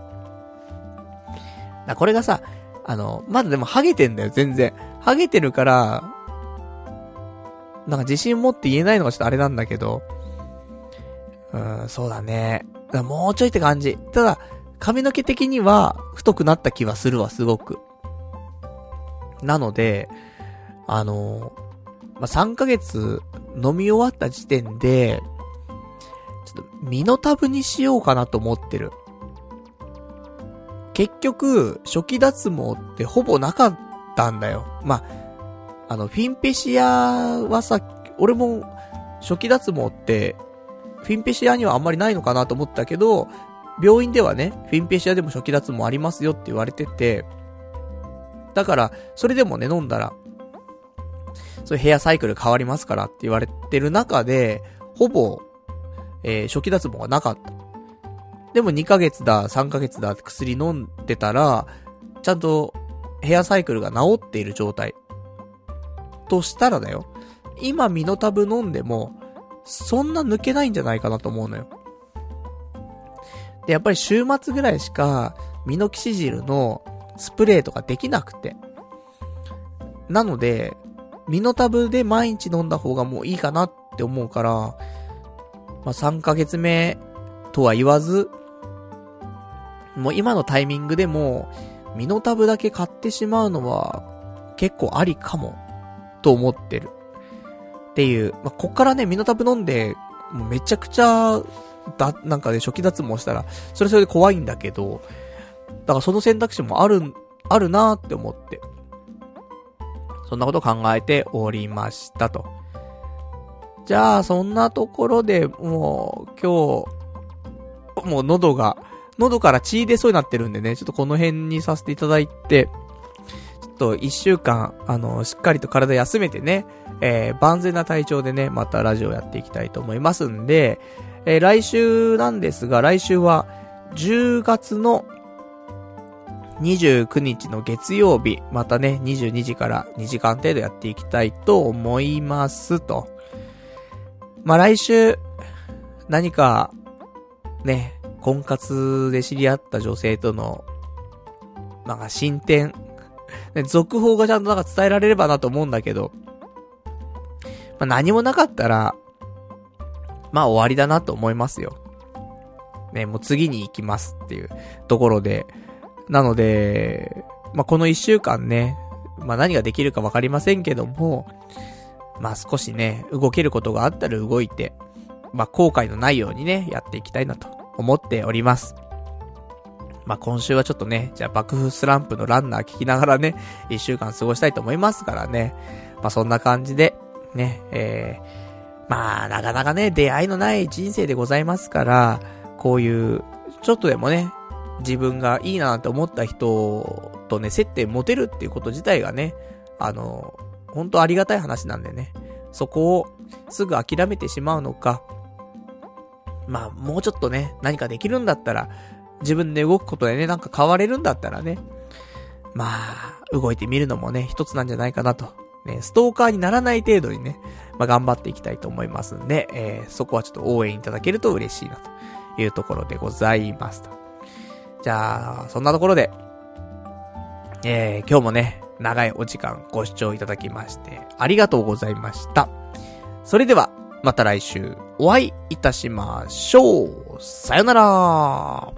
だこれがさ、あの、まだでもハゲてんだよ、全然。ハゲてるから、なんか自信持って言えないのがちょっとあれなんだけど、うん、そうだね。だもうちょいって感じ。ただ、髪の毛的には太くなった気はするわ、すごく。なので、あのまあ、3ヶ月飲み終わった時点で、ちょっと身のタブにしようかなと思ってる。結局、初期脱毛ってほぼなかったんだよ。まあ、あの、フィンペシアはさ、俺も初期脱毛ってフィンペシアにはあんまりないのかなと思ったけど、病院ではね、フィンペシアでも初期脱毛ありますよって言われてて、だから、それでもね、飲んだら、そういうヘアサイクル変わりますからって言われてる中で、ほぼ、えー、初期脱毛がなかった。でも2ヶ月だ、3ヶ月だって薬飲んでたら、ちゃんとヘアサイクルが治っている状態。としたらだよ。今ミノタブ飲んでも、そんな抜けないんじゃないかなと思うのよ。で、やっぱり週末ぐらいしか、ミノキシジルのスプレーとかできなくて。なので、ミノタブで毎日飲んだ方がもういいかなって思うから、まあ、3ヶ月目とは言わず、もう今のタイミングでも、ミノタブだけ買ってしまうのは、結構ありかも、と思ってる。っていう、まあ、こっからね、ミノタブ飲んで、もうめちゃくちゃ、だ、なんかね、初期脱毛したら、それそれで怖いんだけど、だからその選択肢もある、あるなーって思って。そんなこと考えておりましたと。じゃあ、そんなところで、もう、今日、もう喉が、喉から血出そうになってるんでね、ちょっとこの辺にさせていただいて、ちょっと一週間、あの、しっかりと体休めてね、えー、万全な体調でね、またラジオやっていきたいと思いますんで、えー、来週なんですが、来週は、10月の29日の月曜日、またね、22時から2時間程度やっていきたいと思いますと。まあ、来週、何か、ね、婚活で知り合った女性との、なんか進展、ね、続報がちゃんとなんか伝えられればなと思うんだけど、まあ、何もなかったら、まあ終わりだなと思いますよ。ね、もう次に行きますっていうところで。なので、まあこの一週間ね、まあ何ができるかわかりませんけども、まあ少しね、動けることがあったら動いて、まあ後悔のないようにね、やっていきたいなと思っております。まあ今週はちょっとね、じゃあ爆風スランプのランナー聞きながらね、一週間過ごしたいと思いますからね。まあそんな感じで、ね、えー、まあなかなかね、出会いのない人生でございますから、こういう、ちょっとでもね、自分がいいなって思った人とね、接点持てるっていうこと自体がね、あの、本当ありがたい話なんでね、そこをすぐ諦めてしまうのか、まあ、もうちょっとね、何かできるんだったら、自分で動くことでね、なんか変われるんだったらね、まあ、動いてみるのもね、一つなんじゃないかなと。ね、ストーカーにならない程度にね、まあ頑張っていきたいと思いますんで、えー、そこはちょっと応援いただけると嬉しいなというところでございますと。じゃあ、そんなところで、えー、今日もね、長いお時間ご視聴いただきまして、ありがとうございました。それでは、また来週お会いいたしましょう。さよなら